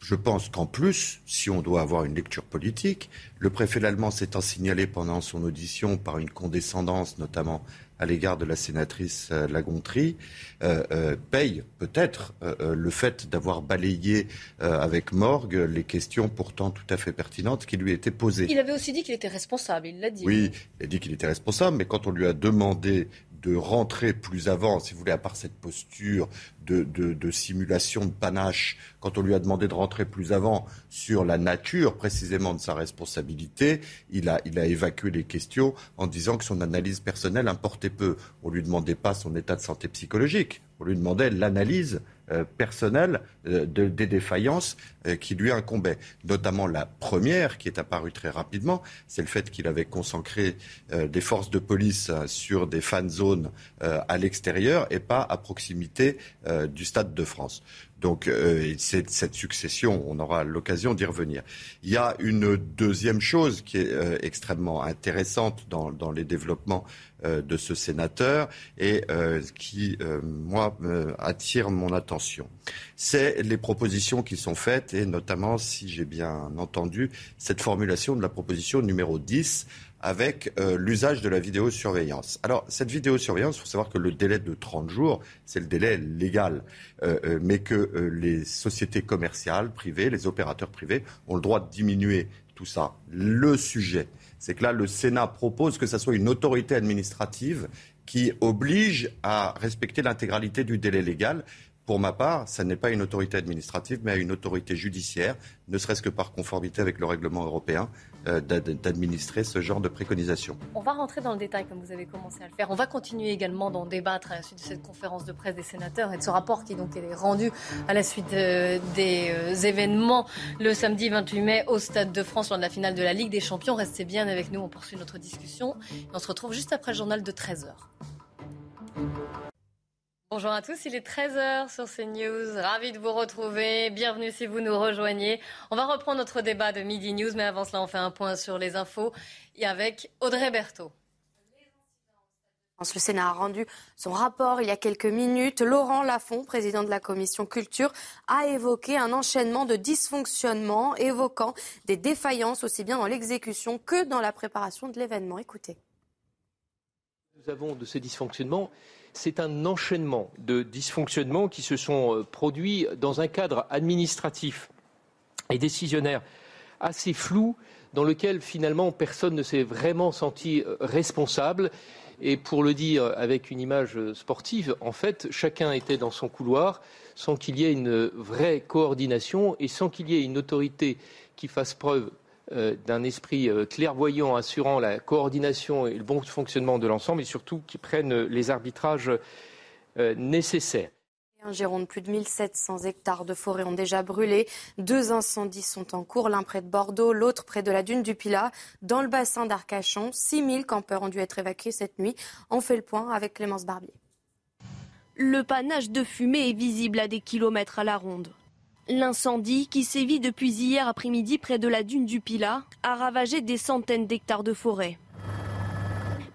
Je pense qu'en plus, si on doit avoir une lecture politique, le préfet allemand s'étant signalé pendant son audition par une condescendance, notamment à l'égard de la sénatrice euh, Lagontrie euh, euh, paye peut-être le fait d'avoir balayé avec morgue les questions pourtant tout à fait pertinentes qui lui étaient posées. Il avait aussi dit qu'il était responsable, il l'a dit. Oui, il a dit qu'il était responsable, mais quand on lui a demandé de rentrer plus avant, si vous voulez, à part cette posture de, simulation de panache, quand on lui a demandé de rentrer plus avant sur la nature précisément de sa responsabilité, il a, il a évacué les questions en disant que son analyse personnelle importait peu. On ne lui demandait pas son état de santé psychologique, on lui demandait l'analyse euh, personnelle euh, des défaillances euh, qui lui incombaient. Notamment la première, qui est apparue très rapidement, c'est le fait qu'il avait consacré des forces de police sur des fan zones à l'extérieur et pas à proximité du Stade de France. Donc cette succession, on aura l'occasion d'y revenir. Il y a une deuxième chose qui est extrêmement intéressante dans, les développements euh, de ce sénateur et euh, qui, euh, moi, attire mon attention. C'est les propositions qui sont faites et notamment, si j'ai bien entendu, cette formulation de la proposition numéro 10 avec l'usage de la vidéosurveillance. Alors, cette vidéosurveillance, il faut savoir que le délai de 30 jours, c'est le délai légal, mais que les sociétés commerciales, privées, les opérateurs privés ont le droit de diminuer tout ça. Le sujet, c'est que là, le Sénat propose que ce soit une autorité administrative qui oblige à respecter l'intégralité du délai légal. Pour ma part, ce n'est pas une autorité administrative, mais une autorité judiciaire, ne serait-ce que par conformité avec le règlement européen, euh, d'administrer ce genre de préconisations. On va rentrer dans le détail comme vous avez commencé à le faire. On va continuer également d'en débattre à la suite de cette conférence de presse des sénateurs et de ce rapport qui donc est rendu à la suite euh, des euh, événements le samedi 28 mai au Stade de France lors de la finale de la Ligue des Champions. Restez bien avec nous, on poursuit notre discussion et on se retrouve juste après le journal de 13h. Bonjour à tous, il est 13h sur CNews. Ravi de vous retrouver. Bienvenue si vous nous rejoignez. On va reprendre notre débat de Midi News, mais avant cela, on fait un point sur les infos et avec Audrey Berthaud. Le Sénat a rendu son rapport il y a quelques minutes. Laurent Lafont, président de la commission culture, a évoqué un enchaînement de dysfonctionnements, évoquant des défaillances aussi bien dans l'exécution que dans la préparation de l'événement. Écoutez. Nous avons de ces dysfonctionnements c'est un enchaînement de dysfonctionnements qui se sont euh, produits dans un cadre administratif et décisionnaire assez flou, dans lequel finalement personne ne s'est vraiment senti euh, responsable. Et pour le dire avec une image sportive, en fait, chacun était dans son couloir sans qu'il y ait une vraie coordination et sans qu'il y ait une autorité qui fasse preuve euh, d'un esprit euh, clairvoyant assurant la coordination et le bon fonctionnement de l'ensemble et surtout qui prennent les arbitrages euh, nécessaires. En Gironde, plus de 1700 hectares de forêt ont déjà brûlé. Deux incendies sont en cours, l'un près de Bordeaux, l'autre près de la dune du Pilat. Dans le bassin d'Arcachon, 6000 campeurs ont dû être évacués cette nuit. On fait le point avec Clémence Barbier. Le panache de fumée est visible à des kilomètres à la ronde. L'incendie, qui sévit depuis hier après-midi près de la dune du Pilat, a ravagé des centaines d'hectares de forêt.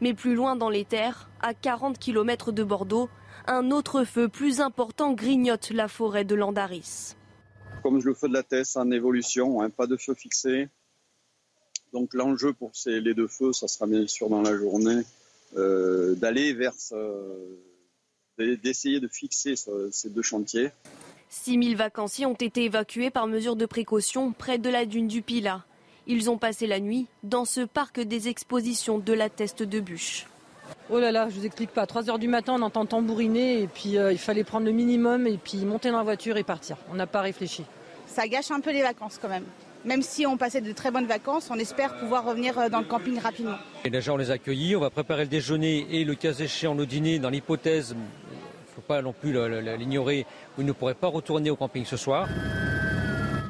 Mais plus loin dans les terres, à 40 km de Bordeaux, un autre feu plus important grignote la forêt de Landaris. Comme le feu de la Teste en évolution, hein, pas de feu fixé. Donc l'enjeu pour ces, les deux feux, ça sera bien sûr dans la journée, euh, d'aller vers, d'essayer de fixer ces deux chantiers. 6000 vacanciers ont été évacués par mesure de précaution près de la dune du Pilat. Ils ont passé la nuit dans ce parc des expositions de la Teste de Bûche. Oh là là, je vous explique pas. 3 heures du matin, on entend tambouriner et puis euh, il fallait prendre le minimum et puis monter dans la voiture et partir. On n'a pas réfléchi. Ça gâche un peu les vacances quand même. Même si on passait de très bonnes vacances, on espère pouvoir revenir euh, dans le camping rapidement. Et déjà, on les a accueillis. On va préparer le déjeuner et le cas échéant le dîner dans l'hypothèse pas non plus l'ignorer, vous ne pourrez pas retourner au camping ce soir.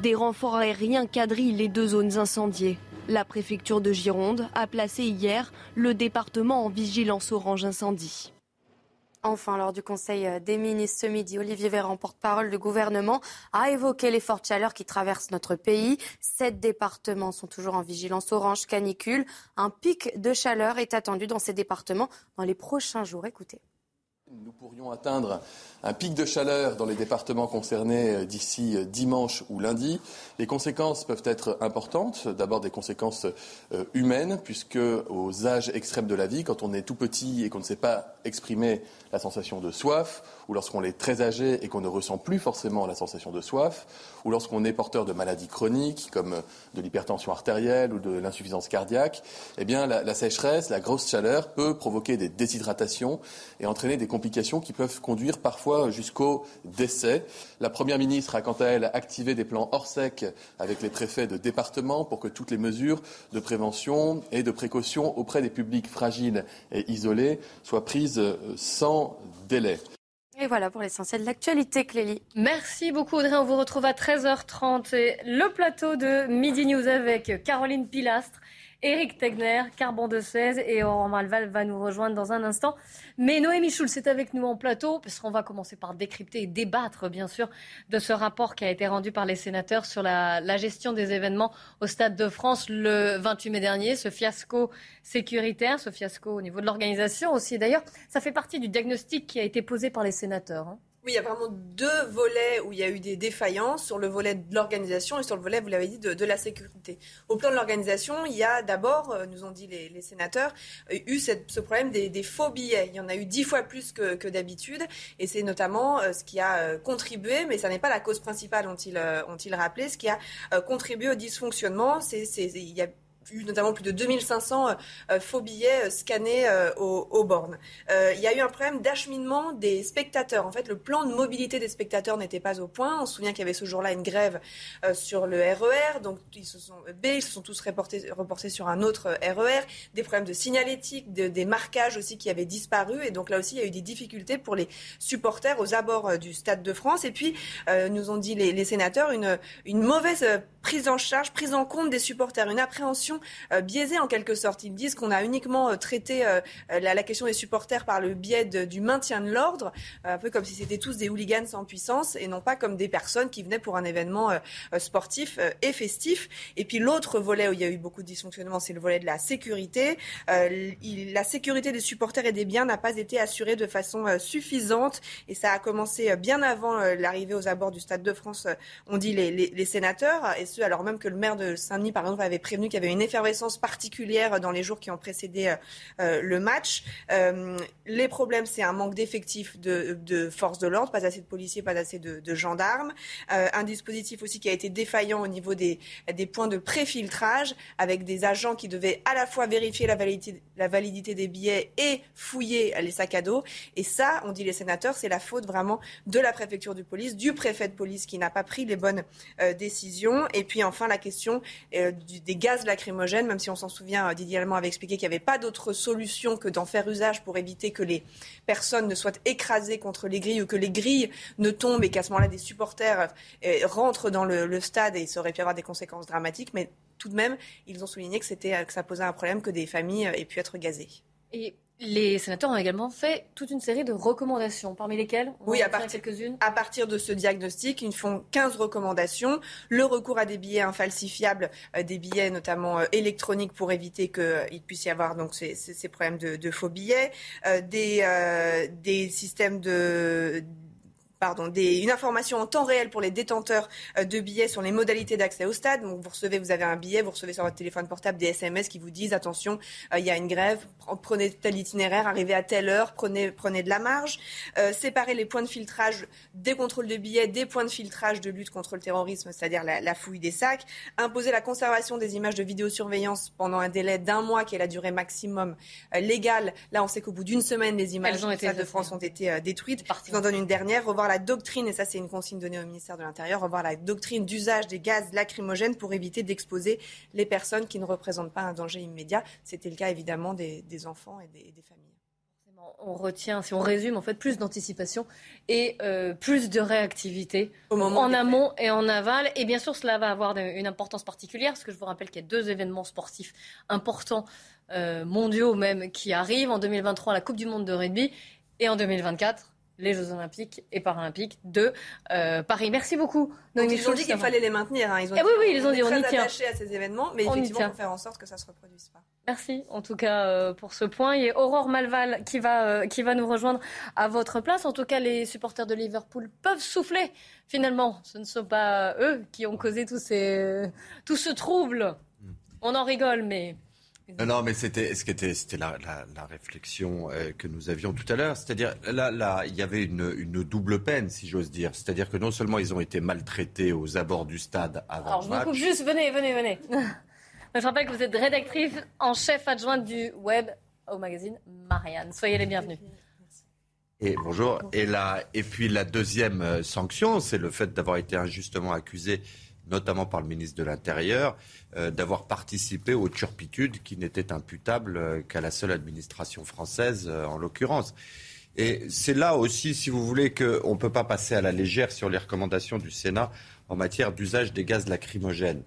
Des renforts aériens quadrillent les deux zones incendiées. La préfecture de Gironde a placé hier le département en vigilance orange incendie. Enfin, lors du Conseil des ministres ce midi, Olivier Véran, porte-parole du gouvernement, a évoqué les fortes chaleurs qui traversent notre pays. Sept départements sont toujours en vigilance orange canicule. Un pic de chaleur est attendu dans ces départements dans les prochains jours. Écoutez. Nous pourrions atteindre un pic de chaleur dans les départements concernés euh, d'ici euh, dimanche ou lundi. Les conséquences peuvent être importantes. D'abord des conséquences euh, humaines, puisque aux âges extrêmes de la vie, quand on est tout petit et qu'on ne sait pas exprimer la sensation de soif, ou lorsqu'on est très âgé et qu'on ne ressent plus forcément la sensation de soif, ou lorsqu'on est porteur de maladies chroniques comme de l'hypertension artérielle ou de l'insuffisance cardiaque, eh bien la, la, sécheresse, la grosse chaleur peut provoquer des déshydratations et entraîner des complications qui peuvent conduire parfois jusqu'au décès. La Première ministre a quant à elle activé des plans hors sec avec les préfets de département pour que toutes les mesures de prévention et de précaution auprès des publics fragiles et isolés soient prises sans délai. Et voilà pour l'essentiel de l'actualité, Clélie. Merci beaucoup, Audrey. On vous retrouve à 13h30. Et le plateau de Midi News avec Caroline Pilastre Éric Tegner, Carbon de 16 et Aurore Malval va nous rejoindre dans un instant. Mais Noémie Schulz est avec nous en plateau, parce qu'on va commencer par décrypter et débattre, bien sûr, de ce rapport qui a été rendu par les sénateurs sur la, la gestion des événements au Stade de France le 28 mai dernier, ce fiasco sécuritaire, ce fiasco au niveau de l'organisation aussi. D'ailleurs, ça fait partie du diagnostic qui a été posé par les sénateurs. Hein. Oui, il y a vraiment deux volets où il y a eu des défaillances, sur le volet de l'organisation et sur le volet, vous l'avez dit, de, la sécurité. Au plan de l'organisation, il y a d'abord, euh, nous ont dit les, sénateurs, euh, eu ce problème des, faux billets. Il y en a eu dix fois plus que, d'habitude et c'est notamment euh, ce qui a contribué, mais ça n'est pas la cause principale, ont-ils ont rappelé, ce qui a contribué au dysfonctionnement. C'est, il y a eu notamment plus de 2500 euh, faux billets euh, scannés euh, aux, bornes. il y a eu un problème d'acheminement des spectateurs. En fait, le plan de mobilité des spectateurs n'était pas au point. On se souvient qu'il y avait ce jour-là une grève sur le RER. E donc, ils se sont, B, ils se sont tous reportés, reportés sur un autre RER. E des problèmes de signalétique, des marquages aussi qui avaient disparu. Et donc, là aussi, il y a eu des difficultés pour les supporters aux abords du Stade de France. Et puis, nous ont dit les, les sénateurs, une, une mauvaise prise en charge, prise en compte des supporters, une appréhension euh, biaisée en quelque sorte. Ils disent qu'on a uniquement euh, traité euh, la, question des supporters par le biais du maintien de l'ordre, un peu comme si c'était tous des hooligans sans puissance et non pas comme des personnes qui venaient pour un événement sportif et festif. Et puis l'autre volet où il y a eu beaucoup de dysfonctionnement, c'est le volet de la sécurité. la sécurité des supporters et des biens n'a pas été assurée de façon suffisante et ça a commencé bien avant l'arrivée aux abords du Stade de France, ont dit les, sénateurs, alors même que le maire de Saint-Denis, par exemple, avait prévenu qu'il y avait une effervescence particulière dans les jours qui ont précédé euh, euh, le match. Euh, les problèmes, c'est un manque d'effectifs de, forces de l'ordre, pas assez de policiers, pas assez de, gendarmes. un dispositif aussi qui a été défaillant au niveau des, points de préfiltrage, avec des agents qui devaient à la fois vérifier la validité, des billets et fouiller les sacs à dos. Et ça, on dit les sénateurs, c'est la faute vraiment de la préfecture de police, du préfet de police qui n'a pas pris les bonnes décisions. Puis enfin la question des gaz lacrymogènes même si on s'en souvient, euh, Didier Allemand avait expliqué qu'il n'y avait pas d'autre solution que d'en faire usage pour éviter que les personnes ne soient écrasées contre les grilles ou que les grilles ne tombent et qu'à ce moment-là, des supporters euh, rentrent dans le, stade et ça aurait pu avoir des conséquences dramatiques. Mais tout de même, ils ont souligné que, que ça posait un problème que des familles euh, aient pu être gazées. Et les sénateurs ont également fait toute une série de recommandations, parmi lesquelles oui, à partir, à partir de ce diagnostic, ils font 15 recommandations. Le recours à des billets infalsifiables, euh, des billets notamment euh, électroniques pour éviter qu'il euh, puisse y avoir donc ces, ces problèmes de, de, faux billets, des, des systèmes de pardon, des, une information en temps réel pour les détenteurs euh, de billets sur les modalités d'accès au stade. Donc vous recevez, vous avez un billet, vous recevez sur votre téléphone portable des SMS qui vous disent attention, euh, il y a une grève, prenez tel itinéraire, arrivez à telle heure, prenez, prenez de la marge. Euh, séparer les points de filtrage des contrôles de billets, des points de filtrage de lutte contre le terrorisme, c'est-à-dire la, la, fouille des sacs. Imposer la conservation des images de vidéosurveillance pendant un délai d'un mois qui est la durée maximum légale. Là, on sait qu'au bout d'une semaine, les images de France ont été détruites. Je vous en donne une dernière. Revoir la doctrine, et ça c'est une consigne donnée au ministère de l'Intérieur, revoir la doctrine d'usage des gaz lacrymogènes pour éviter d'exposer les personnes qui ne représentent pas un danger immédiat. C'était le cas évidemment des, enfants et des, familles on retient, si on résume, en fait, plus d'anticipation et euh, plus de réactivité Au moment en amont et en aval. Et bien sûr, cela va avoir une importance particulière, parce que je vous rappelle qu'il y a deux événements sportifs importants, euh, mondiaux même, qui arrivent en 2023, la Coupe du Monde de rugby, et en 2024, les Jeux Olympiques et Paralympiques de euh, Paris. Merci beaucoup. ils ont dit qu'il fallait les maintenir. Hein. Ils ont eh oui, oui, ils ont dit on y tient. attachés à ces événements, mais effectivement, il faut faire en sorte que ça se reproduise pas. Merci en tout cas euh, pour ce point. Il y a Aurore Malval qui va, euh, qui va nous rejoindre à votre place. En tout cas, les supporters de Liverpool peuvent souffler. Finalement, ce ne sont pas eux qui ont causé tous ces, tout ce trouble. Mm. On en rigole, mais Non, mais c'était ce qui était, c'était la, réflexion euh, que nous avions tout à l'heure. C'est-à-dire là, là, il y avait une, une double peine, si j'ose dire. C'est-à-dire que non seulement ils ont été maltraités aux abords du stade avant Alors, je vous coupe juste. Venez, venez, venez. je rappelle que vous êtes rédactrice en chef adjointe du web au magazine Marianne. Soyez les bienvenus. Et bonjour. Et, la, et puis la deuxième euh, sanction, c'est le fait d'avoir été injustement accusé, notamment par le ministre de l'Intérieur, euh, d'avoir participé aux turpitudes qui n'étaient imputables euh, qu'à la seule administration française, en l'occurrence. Et c'est là aussi, si vous voulez, qu'on ne peut pas passer à la légère sur les recommandations du Sénat en matière d'usage des gaz lacrymogènes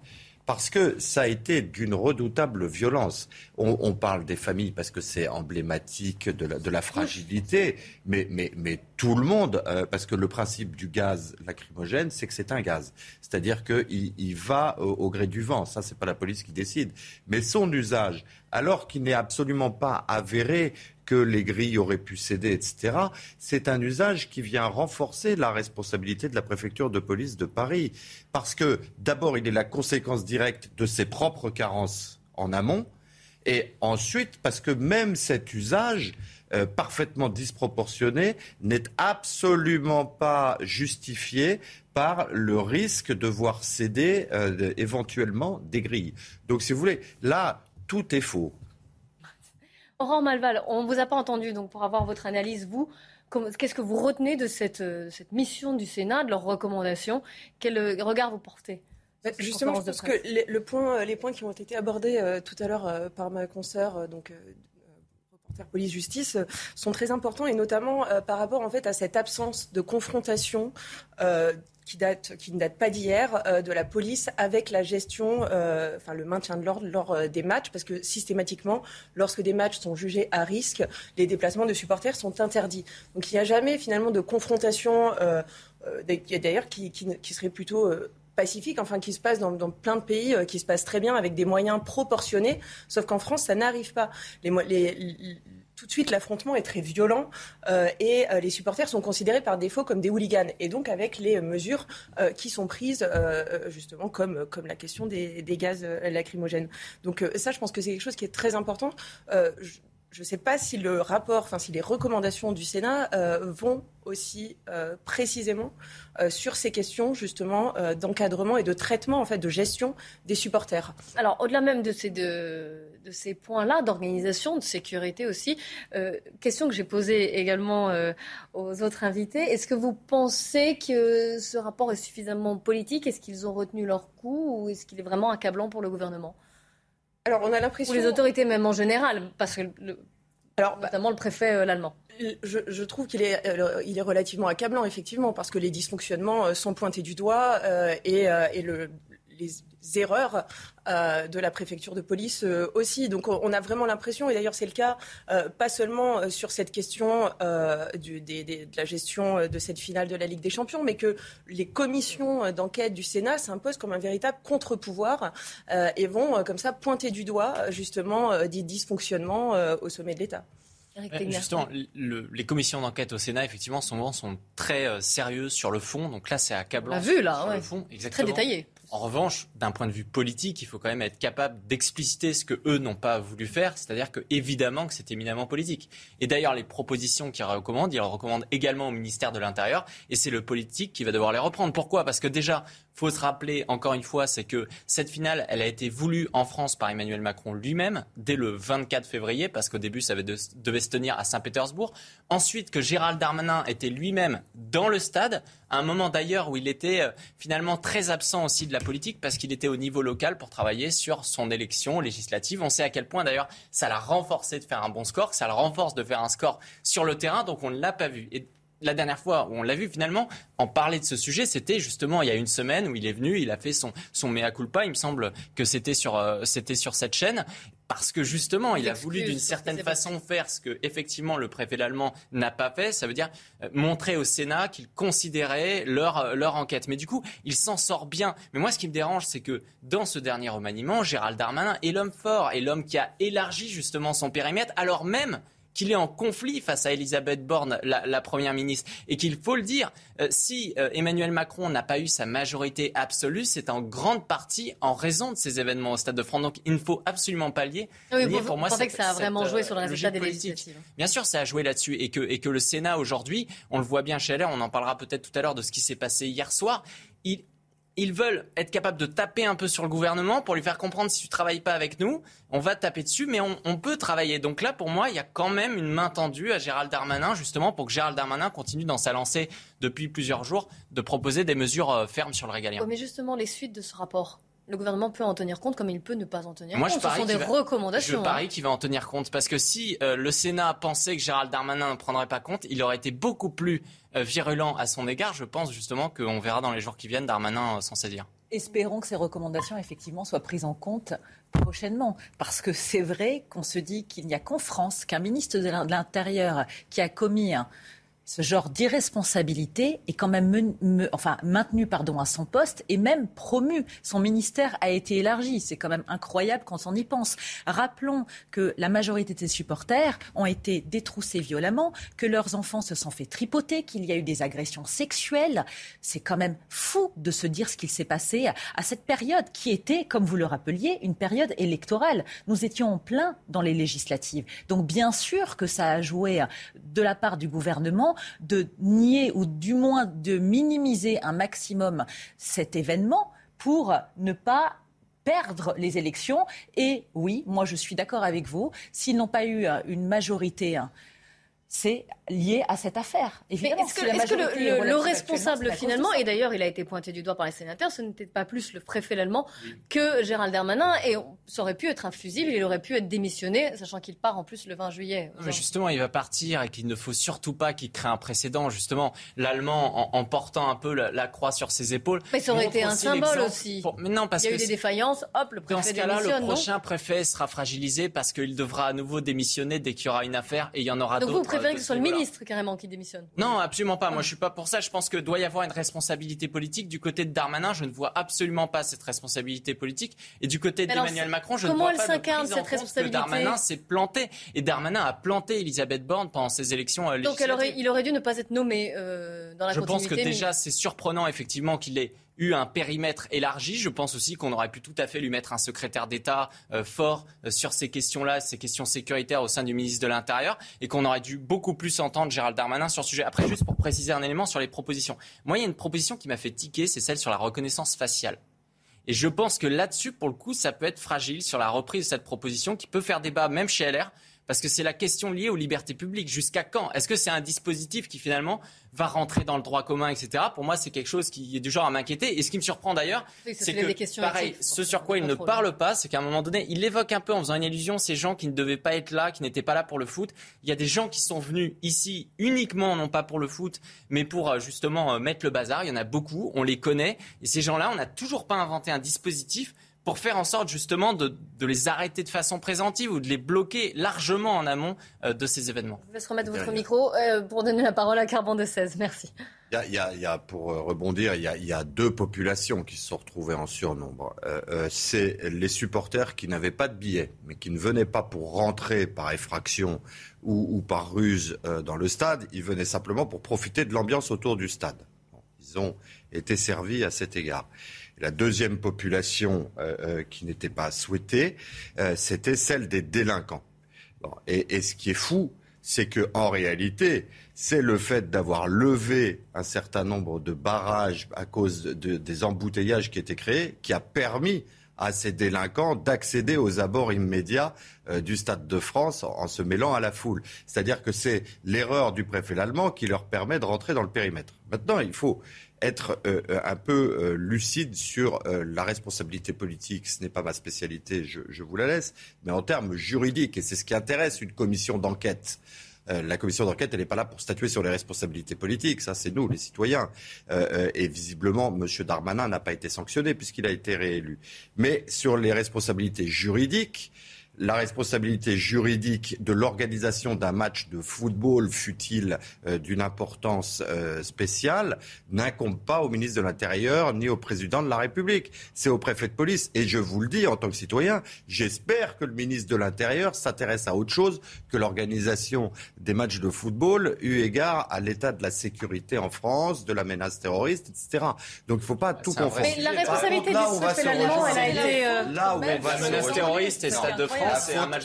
parce que ça a été d'une redoutable violence. On, parle des familles parce que c'est emblématique de la, fragilité, mais, tout le monde, euh, parce que le principe du gaz lacrymogène, c'est que c'est un gaz. C'est-à-dire qu'il il va au, gré du vent. Ça, c'est pas la police qui décide. Mais son usage, alors qu'il n'est absolument pas avéré que les grilles auraient pu céder, etc. C'est un usage qui vient renforcer la responsabilité de la préfecture de police de Paris. Parce que d'abord, il est la conséquence directe de ses propres carences en amont. Et ensuite, parce que même cet usage euh, parfaitement disproportionné n'est absolument pas justifié par le risque de voir céder euh, éventuellement des grilles. Donc, si vous voulez, là, tout est faux. Laurent Malval, on ne vous a pas entendu, donc pour avoir votre analyse, vous, qu'est-ce que vous retenez de cette, euh, cette, mission du Sénat, de leurs recommandations? Quel euh, regard vous portez bah, Justement, je pense que les, le point, euh, les points qui ont été abordés tout à l'heure par ma consoeur, donc reporter police-justice, sont très importants et notamment par rapport en fait à cette absence de confrontation qui, ne date pas d'hier, euh, de la police avec la gestion, euh, enfin le maintien de l'ordre lors euh, des matchs, parce que systématiquement, lorsque des matchs sont jugés à risque, les déplacements de supporters sont interdits. Donc il n'y a jamais finalement de confrontation, d'ailleurs qui, serait plutôt pacifique, enfin qui se passe dans, plein de pays, qui se passe très bien avec des moyens proportionnés, sauf qu'en France, ça n'arrive pas. Tout de suite l'affrontement est très violent euh, et euh, les supporters sont considérés par défaut comme des hooligans. Et donc avec les mesures euh, qui sont prises justement comme, comme la question des, gaz lacrymogènes. Donc ça, je pense que c'est quelque chose qui est très important. Je ne sais pas si le rapport, si les recommandations du Sénat euh, vont aussi euh, précisément euh, sur ces questions justement d'encadrement et de traitement en fait de gestion des supporters. Alors au-delà même de ces de ces points-là d'organisation, de sécurité aussi, question que j'ai posée également aux autres invités. Est-ce que vous pensez que ce rapport est suffisamment politique? Est-ce qu'ils ont retenu leur coup ou est-ce qu'il est vraiment accablant pour le gouvernement? Alors, on a l'impression. Ou les autorités, même en général, parce que. Alors, bah, notamment le préfet euh, l'allemand. Je, trouve qu'il est, euh, il est relativement accablant, effectivement, parce que les dysfonctionnements euh, sont pointés du doigt et, et le, les erreurs euh, de la préfecture de police euh, aussi. Donc on, a vraiment l'impression, et d'ailleurs c'est le cas, euh, pas seulement sur cette question du, de la gestion de cette finale de la Ligue des Champions, mais que les commissions d'enquête du Sénat s'imposent comme un véritable contre-pouvoir et vont comme ça pointer du doigt justement des dysfonctionnements au sommet de l'État. Justement, les commissions d'enquête au Sénat, effectivement, souvent sont très sérieuses sur le fond. Donc là, c'est accablant. On l'a vu, là, sur ouais. le fond, exactement. Très détaillé. En revanche, d'un point de vue politique, il faut quand même être capable d'expliciter ce que eux n'ont pas voulu faire, c'est-à-dire que évidemment que c'est éminemment politique. Et d'ailleurs, les propositions qu'ils recommandent, ils recommandent également au ministère de l'Intérieur, et c'est le politique qui va devoir les reprendre. Pourquoi? Parce que déjà, faut se rappeler encore une fois, c'est que cette finale, elle a été voulue en France par Emmanuel Macron lui-même dès le 24 février, parce qu'au début, ça devait se tenir à Saint-Pétersbourg. Ensuite, que Gérald Darmanin était lui-même dans le stade, à un moment d'ailleurs où il était euh, finalement très absent aussi de la politique, parce qu'il était au niveau local pour travailler sur son élection législative. On sait à quel point d'ailleurs ça l'a renforcé de faire un bon score, que ça le renforce de faire un score sur le terrain, donc on ne l'a pas vu la dernière fois où on l'a vu finalement en parler de ce sujet, c'était justement il y a une semaine où il est venu, il a fait son, son mea culpa, il me semble que c'était sur, euh, c'était sur cette chaîne. Parce que justement, il a voulu d'une certaine façon faire ce que effectivement le préfet allemand n'a pas fait. Ça veut dire euh, montrer au Sénat qu'il considérait leur, euh, leur enquête. Mais du coup, il s'en sort bien. Mais moi, ce qui me dérange, c'est que dans ce dernier remaniement, Gérald Darmanin est l'homme fort et l'homme qui a élargi justement son périmètre, alors même qu'il est en conflit face à Elisabeth Borne, la, Première ministre, et qu'il faut le dire, euh, si euh, Emmanuel Macron n'a pas eu sa majorité absolue, c'est en grande partie en raison de ces événements au Stade de France. Donc il ne faut absolument pas lier. Oui, pour moi, que ça a vraiment joué sur le résultat des législatives. Bien sûr, ça a joué là-dessus, et que, et que le Sénat aujourd'hui, on le voit bien chez LR, on en parlera peut-être tout à l'heure de ce qui s'est passé hier soir, il, ils veulent être capables de taper un peu sur le gouvernement pour lui faire comprendre si tu travailles pas avec nous, on va taper dessus, mais on, peut travailler. Donc là, pour moi, il y a quand même une main tendue à Gérald Darmanin, justement, pour que Gérald Darmanin continue dans sa lancée depuis plusieurs jours de proposer des mesures euh, fermes sur le régalien. mais justement, les suites de ce rapport, le gouvernement peut en tenir compte comme il peut ne pas en tenir Moi, compte. Je Ce sont des recommandations. Je parie hein. qu'il va en tenir compte parce que si euh, le Sénat pensait que Gérald Darmanin ne prendrait pas compte, il aurait été beaucoup plus virulent à son égard. Je pense justement qu'on verra dans les jours qui viennent Darmanin s'en saisir. Espérons que ces recommandations, effectivement, soient prises en compte prochainement. Parce que c'est vrai qu'on se dit qu'il n'y a qu'en France qu'un ministre de l'Intérieur qui a commis un, ce genre d'irresponsabilité est quand même enfin, maintenu pardon, à son poste et même promu. Son ministère a été élargi. C'est quand même incroyable quand on y pense. Rappelons que la majorité des supporters ont été détroussés violemment, que leurs enfants se sont fait tripoter, qu'il y a eu des agressions sexuelles. C'est quand même fou de se dire ce qu'il s'est passé à cette période qui était, comme vous le rappeliez, une période électorale. Nous étions en plein dans les législatives. Donc bien sûr que ça a joué de la part du gouvernement de nier ou du moins de minimiser un maximum cet événement pour ne pas perdre les élections. Et oui, moi je suis d'accord avec vous, s'ils n'ont pas eu une majorité c'est lié à cette affaire. Est-ce que, le, responsable finalement, et d'ailleurs il a été pointé du doigt par les sénateurs, ce n'était pas plus le préfet l'allemand que Gérald Darmanin, et ça aurait pu être un fusible, il aurait pu être démissionné, sachant qu'il part en plus le 20 juillet. Mais justement, il va partir et qu'il ne faut surtout pas qu'il crée un précédent. Justement, l'allemand, en, portant un peu la, croix sur ses épaules. Mais ça aurait été un symbole aussi. Mais non, parce il y a eu des défaillances, hop, le préfet Dans ce cas-là, le prochain préfet sera fragilisé parce qu'il devra à nouveau démissionner dès qu'il y aura une affaire et il y en aura d'autres que ce soit le ministre carrément qui démissionne. Non, absolument pas. Moi, je suis pas pour ça. Je pense que doit y avoir une responsabilité politique. Du côté de Darmanin, je ne vois absolument pas cette responsabilité politique. Et du côté d'Emmanuel Macron, je ne vois pas de prise cette responsabilité que Darmanin s'est planté. Et Darmanin a planté Elisabeth Borne pendant ces élections législatives. Donc, aurait, il aurait dû ne pas être nommé euh, dans la je continuité. Je pense que déjà, c'est surprenant effectivement qu'il ait eu un périmètre élargi. Je pense aussi qu'on aurait pu tout à fait lui mettre un secrétaire d'État euh, fort euh, sur ces questions-là, ces questions sécuritaires au sein du ministre de l'Intérieur, et qu'on aurait dû beaucoup plus entendre Gérald Darmanin sur ce sujet. Après, juste pour préciser un élément sur les propositions. Moi, il y a une proposition qui m'a fait tiquer, c'est celle sur la reconnaissance faciale. Et je pense que là-dessus, pour le coup, ça peut être fragile sur la reprise de cette proposition qui peut faire débat même chez LR parce que c'est la question liée aux libertés publiques. Jusqu'à quand? Est-ce que c'est un dispositif qui finalement va rentrer dans le droit commun, etc. Pour moi, c'est quelque chose qui est du genre à m'inquiéter. Et ce qui me surprend d'ailleurs, c'est que, pareil, ce sur quoi il ne parle pas, c'est qu'à un moment donné, il évoque un peu en faisant une illusion ces gens qui ne devaient pas être là, qui n'étaient pas là pour le foot. Il y a des gens qui sont venus ici uniquement, non pas pour le foot, mais pour euh, justement euh, mettre le bazar. Il y en a beaucoup, on les connaît. Et ces gens-là, on n'a toujours pas inventé un dispositif pour faire en sorte justement de, les arrêter de façon présentive ou de les bloquer largement en amont euh, de ces événements. Je vous laisse remettre votre micro euh, pour donner la parole à Carbon de 16. Merci. Il y, a, pour euh, rebondir, il y, a, deux populations qui se sont retrouvées en surnombre. c'est les supporters qui n'avaient pas de billets, mais qui ne venaient pas pour rentrer par effraction ou, par ruse dans le stade. Ils venaient simplement pour profiter de l'ambiance autour du stade. ils ont été servis à cet égard. La deuxième population euh, euh, qui n'était pas souhaitée, euh, c'était celle des délinquants. et, ce qui est fou, c'est que en réalité, c'est le fait d'avoir levé un certain nombre de barrages à cause des embouteillages qui étaient créés qui a permis à ces délinquants d'accéder aux abords immédiats du Stade de France en, se mêlant à la foule. C'est-à-dire que c'est l'erreur du préfet allemand qui leur permet de rentrer dans le périmètre. Maintenant, il faut être euh, euh, un peu euh, lucide sur la responsabilité politique. Ce n'est pas ma spécialité, je, vous la laisse. Mais en termes juridiques, et c'est ce qui intéresse une commission d'enquête, la commission d'enquête, elle n'est pas là pour statuer sur les responsabilités politiques. Ça, c'est nous, les citoyens. et visiblement, M. Darmanin n'a pas été sanctionné puisqu'il a été réélu. Mais sur les responsabilités juridiques, la responsabilité juridique de l'organisation d'un match de football, fut-il euh, d'une importance euh, spéciale, n'incombe pas au ministre de l'Intérieur ni au président de la République. C'est au préfet de police. Et je vous le dis en tant que citoyen, j'espère que le ministre de l'Intérieur s'intéresse à autre chose que l'organisation des matchs de football, eu égard à l'état de la sécurité en France, de la menace terroriste, etc. Donc il ne faut pas tout confondre. Mais la responsabilité du préfet allemand, elle a été... Là où on va la menace terroriste et Stade de France,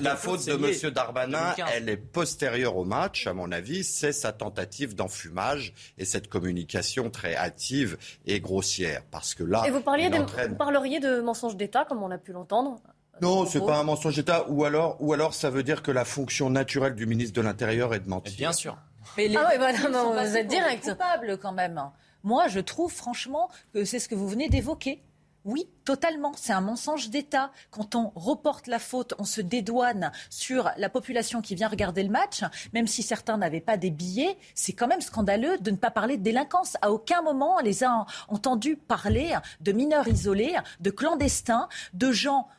la faute de. M. Darmanin, 2015. elle est postérieure au match, à mon avis. C'est sa tentative d'enfumage et cette communication très hâtive et grossière. Parce que là, Et vous, parliez il de- entraîne- vous parleriez de mensonge d'État, comme on a pu l'entendre Non, c'est pas un mensonge d'État. Ou alors, ou alors, ça veut dire que la fonction naturelle du ministre de l'Intérieur est de mentir. Bien sûr. Mais les Ah non, sont vous êtes direct. coupables quand même. Moi, je trouve franchement que c'est ce que vous venez d'évoquer. Oui, totalement. C'est un mensonge d'État. Quand on reporte la faute, on se dédouane sur la population qui vient regarder le match, même si certains n'avaient pas des billets. C'est quand même scandaleux de ne pas parler de délinquance. À aucun moment, on les a entendus parler de mineurs isolés, de clandestins, de gens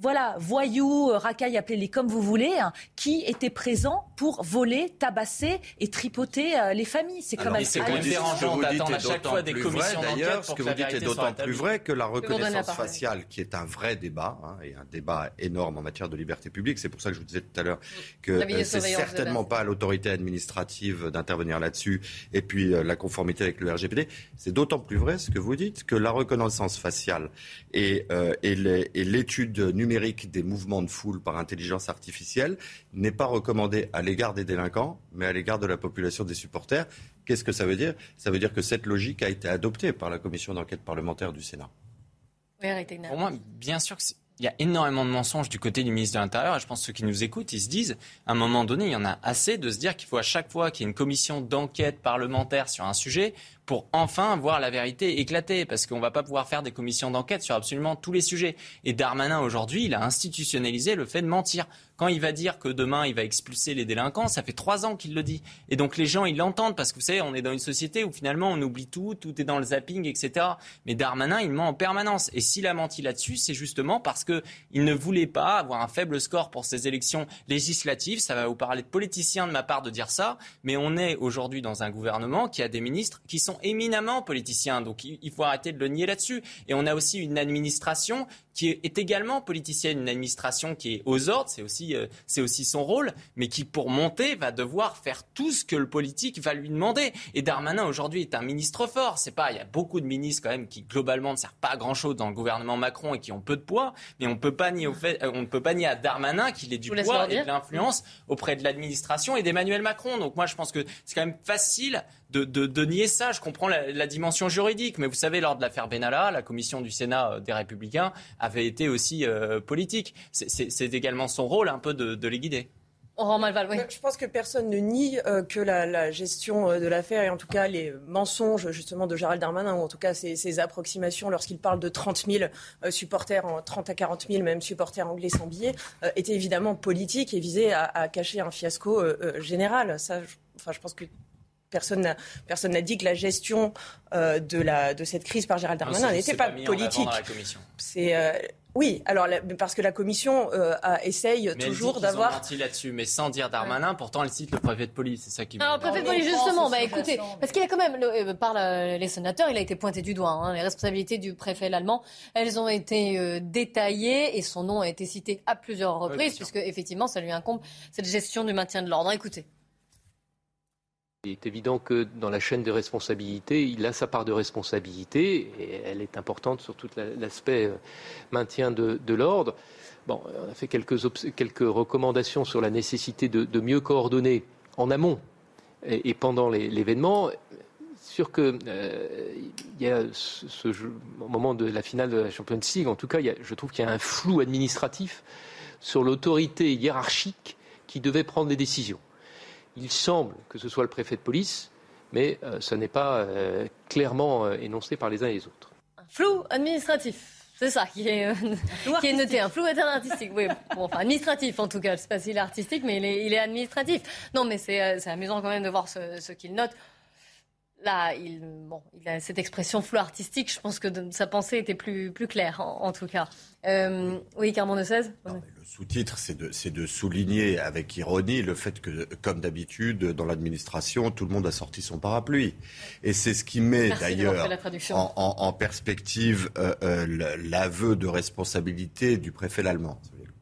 voilà, voyous, euh, racailles, appelez-les comme vous voulez, hein, qui étaient présents pour voler, tabasser et tripoter euh, les familles. C'est quand même ce que vous hallucinant. dites- ce que vous dites d'attendre à chaque fois des plus commissions d'ailleurs, ce que vous la dites est d'autant plus vrai que la reconnaissance faciale, qui est un vrai débat, hein, et un débat énorme en matière de liberté publique, c'est pour ça que je vous disais tout à l'heure que euh, c'est certainement pas à l'autorité administrative d'intervenir là-dessus, et puis euh, la conformité avec le RGPD. C'est d'autant plus vrai ce que vous dites que la reconnaissance faciale et, euh, et l'étude numérique des mouvements de foule par intelligence artificielle n'est pas recommandée à l'égard des délinquants, mais à l'égard de la population des supporters. Qu'est-ce que ça veut dire? Ça veut dire que cette logique a été adoptée par la commission d'enquête parlementaire du Sénat. Oui. Pour moi, bien sûr que c'est- il y a énormément de mensonges du côté du ministre de l'Intérieur. Et je pense que ceux qui nous écoutent, ils se disent, à un moment donné, il y en a assez de se dire qu'il faut à chaque fois qu'il y ait une commission d'enquête parlementaire sur un sujet pour enfin voir la vérité éclater. Parce qu'on ne va pas pouvoir faire des commissions d'enquête sur absolument tous les sujets. Et Darmanin, aujourd'hui, il a institutionnalisé le fait de mentir. Quand il va dire que demain, il va expulser les délinquants, ça fait trois ans qu'il le dit. Et donc les gens, ils l'entendent parce que vous savez, on est dans une société où finalement on oublie tout, tout est dans le zapping, etc. Mais Darmanin, il ment en permanence. Et s'il a menti là-dessus, c'est justement parce que il ne voulait pas avoir un faible score pour ces élections législatives. Ça va vous parler de politiciens de ma part de dire ça, mais on est aujourd'hui dans un gouvernement qui a des ministres qui sont éminemment politiciens. Donc il faut arrêter de le nier là-dessus. Et on a aussi une administration qui est- également politicienne, une administration qui est aux ordres, c'est aussi, euh, c'est aussi son rôle, mais qui pour monter va devoir faire tout ce que le politique va lui demander. Et Darmanin aujourd'hui est un ministre fort. C'est pas, il y a beaucoup de ministres quand même qui globalement ne servent pas à grand chose dans le gouvernement Macron et qui ont peu de poids, mais on peut pas nier au fait, euh, on ne peut pas nier à Darmanin qu'il ait du poids et de l'influence auprès de l'administration et d'Emmanuel Macron. Donc moi je pense que c'est quand même facile de, de, de nier ça. Je comprends la, la dimension juridique, mais vous savez, lors de l'affaire Benalla, la commission du Sénat euh, des Républicains avait été aussi euh, politique. C'est- également son rôle un peu de, de les guider. Aurore Malval, oui. Je pense que personne ne nie euh, que la, la gestion euh, de l'affaire et en tout cas les mensonges justement de Gérald Darmanin ou en tout cas ses, ses approximations lorsqu'il parle de 30 000 euh, supporters, en 30 à 40 000 même supporters anglais sans billets, euh, étaient évidemment politiques et visaient à, à cacher un fiasco euh, euh, général. Ça, je, enfin, je pense que personne n'a personne n'a dit que la gestion euh, de, la, de cette crise par Gérald Darmanin n'était pas, politique. dans la commission. C'est euh, oui, alors la- parce que la commission euh, a- essaye Mais toujours d'avoir menti là-dessus, mais sans dire Darmanin. Pourtant, elle cite le préfet de police. C'est ça qui. me- Alors, préfet de police, justement, bah, écoutez, parce qu'il a quand même, le- euh, par la- les sénateurs, il a été pointé du doigt. hein. les responsabilités du préfet allemand, elles ont été euh, détaillées et son nom a été cité à plusieurs reprises, puisque effectivement, ça lui incombe cette gestion du maintien de l'ordre. Écoutez. Il est évident que dans la chaîne des responsabilités, il a sa part de responsabilité et elle est importante sur tout la- l'aspect euh, maintien de, de l'ordre. Bon, on a fait quelques, recommandations sur la nécessité de, de mieux coordonner en amont et, pendant l'événement. Sûr que euh, il y a ce, au moment de la finale de la Champions League, en tout cas, je trouve qu'il y a un flou administratif sur l'autorité hiérarchique qui devait prendre les décisions. Il semble que ce soit le préfet de police, mais euh, ce n'est pas euh, clairement euh, énoncé par les uns et les autres. Un flou administratif. C'est ça qui est, euh, qui est noté, un flou artistique. Oui, bon, enfin administratif en tout cas. Je ne sais pas s'il est artistique, mais il est, il est administratif. Non, mais c'est euh, c'est amusant quand même de voir ce, ce qu'il note. Là, il, bon, il a cette expression flou artistique. Je pense que sa pensée était plus, plus claire, en, tout cas. Euh, oui, Carmen de 16 Le sous-titre, c'est de, de, souligner avec ironie le fait que, comme d'habitude, dans l'administration, tout le monde a sorti son parapluie. Et c'est ce qui met d'ailleurs en, en, perspective euh, euh, l'aveu de responsabilité du préfet allemand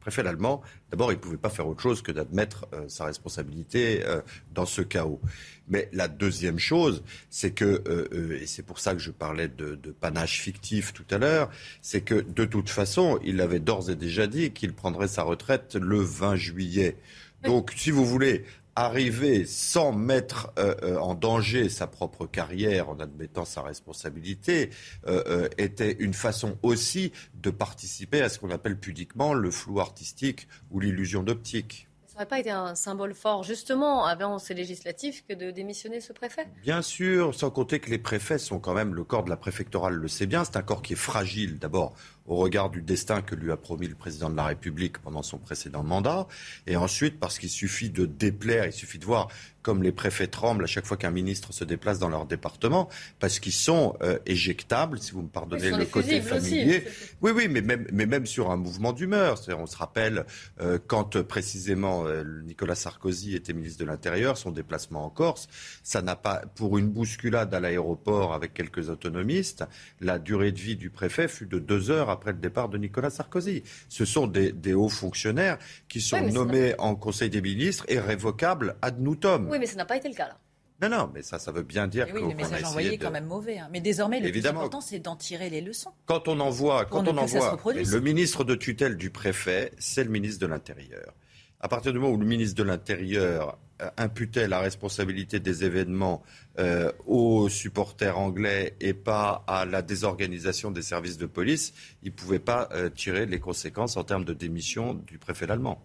préfet allemand, d'abord, il ne pouvait pas faire autre chose que d'admettre euh, sa responsabilité euh, dans ce chaos. Mais la deuxième chose, c'est que, euh, et c'est pour ça que je parlais de, de panache fictif tout à l'heure, c'est que de toute façon, il avait d'ores et déjà dit qu'il prendrait sa retraite le 20 juillet. Donc, si vous voulez, arriver sans mettre euh, euh, en danger sa propre carrière en admettant sa responsabilité euh, était une façon aussi de participer à ce qu'on appelle pudiquement le flou artistique ou l'illusion d'optique. Ça n'aurait pas été un symbole fort, justement, avant ces législatives, que de démissionner ce préfet? Bien sûr, sans compter que les préfets sont quand même, le corps de la préfectorale le sait bien, c'est un corps qui est fragile d'abord au regard du destin que lui a promis le président de la République pendant son précédent mandat, et ensuite parce qu'il suffit de déplaire, il suffit de voir comme les préfets tremblent à chaque fois qu'un ministre se déplace dans leur département, parce qu'ils sont euh, éjectables, si vous me pardonnez le côté familier. oui, oui, mais même, mais même sur un mouvement d'humeur. On se rappelle euh, quand euh, précisément Nicolas Sarkozy était ministre de l'Intérieur, son déplacement en Corse, ça n'a pas, pour une bousculade à l'aéroport avec quelques autonomistes, la durée de vie du préfet fut de deux heures après le départ de Nicolas Sarkozy. Ce sont des, hauts fonctionnaires qui sont nommés en Conseil des ministres et révocables ad nutum. Oui, mais ça n'a pas été le cas là. Non, non, mais ça, ça veut bien dire que. Oui, le message envoyé est quand même mauvais. Hein. Mais désormais, le plus important, c'est d'en tirer les leçons. Quand on envoie, quand on envoie le ministre de tutelle du préfet, c'est le ministre de l'Intérieur. À partir du moment où le ministre de l'Intérieur euh, imputait la responsabilité des événements euh, aux supporters anglais et pas à la désorganisation des services de police, il ne pouvait pas euh, tirer les conséquences en termes de démission du préfet allemand.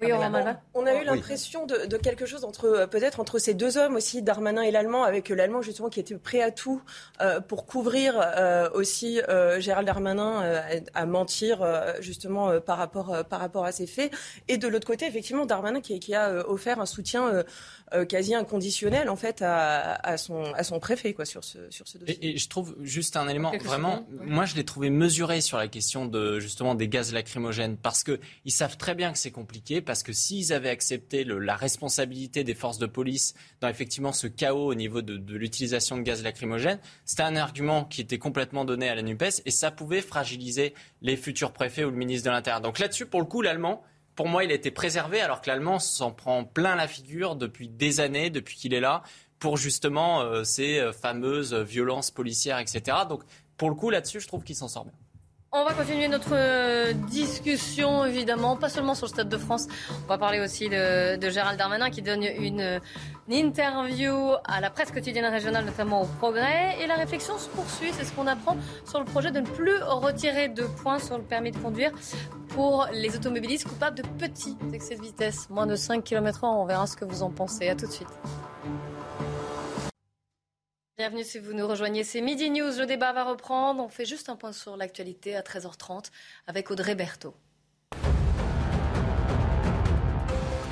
Oui, on, a eu l'impression de, quelque chose entre peut-être entre ces deux hommes aussi, Darmanin et l'Allemand, avec l'Allemand justement qui était prêt à tout pour couvrir aussi Gérald Darmanin à mentir justement par rapport par rapport à ces faits, et de l'autre côté effectivement Darmanin qui, qui a offert un soutien euh, quasi inconditionnel en fait à, son, à son préfet quoi, sur, ce, sur ce dossier. Et, je trouve juste un élément, vraiment, moi je l'ai trouvé mesuré sur la question de, justement des gaz lacrymogènes parce qu'ils savent très bien que c'est compliqué, parce que s'ils avaient accepté le, la responsabilité des forces de police dans effectivement ce chaos au niveau de, de l'utilisation de gaz lacrymogènes, c'était un argument qui était complètement donné à la NUPES et ça pouvait fragiliser les futurs préfets ou le ministre de l'Intérieur. Donc là-dessus, pour le coup, l'Allemand, pour moi, il a été préservé alors que l'Allemand s'en prend plein la figure depuis des années, depuis qu'il est là, pour justement euh, ces euh, fameuses violences policières, etc. Donc, pour le coup, là-dessus, je trouve qu'il s'en sort bien. On va continuer notre euh, discussion, évidemment, pas seulement sur le Stade de France. On va parler aussi de, Gérald Darmanin qui donne une, interview à la presse quotidienne régionale, notamment au Progrès. Et la réflexion se poursuit, c'est ce qu'on apprend sur le projet de ne plus retirer de points sur le permis de conduire pour les automobilistes coupables de petits excès de vitesse, moins de 5 km/h. On verra ce que vous en pensez. À tout de suite. Bienvenue si vous nous rejoignez, c'est Midi News, le débat va reprendre. On fait juste un point sur l'actualité à 13h30 avec Audrey Berthaud.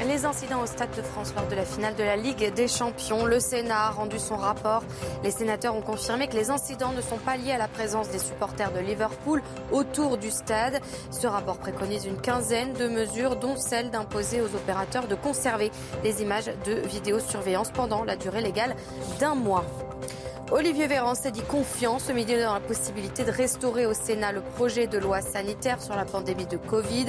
Les incidents au Stade de France lors de la finale de la Ligue des Champions. Le Sénat a rendu son rapport. Les sénateurs ont confirmé que les incidents ne sont pas liés à la présence des supporters de Liverpool autour du stade. Ce rapport préconise une quinzaine de mesures, dont celle d'imposer aux opérateurs de conserver les images de vidéosurveillance pendant la durée légale d'un mois. Olivier Véran s'est dit confiant ce midi dans la possibilité de restaurer au Sénat le projet de loi sanitaire sur la pandémie de Covid.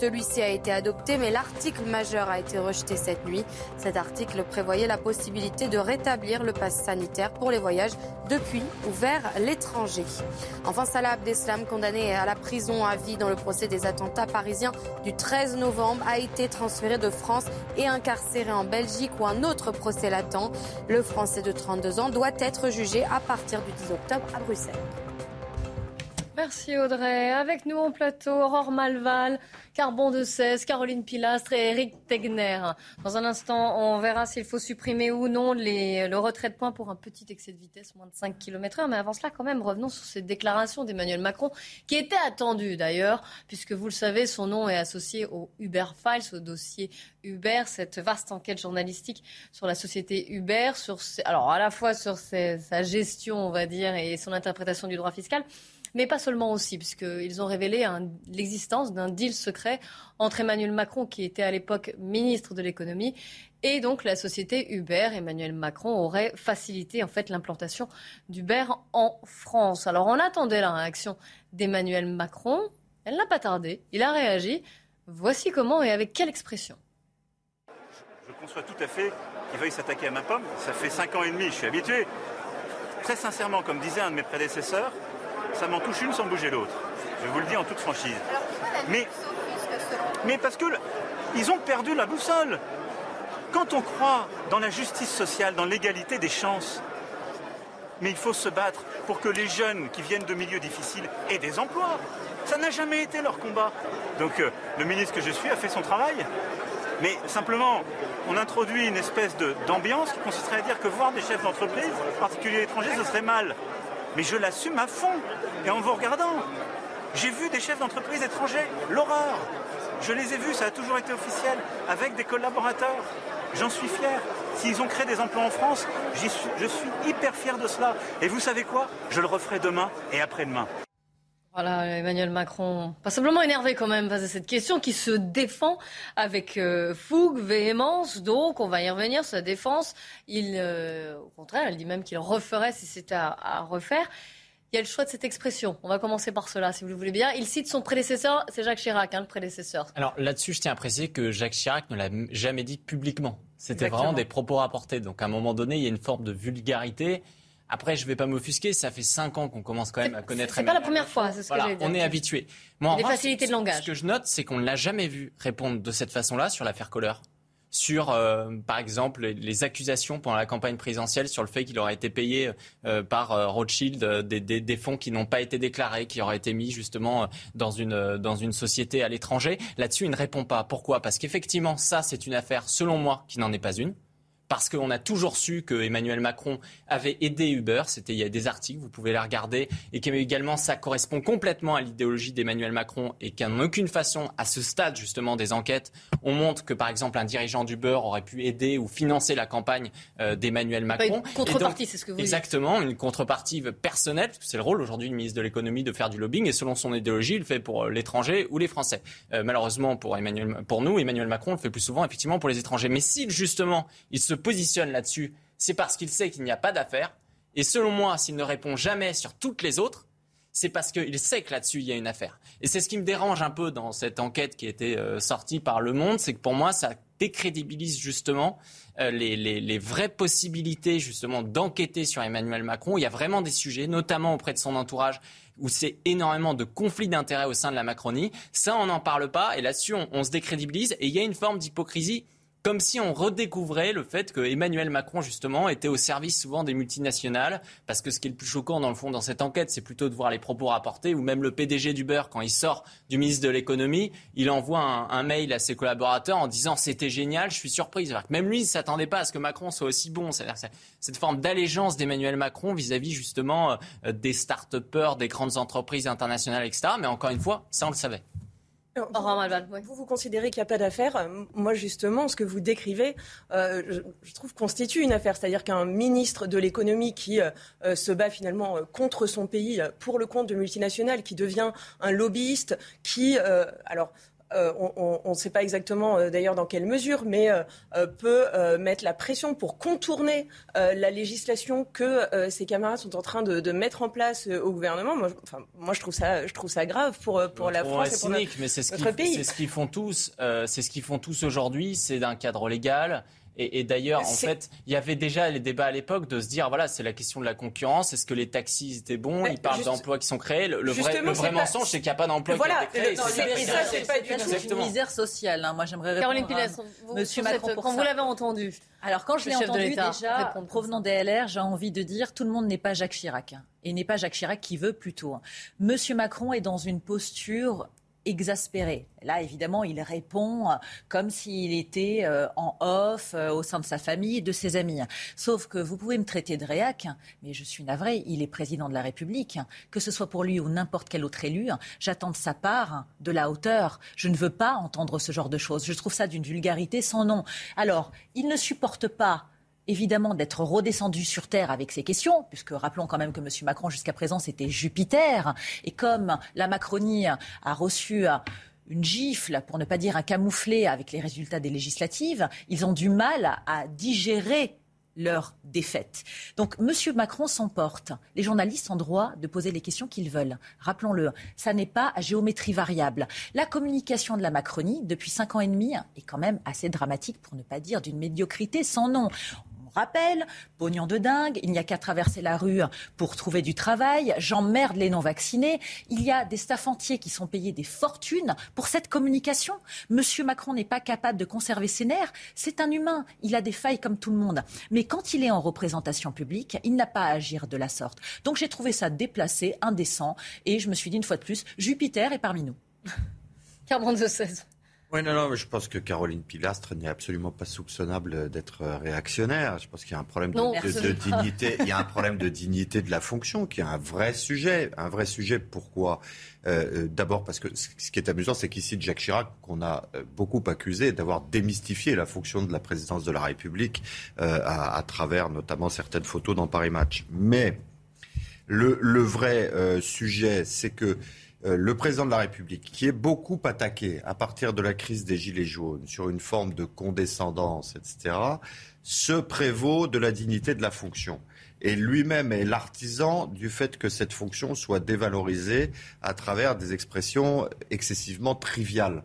Celui-ci a été adopté, mais l'article majeur a été rejeté cette nuit. Cet article prévoyait la possibilité de rétablir le pass sanitaire pour les voyages depuis ou vers l'étranger. Enfin, Salah Abdeslam, condamné à la prison à vie dans le procès des attentats parisiens du 13 novembre, a été transféré de France et incarcéré en Belgique où un autre procès l'attend. Le Français de 32 ans doit être jugé à partir du 10 octobre à Bruxelles. Merci Audrey. Avec nous en plateau, Aurore Malval, Carbon de 16, Caroline Pilastre et Eric Tegner. Dans un instant, on verra s'il faut supprimer ou non le retrait de points pour un petit excès de vitesse, moins de 5 km/h. Mais avant cela, quand même, revenons sur cette déclaration d'Emmanuel Macron, qui était attendue d'ailleurs, puisque vous le savez, son nom est associé au Uber Files, au dossier Uber, cette vaste enquête journalistique sur la société Uber, alors à la fois sur sa gestion, on va dire, et son interprétation du droit fiscal mais pas seulement aussi, puisqu'ils ont révélé l'existence d'un deal secret entre Emmanuel Macron, qui était à l'époque ministre de l'économie, et donc la société Uber. Emmanuel Macron aurait facilité en fait l'implantation d'Uber en France. Alors on attendait la réaction d'Emmanuel Macron. Elle n'a pas tardé. Il a réagi. Voici comment et avec quelle expression. Je, conçois tout à fait qu'il veuille s'attaquer à ma pomme. Ça fait cinq ans et demi, je suis habitué. Très sincèrement, comme disait un de mes prédécesseurs, ça m'en touche une sans bouger l'autre. Je vous le dis en toute franchise. Mais, mais parce que ils ont perdu la boussole. Quand on croit dans la justice sociale, dans l'égalité des chances, mais il faut se battre pour que les jeunes qui viennent de milieux difficiles aient des emplois. Ça n'a jamais été leur combat. Donc euh, le ministre que je suis a fait son travail. Mais simplement, on introduit une espèce d'ambiance qui consisterait à dire que voir des chefs d'entreprise, en particulier étrangers, ce serait mal mais je l'assume à fond. Et en vous regardant, j'ai vu des chefs d'entreprise étrangers, l'horreur. Je les ai vus, ça a toujours été officiel, avec des collaborateurs. J'en suis fier. S'ils ont créé des emplois en France, je suis hyper fier de cela. Et vous savez quoi? Je le referai demain et après-demain. Voilà, Emmanuel Macron, pas simplement énervé quand même face à cette question, qui se défend avec euh, fougue, véhémence. Donc, on va y revenir, sa défense. Il, euh, au contraire, il dit même qu'il referait si c'était à, refaire. Il y a le choix de cette expression. On va commencer par cela, si vous le voulez bien. Il cite son prédécesseur, c'est Jacques Chirac, hein, le prédécesseur. Alors là-dessus, je tiens à préciser que Jacques Chirac ne l'a jamais dit publiquement. C'était vraiment des propos rapportés. Donc à un moment donné, il y a une forme de vulgarité. Après, je ne vais pas m'offusquer, ça fait cinq ans qu'on commence quand même à connaître. C'est pas la première fois, c'est ce que j'ai dit. On est habitué. Les facilités de langage. Ce que je note, c'est qu'on ne l'a jamais vu répondre de cette façon-là sur l'affaire Kohler. Sur, euh, par exemple, les, accusations pendant la campagne présidentielle sur le fait qu'il aurait été payé euh, par euh, Rothschild des, des, des, fonds qui n'ont pas été déclarés, qui auraient été mis justement dans une, dans une société à l'étranger. Là-dessus, il ne répond pas. Pourquoi? Parce qu'effectivement, ça, c'est une affaire, selon moi, qui n'en est pas une parce qu'on a toujours su que Emmanuel Macron avait aidé Uber. C'était il y a des articles, vous pouvez les regarder, et qu'également ça correspond complètement à l'idéologie d'Emmanuel Macron et qu'en aucune façon, à ce stade justement des enquêtes, on montre que par exemple un dirigeant d'Uber aurait pu aider ou financer la campagne euh, d'Emmanuel Macron. Une contrepartie, c'est ce que vous Exactement, une contrepartie personnelle, parce que c'est le rôle aujourd'hui du ministre de l'économie de faire du lobbying, et selon son idéologie, il le fait pour euh, l'étranger ou les Français. Euh, malheureusement pour Emmanuel, pour nous, Emmanuel Macron le fait plus souvent effectivement pour les étrangers. Mais si justement il se positionne là-dessus, c'est parce qu'il sait qu'il n'y a pas d'affaire. Et selon moi, s'il ne répond jamais sur toutes les autres, c'est parce qu'il sait que là-dessus, il y a une affaire. Et c'est ce qui me dérange un peu dans cette enquête qui a été euh, sortie par Le Monde, c'est que pour moi, ça décrédibilise justement euh, les, vraies possibilités justement d'enquêter sur Emmanuel Macron. Il y a vraiment des sujets, notamment auprès de son entourage, où c'est énormément de conflits d'intérêts au sein de la Macronie. Ça, on n'en parle pas, et là-dessus, on se décrédibilise, et il y a une forme d'hypocrisie comme si on redécouvrait le fait que Emmanuel Macron, justement, était au service souvent des multinationales. Parce que ce qui est le plus choquant, dans le fond, dans cette enquête, c'est plutôt de voir les propos rapportés, ou même le PDG d'Uber, quand il sort du ministre de l'économie, il envoie un, mail à ses collaborateurs en disant c'était génial, je suis surprise. Que même lui ne s'attendait pas à ce que Macron soit aussi bon. C'est-à-dire cette forme d'allégeance d'Emmanuel Macron vis-à-vis, justement, euh, des start-upers, des grandes entreprises internationales, etc. Mais encore une fois, ça, on le savait vous, vous considérez qu'il n'y a pas d'affaire. Moi, justement, ce que vous décrivez, euh, je, trouve, constitue une affaire. C'est-à-dire qu'un ministre de l'économie qui euh, euh, se bat finalement contre son pays pour le compte de multinationales, qui devient un lobbyiste, qui, alors, euh, on ne sait pas exactement euh, d'ailleurs dans quelle mesure, mais euh, peut mettre la pression pour contourner la législation que ses camarades sont en train de, mettre en place au gouvernement. Moi, moi, je trouve ça, je trouve ça grave pour pour la France et pour notre, mais c'est ce. C'est ce qu'ils font tous. c'est ce qu'ils font tous aujourd'hui. C'est d'un cadre légal. Et, d'ailleurs, en fait, il y avait déjà les débats à l'époque de se dire, voilà, c'est la question de la concurrence. Est-ce que les taxis étaient bons Ils parlent d'emplois qui sont créés. Le, vrai, le vrai mensonge, c'est qu'il n'y a pas d'emploi qui a été créé. ça, c'est pas du tout une misère sociale. Hein. Moi, j'aimerais répondre Caroline Monsieur Macron, quand vous l'avez entendu. Alors, quand je l'ai entendu déjà, provenant des LR, j'ai envie de dire, tout le monde n'est pas Jacques Chirac. Hein. et n'est pas Jacques Chirac qui veut plutôt. Hein. Monsieur Macron est dans une posture exaspéré. Là, évidemment, il répond euh, comme s'il était euh, en off euh, au sein de sa famille de ses amis. Sauf que vous pouvez me traiter de réac, mais je suis navré, il est président de la République. Que ce soit pour lui ou n'importe quel autre élu, j'attends de sa part de la hauteur. Je ne veux pas entendre ce genre de choses. Je trouve ça d'une vulgarité sans nom. Alors, il ne supporte pas évidemment d'être redescendu sur Terre avec ces questions, puisque rappelons quand même que M. Macron jusqu'à présent c'était Jupiter, et comme la Macronie a reçu une gifle, pour ne pas dire un camouflet avec les résultats des législatives, ils ont du mal à digérer leur défaite. Donc M. Macron s'emporte. Les journalistes ont droit de poser les questions qu'ils veulent. Rappelons-le, ça n'est pas à géométrie variable. La communication de la Macronie, depuis cinq ans et demi, est quand même assez dramatique, pour ne pas dire d'une médiocrité sans nom rappelle, pognon de dingue, il n'y a qu'à traverser la rue pour trouver du travail, j'emmerde les non-vaccinés, il y a des staffs entiers qui sont payés des fortunes pour cette communication. Monsieur Macron n'est pas capable de conserver ses nerfs, c'est un humain, il a des failles comme tout le monde. Mais quand il est en représentation publique, il n'a pas à agir de la sorte. Donc j'ai trouvé ça déplacé, indécent, et je me suis dit une fois de plus, Jupiter est parmi nous. 16. Oui, non, non, mais je pense que Caroline Pilastre n'est absolument pas soupçonnable d'être réactionnaire. Je pense qu'il y a un problème de, dignité. Il y a un problème de dignité de la fonction qui est un vrai sujet. Un vrai sujet. Pourquoi? Euh, D'abord parce que ce qui est amusant, c'est qu'ici, Jacques Chirac, qu'on a euh, beaucoup accusé d'avoir démystifié la fonction de la présidence de la République euh, à, à, travers notamment certaines photos dans Paris Match. Mais le, le vrai sujet, c'est que euh, le président de la République, qui est beaucoup attaqué à partir de la crise des Gilets jaunes sur une forme de condescendance, etc., se prévaut de la dignité de la fonction. Et lui-même est l'artisan du fait que cette fonction soit dévalorisée à travers des expressions excessivement triviales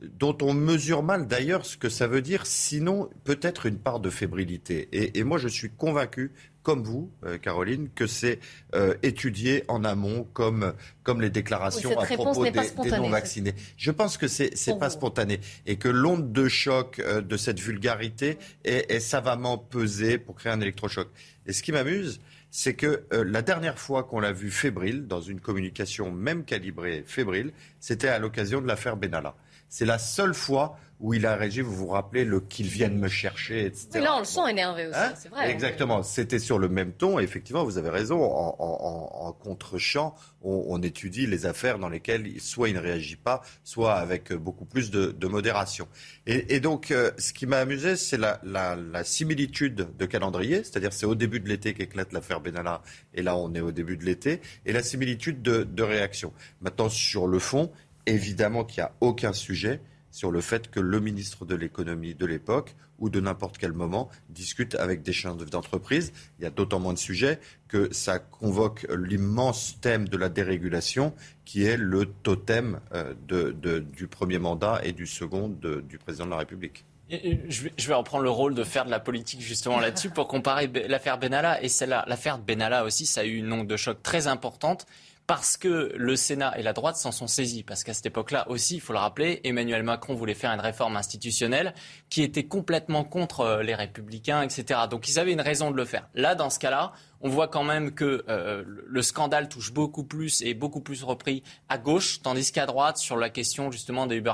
dont on mesure mal d'ailleurs ce que ça veut dire, sinon peut-être une part de fébrilité. Et, et moi, je suis convaincu comme vous, euh, Caroline, que c'est euh, étudié en amont comme, comme les déclarations à propos des, non-vaccinés. Je pense que c'est n'est pas spontané et que l'onde de choc euh, de cette vulgarité est, est, savamment pesée pour créer un électrochoc. Et ce qui m'amuse, c'est que la dernière fois qu'on l'a vu fébrile, dans une communication même calibrée fébrile, c'était à l'occasion de l'affaire Benalla. C'est la seule fois où il a réagi, vous vous rappelez, le qu'ils viennent me chercher, etc. là, on le sent énervé aussi, hein c'est vrai. Exactement, c'était sur le même ton. effectivement, vous avez raison, en, en, en contre-champ, on, on, étudie les affaires dans lesquelles soit il ne réagit pas, soit avec beaucoup plus de, de modération. Et, et, donc, euh, ce qui m'a amusé, c'est la, la, la, similitude de calendrier, c'est-à-dire c'est au début de l'été qu'éclate l'affaire Benalla, et là on est au début de l'été, et la similitude de, de réaction. Maintenant, sur le fond, évidemment qu'il n'y a aucun sujet sur le fait que le ministre de l'économie de l'époque ou de n'importe quel moment discute avec des chefs d'entreprise. Il y a d'autant moins de sujets que ça convoque l'immense thème de la dérégulation qui est le totem euh, du premier mandat et du second du président de la République. Je vais, je vais reprendre le rôle de faire de la politique justement là-dessus pour comparer l'affaire Benalla et celle-là. L'affaire Benalla aussi, ça a eu une onde de choc très importante parce que le Sénat et la droite s'en sont saisis. Parce qu'à cette époque-là aussi, il faut le rappeler, Emmanuel Macron voulait faire une réforme institutionnelle qui était complètement contre euh, les républicains, etc. Donc ils avaient une raison de le faire. Là, dans ce cas-là, on voit quand même que euh, le scandale touche beaucoup plus et beaucoup plus repris à gauche, tandis qu'à droite, sur la question justement des Uber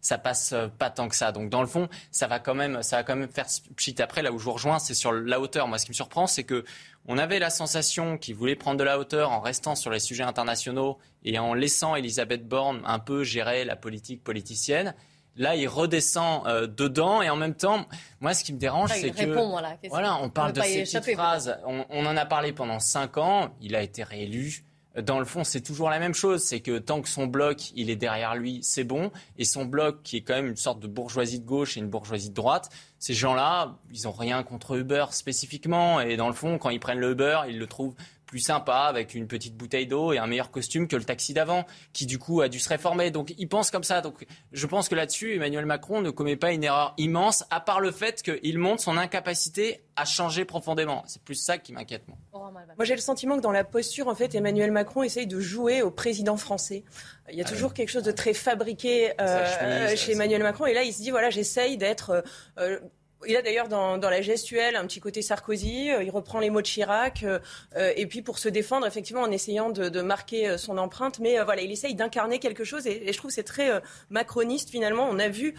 ça passe euh, pas tant que ça. Donc dans le fond, ça va quand même, ça va quand même faire pchit après. Là où je vous rejoins, c'est sur la hauteur. Moi, ce qui me surprend, c'est que on avait la sensation qu'il voulait prendre de la hauteur en restant sur les sujets internationaux et en laissant Elisabeth Borne un peu gérer la politique politicienne. Là, il redescend euh, dedans et en même temps, moi, ce qui me dérange, c'est que voilà, voilà, on parle de ces petites phrases. On, on, en a parlé pendant cinq ans. Il a été réélu dans le fond, c'est toujours la même chose. C'est que tant que son bloc, il est derrière lui, c'est bon. Et son bloc, qui est quand même une sorte de bourgeoisie de gauche et une bourgeoisie de droite, ces gens-là, ils n'ont rien contre Uber spécifiquement. Et dans le fond, quand ils prennent le Uber, ils le trouvent plus sympa avec une petite bouteille d'eau et un meilleur costume que le taxi d'avant, qui du coup a dû se réformer. Donc il pense comme ça. Donc je pense que là-dessus, Emmanuel Macron ne commet pas une erreur immense, à part le fait qu'il montre son incapacité à changer profondément. C'est plus ça qui m'inquiète. Moi, moi j'ai le sentiment que dans la posture, en fait, Emmanuel Macron essaye de jouer au président français. Il y a ah toujours quelque chose de très fabriqué euh, chez Emmanuel Macron. Et là, il se dit, voilà, j'essaye d'être... Euh, il a d'ailleurs dans, la gestuelle un petit côté Sarkozy. Euh, il reprend les mots de Chirac. Euh, euh, et puis pour se défendre, effectivement, en essayant de, marquer son empreinte. Mais voilà, il essaye d'incarner quelque chose. Et, je trouve c'est très macroniste finalement. On a vu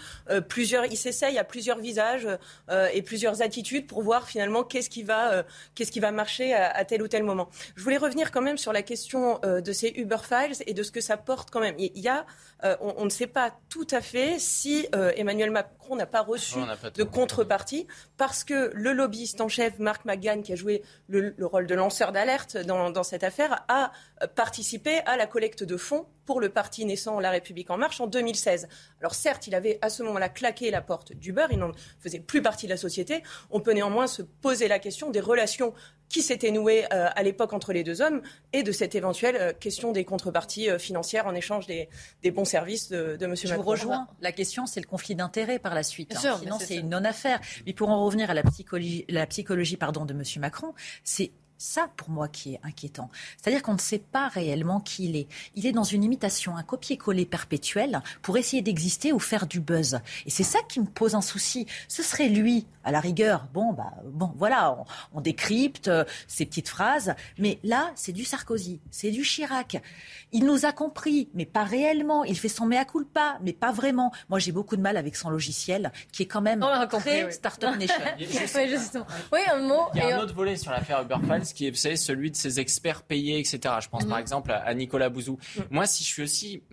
plusieurs. Il s'essaye à plusieurs visages et plusieurs attitudes pour voir finalement qu'est-ce qui va, qu'est-ce qui va marcher à, tel ou tel moment. Je voulais revenir quand même sur la question de ces Uber Files et de ce que ça porte quand même. Il y a, on, ne sait pas tout à fait si Emmanuel Macron n'a pas reçu de contrepartie parce que le lobbyiste en chef, Marc McGann, qui a joué le, rôle de lanceur d'alerte dans, cette affaire, a participé à la collecte de fonds pour le parti naissant La République en marche en 2016. Alors certes, il avait à ce moment-là claqué la porte d'Uber, il n'en faisait plus partie de la société. On peut néanmoins se poser la question des relations qui s'étaient nouées euh, à l'époque entre les deux hommes et de cette éventuelle euh, question des contreparties euh, financières en échange des, bons services de, de M. Macron. Je vous rejoins. La question, c'est le conflit d'intérêts par la suite. Hein. Sinon, c'est une non-affaire. Mais pour en revenir à la psychologie, la psychologie pardon, de M. Macron, c'est ça, pour moi, qui est inquiétant. C'est-à-dire qu'on ne sait pas réellement qui il est. Il est dans une imitation, un copier-coller perpétuel pour essayer d'exister ou faire du buzz. Et c'est ça qui me pose un souci. Ce serait lui, à la rigueur. Bon, bah, bon, voilà, on, décrypte euh, ces petites phrases. Mais là, c'est du Sarkozy, c'est du Chirac. Il nous a compris, mais pas réellement. Il fait son mea culpa, mais pas vraiment. Moi, j'ai beaucoup de mal avec son logiciel, qui est quand même très Startup Nation. oui, un mot. Il y a un autre volet sur l'affaire Uber qui est, vous savez, celui de ces experts payés, etc. Je pense par mhm. exemple à, Nicolas Bouzou. Mhm. Moi, si je suis aussi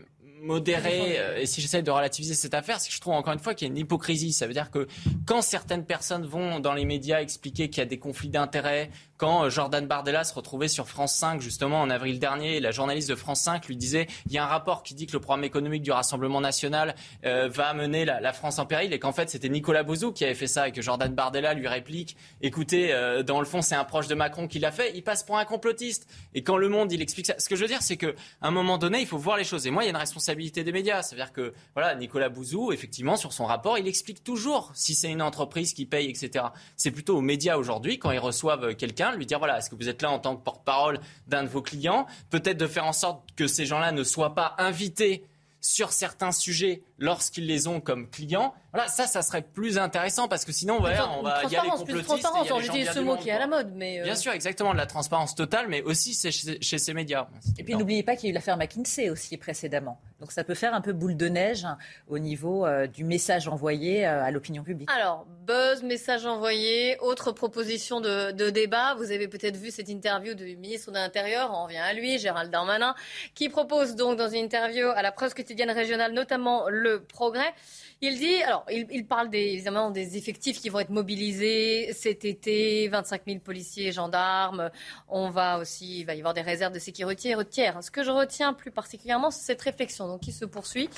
modéré euh, et si j'essaie de relativiser cette affaire, c'est que je trouve encore une fois qu'il y a une hypocrisie. Ça veut dire que quand certaines personnes vont dans les médias expliquer qu'il y a des conflits d'intérêts, quand Jordan Bardella se retrouvait sur France 5 justement en avril dernier, la journaliste de France 5 lui disait il y a un rapport qui dit que le programme économique du Rassemblement national euh, va amener la, France en péril et qu'en fait c'était Nicolas Bouzou qui avait fait ça et que Jordan Bardella lui réplique écoutez euh, dans le fond c'est un proche de Macron qui l'a fait, il passe pour un complotiste et quand Le Monde il explique ça, ce que je veux dire c'est que à un moment donné il faut voir les choses. Et moi il y a une responsabilité des médias, c'est à dire que voilà Nicolas Bouzou effectivement sur son rapport il explique toujours si c'est une entreprise qui paye etc. C'est plutôt aux médias aujourd'hui quand ils reçoivent quelqu'un lui dire voilà, est-ce que vous êtes là en tant que porte-parole d'un de vos clients? Peut-être de faire en sorte que ces gens-là ne soient pas invités sur certains sujets lorsqu'ils les ont comme clients. Voilà, ça, ça serait plus intéressant parce que sinon, voilà, on va y aller complotistes. transparence, j'utilise ce mot qui est à la mode. Mais euh, Bien sûr, exactement, de la transparence totale, mais aussi chez, chez ces médias. Et puis n'oubliez pas qu'il y a eu l'affaire McKinsey aussi précédemment. Donc ça peut faire un peu boule de neige au niveau euh, du message envoyé euh, à l'opinion publique. Alors, buzz, message envoyé, autre proposition de, de débat. Vous avez peut-être vu cette interview du ministre de l'Intérieur, on revient à lui, Gérald Darmanin, qui propose donc dans une interview à la presse quotidienne régionale, notamment le progrès. Il dit, alors, il, parle des, évidemment des effectifs qui vont être mobilisés cet été, 25 000 policiers et gendarmes. On va aussi, il va y avoir des réserves de sécurité routière. Ce que je retiens plus particulièrement, c'est cette réflexion donc, qui se poursuit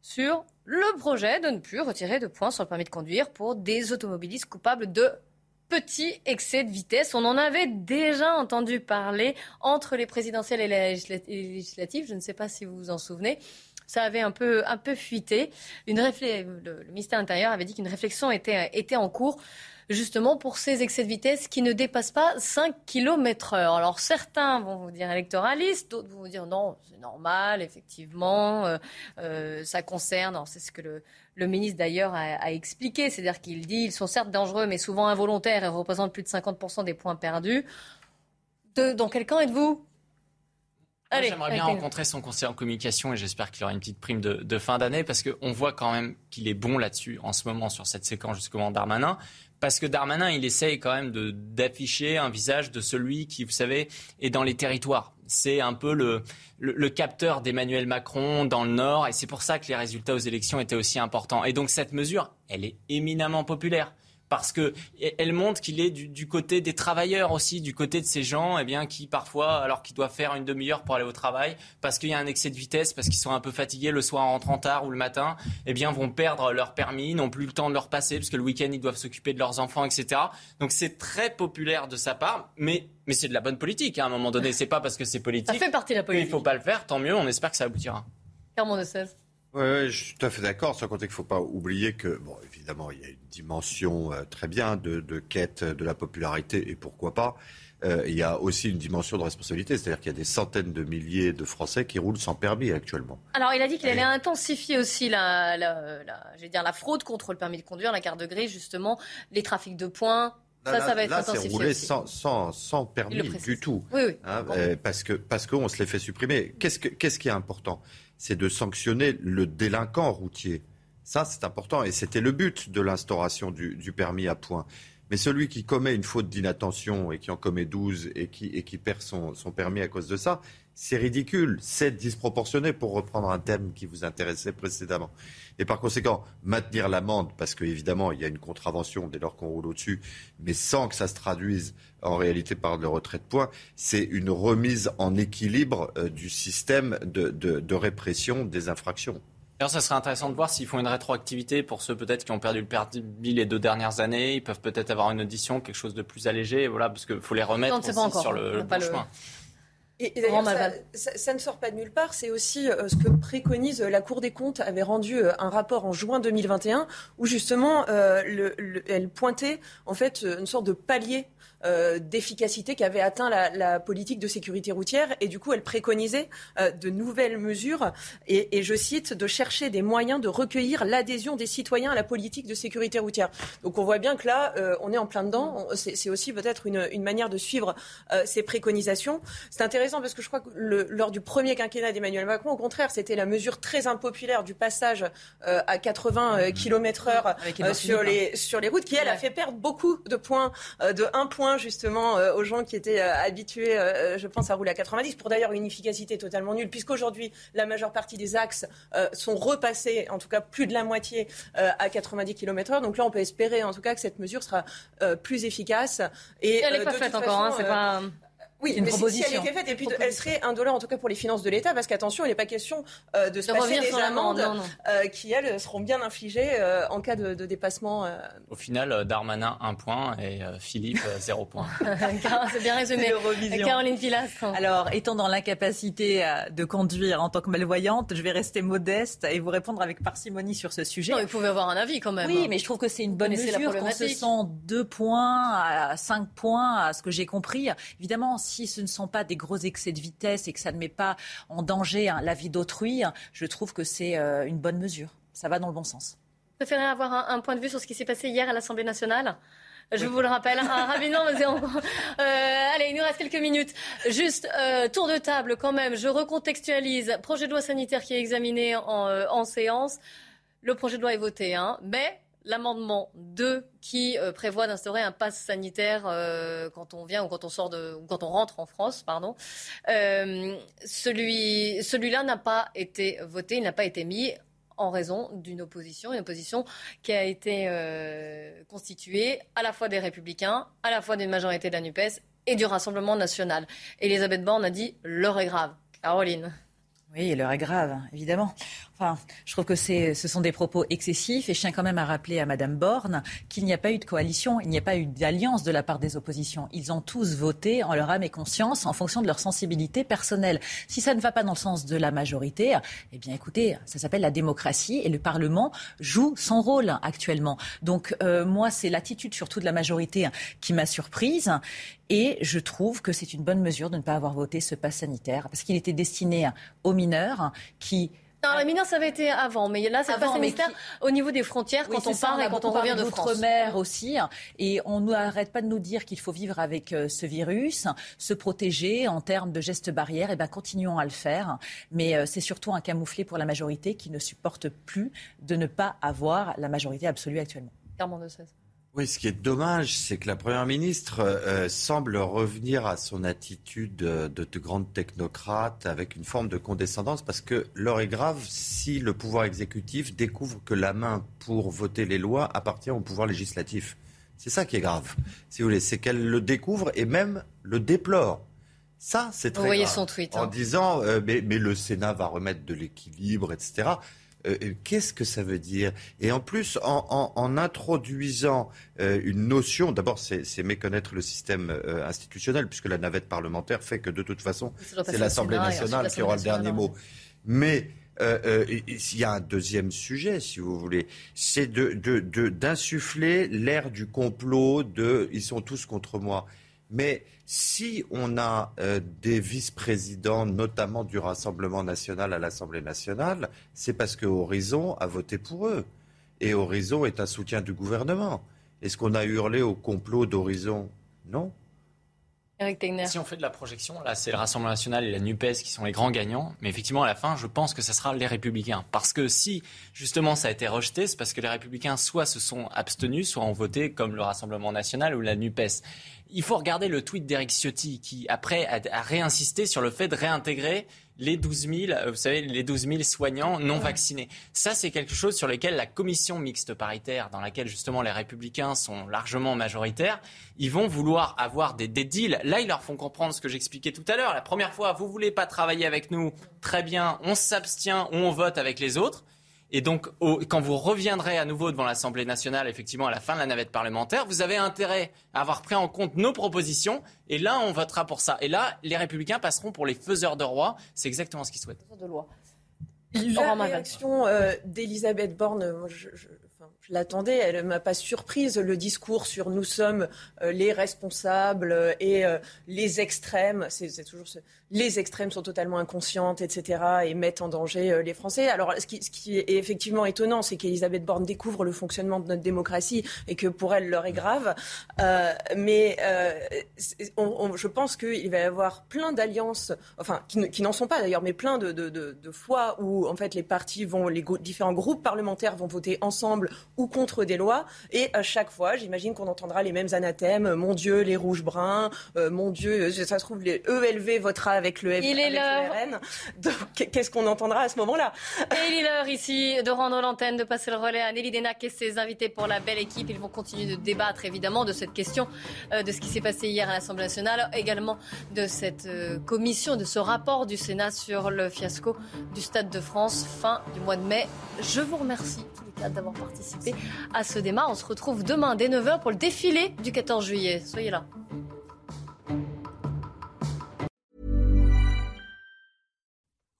sur le projet de ne plus retirer de points sur le permis de conduire pour des automobilistes coupables de petits excès de vitesse. On en avait déjà entendu parler entre les présidentielles et les législatives. Je ne sais pas si vous vous en souvenez ça avait un peu, fuité. Une le, ministère intérieur avait dit qu'une réflexion était, en cours justement pour ces excès de vitesse qui ne dépassent pas 5 km heure. Alors certains vont vous dire électoralistes, d'autres vont vous dire non, c'est normal, effectivement, euh, euh, ça concerne, c'est ce que le, le ministre d'ailleurs a, expliqué, c'est-à-dire qu'il dit ils sont certes dangereux mais souvent involontaires et représentent plus de 50% des points perdus. Dans quel camp êtes-vous? J'aimerais bien rencontrer son conseiller en communication et j'espère qu'il aura une petite prime de, fin d'année parce qu'on voit quand même qu'il est bon là-dessus en ce moment sur cette séquence jusqu'au Darmanin. Parce que Darmanin, il essaye quand même d'afficher un visage de celui qui, vous savez, est dans les territoires. C'est un peu le, le, capteur d'Emmanuel Macron dans le Nord et c'est pour ça que les résultats aux élections étaient aussi importants. Et donc cette mesure, elle est éminemment populaire parce que elle montre qu'il est du, côté des travailleurs aussi, du côté de ces gens, eh bien, qui parfois, alors qu'ils doivent faire une demi-heure pour aller au travail, parce qu'il y a un excès de vitesse, parce qu'ils sont un peu fatigués le soir en rentrant tard ou le matin, eh bien, vont perdre leur permis, n'ont plus le temps de leur passer, parce que le week-end ils doivent s'occuper de leurs enfants, etc. Donc c'est très populaire de sa part, mais mais c'est de la bonne politique. Hein, à un moment donné, c'est pas parce que c'est politique. Ça fait partie de la politique. Il faut pas le faire. Tant mieux. On espère que ça aboutira. Clermont de 16. Oui, je suis tout à fait d'accord, sans compter qu'il ne faut pas oublier que, bon, évidemment, il y a une dimension euh, très bien de, quête de la popularité, et pourquoi pas. Euh, il y a aussi une dimension de responsabilité, c'est-à-dire qu'il y a des centaines de milliers de Français qui roulent sans permis actuellement. Alors, il a dit qu'il allait intensifier aussi la, dire, la fraude contre le permis de conduire, la carte de gris, justement, les trafics de points, ça, ça va être là, c'est rouler sans, sans, sans, permis du tout. Oui, oui. Hein, euh, parce que parce qu'on se les fait supprimer. Qu'est-ce, que, qu'est-ce qui est important? C'est de sanctionner le délinquant routier. Ça, c'est important et c'était le but de l'instauration du, permis à points. Mais celui qui commet une faute d'inattention et qui en commet 12 et qui, et qui perd son, son permis à cause de ça, c'est ridicule, c'est disproportionné pour reprendre un thème qui vous intéressait précédemment. Et par conséquent, maintenir l'amende, parce qu'évidemment, il y a une contravention dès lors qu'on roule au-dessus, mais sans que ça se traduise en réalité par le retrait de points, c'est une remise en équilibre euh, du système de, répression des infractions. D'ailleurs, ça serait intéressant de voir s'ils font une rétroactivité pour ceux peut-être qui ont perdu le permis les deux dernières années. Ils peuvent peut-être avoir une audition, quelque chose de plus allégé, voilà, parce qu'il faut les remettre aussi sur le, chemin. Et, d'ailleurs, ça, ne sort pas de nulle part. C'est aussi euh, ce que préconise la Cour des comptes avait rendu euh, un rapport en juin 2021 où justement euh, elle pointait en fait une sorte de palier euh, d'efficacité qu'avait atteint la, politique de sécurité routière. Et du coup, elle préconisait euh, de nouvelles mesures, et, je cite, de chercher des moyens de recueillir l'adhésion des citoyens à la politique de sécurité routière. Donc on voit bien que là, euh, on est en plein dedans. C'est aussi peut-être une, manière de suivre ces préconisations. C'est intéressant parce que je crois que lors du premier quinquennat d'Emmanuel Macron, au contraire, c'était la mesure très impopulaire du passage à 80 km heure sur, les, sur les routes qui, elle, a fait perdre beaucoup de points, de 1 point justement euh, aux gens qui étaient euh, habitués, euh, je pense, à rouler à 90, pour d'ailleurs une efficacité totalement nulle, puisqu'aujourd'hui, la majeure partie des axes sont repassés, en tout cas plus de la moitié, à 90 km/h. Donc là, on peut espérer, en tout cas, que cette mesure sera plus efficace. Et, elle n'est pas faite encore, hein, c'est pas... Oui, mais si, elle était faite, et puis elle serait un dollar en tout cas pour les finances de l'État, parce qu'attention, il n'est pas question euh, de se passer des amendes euh, qui, elles, seront bien infligées euh, en cas de, dépassement. Au final, Darmanin, un point, et Philippe, zéro point. C'est bien résumé. Caroline Pilastre. Alors, étant dans l'incapacité de conduire en tant que malvoyante, je vais rester modeste et vous répondre avec parcimonie sur ce sujet. Non, vous pouvez avoir un avis quand même. Oui, mais je trouve que c'est une bonne mesure qu'on se sent deux points à cinq points, à ce que j'ai compris. Évidemment, si ce ne sont pas des gros excès de vitesse et que ça ne met pas en danger hein, la vie d'autrui, hein, je trouve que c'est euh, une bonne mesure. Ça va dans le bon sens. Vous préférez avoir un, point de vue sur ce qui s'est passé hier à l'Assemblée nationale je vous le rappelle hein, rapidement. Mais euh, allez, il nous reste quelques minutes. Juste euh, tour de table quand même. Je recontextualise. Projet de loi sanitaire qui est examiné en, en séance. Le projet de loi est voté, hein, mais l'amendement 2 qui euh, prévoit d'instaurer un pass sanitaire euh, quand on vient ou quand on sort ou quand on rentre en France, pardon. Euh, celui celui-là n'a pas été voté, il n'a pas été mis en raison d'une opposition, une opposition qui a été constituée à la fois des Républicains, à la fois d'une majorité de la Nupes et du Rassemblement national. Elisabeth Borne a dit l'heure est grave. Caroline. Oui, l'heure est grave, évidemment. Enfin, je trouve que ce sont des propos excessifs et je tiens quand même à rappeler à Madame Borne qu'il n'y a pas eu de coalition, il n'y a pas eu d'alliance de la part des oppositions. Ils ont tous voté en leur âme et conscience en fonction de leur sensibilité personnelle. Si ça ne va pas dans le sens de la majorité, eh bien écoutez, ça s'appelle la démocratie et le Parlement joue son rôle actuellement. Donc euh, moi, c'est l'attitude surtout de la majorité qui m'a surprise et je trouve que c'est une bonne mesure de ne pas avoir voté ce pass sanitaire parce qu'il était destiné aux mineurs qui non, les mineurs, ça avait été avant, mais là, c'est pas sanitaire au niveau des frontières quand on part et quand on revient de France. mer aussi, et on n'arrête pas de nous dire qu'il faut vivre avec euh, ce virus, se protéger en termes de gestes barrières. Et eh ben, continuons à le faire, mais euh, c'est surtout un camouflet pour la majorité qui ne supporte plus de ne pas avoir la majorité absolue actuellement. Clairement de 16. Oui, ce qui est dommage, c'est que la Première ministre euh, semble revenir à son attitude de, de, grande technocrate avec une forme de condescendance, parce que l'heure est grave si le pouvoir exécutif découvre que la main pour voter les lois appartient au pouvoir législatif. C'est ça qui est grave, si vous voulez, c'est qu'elle le découvre et même le déplore. Ça, c'est très Vous voyez grave. son tweet. En hein. disant, euh, mais, mais le Sénat va remettre de l'équilibre, etc. Euh, Qu'est-ce que ça veut dire? Et en plus, en, en- en introduisant euh, une notion, d'abord, c'est méconnaître le système euh, institutionnel, puisque la navette parlementaire fait que de toute façon, c'est l'Assemblée nationale qui aura le dernier mot. Mais euh, euh, il y a un deuxième sujet, si vous voulez, c'est de, de, de- d'insuffler l'ère du complot de ils sont tous contre moi. Mais si on a euh, des vice-présidents, notamment du Rassemblement national à l'Assemblée nationale, c'est parce que Horizon a voté pour eux. Et Horizon est un soutien du gouvernement. Est-ce qu'on a hurlé au complot d'Horizon? Non. Si on fait de la projection, là, c'est le Rassemblement national et la NUPES qui sont les grands gagnants. Mais effectivement, à la fin, je pense que ce sera les Républicains. Parce que si, justement, ça a été rejeté, c'est parce que les Républicains, soit se sont abstenus, soit ont voté comme le Rassemblement national ou la NUPES. Il faut regarder le tweet d'Eric Ciotti qui, après, a, réinsisté sur le fait de réintégrer les 12 000, euh, vous savez, les 12 000 soignants non vaccinés. Ça, c'est quelque chose sur lequel la commission mixte paritaire, dans laquelle justement les républicains sont largement majoritaires, ils vont vouloir avoir des, des deals. Là, ils leur font comprendre ce que j'expliquais tout à l'heure. La première fois, vous voulez pas travailler avec nous, très bien, on s'abstient ou on vote avec les autres. Et donc, au- quand vous reviendrez à nouveau devant l'Assemblée nationale, effectivement, à la fin de la navette parlementaire, vous avez intérêt à avoir pris en compte nos propositions. Et là, on votera pour ça. Et là, les Républicains passeront pour les faiseurs de roi. C'est exactement ce qu'ils souhaitent. De loi. La réaction euh, d'Elisabeth Borne, moi, je, je l'attendais, elle ne m'a pas surprise. Le discours sur nous sommes euh, les responsables euh, et euh, les extrêmes, c'est toujours les extrêmes sont totalement inconscientes, etc. et mettent en danger les Français. Alors, ce qui, est effectivement étonnant, c'est qu'Elisabeth Borne découvre le fonctionnement de notre démocratie et que pour elle, l'heure est grave. Mais je pense qu'il va y avoir plein d'alliances, enfin, qui, ne- qui n'en sont pas d'ailleurs, mais plein de, fois où, en fait, les partis vont, les différents groupes parlementaires vont voter ensemble ou contre des lois. Et à chaque fois, j'imagine qu'on entendra les mêmes anathèmes. Mon Dieu, les rouges-bruns. euh, mon Dieu, ça se trouve, les ELV votera avec le F, Il est avec l'heure. le RN. Donc, qu'est-ce qu'on entendra à ce moment-là? Et il est l'heure ici de rendre l'antenne, de passer le relais à Nelly Denac et ses invités pour la belle équipe. Ils vont continuer de débattre évidemment de cette question, euh, de ce qui s'est passé hier à l'Assemblée nationale, également de cette euh, commission, de ce rapport du Sénat sur le fiasco du Stade de France fin du mois de mai. Je vous remercie tous les quatre d'avoir participé à ce débat. On se retrouve demain dès 9h pour le défilé du 14 juillet. Soyez là.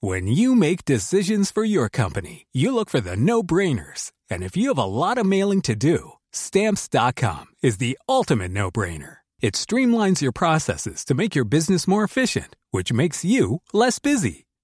When you make decisions for your company, you look for the no brainers. And if you have a lot of mailing to do, stamps.com is the ultimate no brainer. It streamlines your processes to make your business more efficient, which makes you less busy.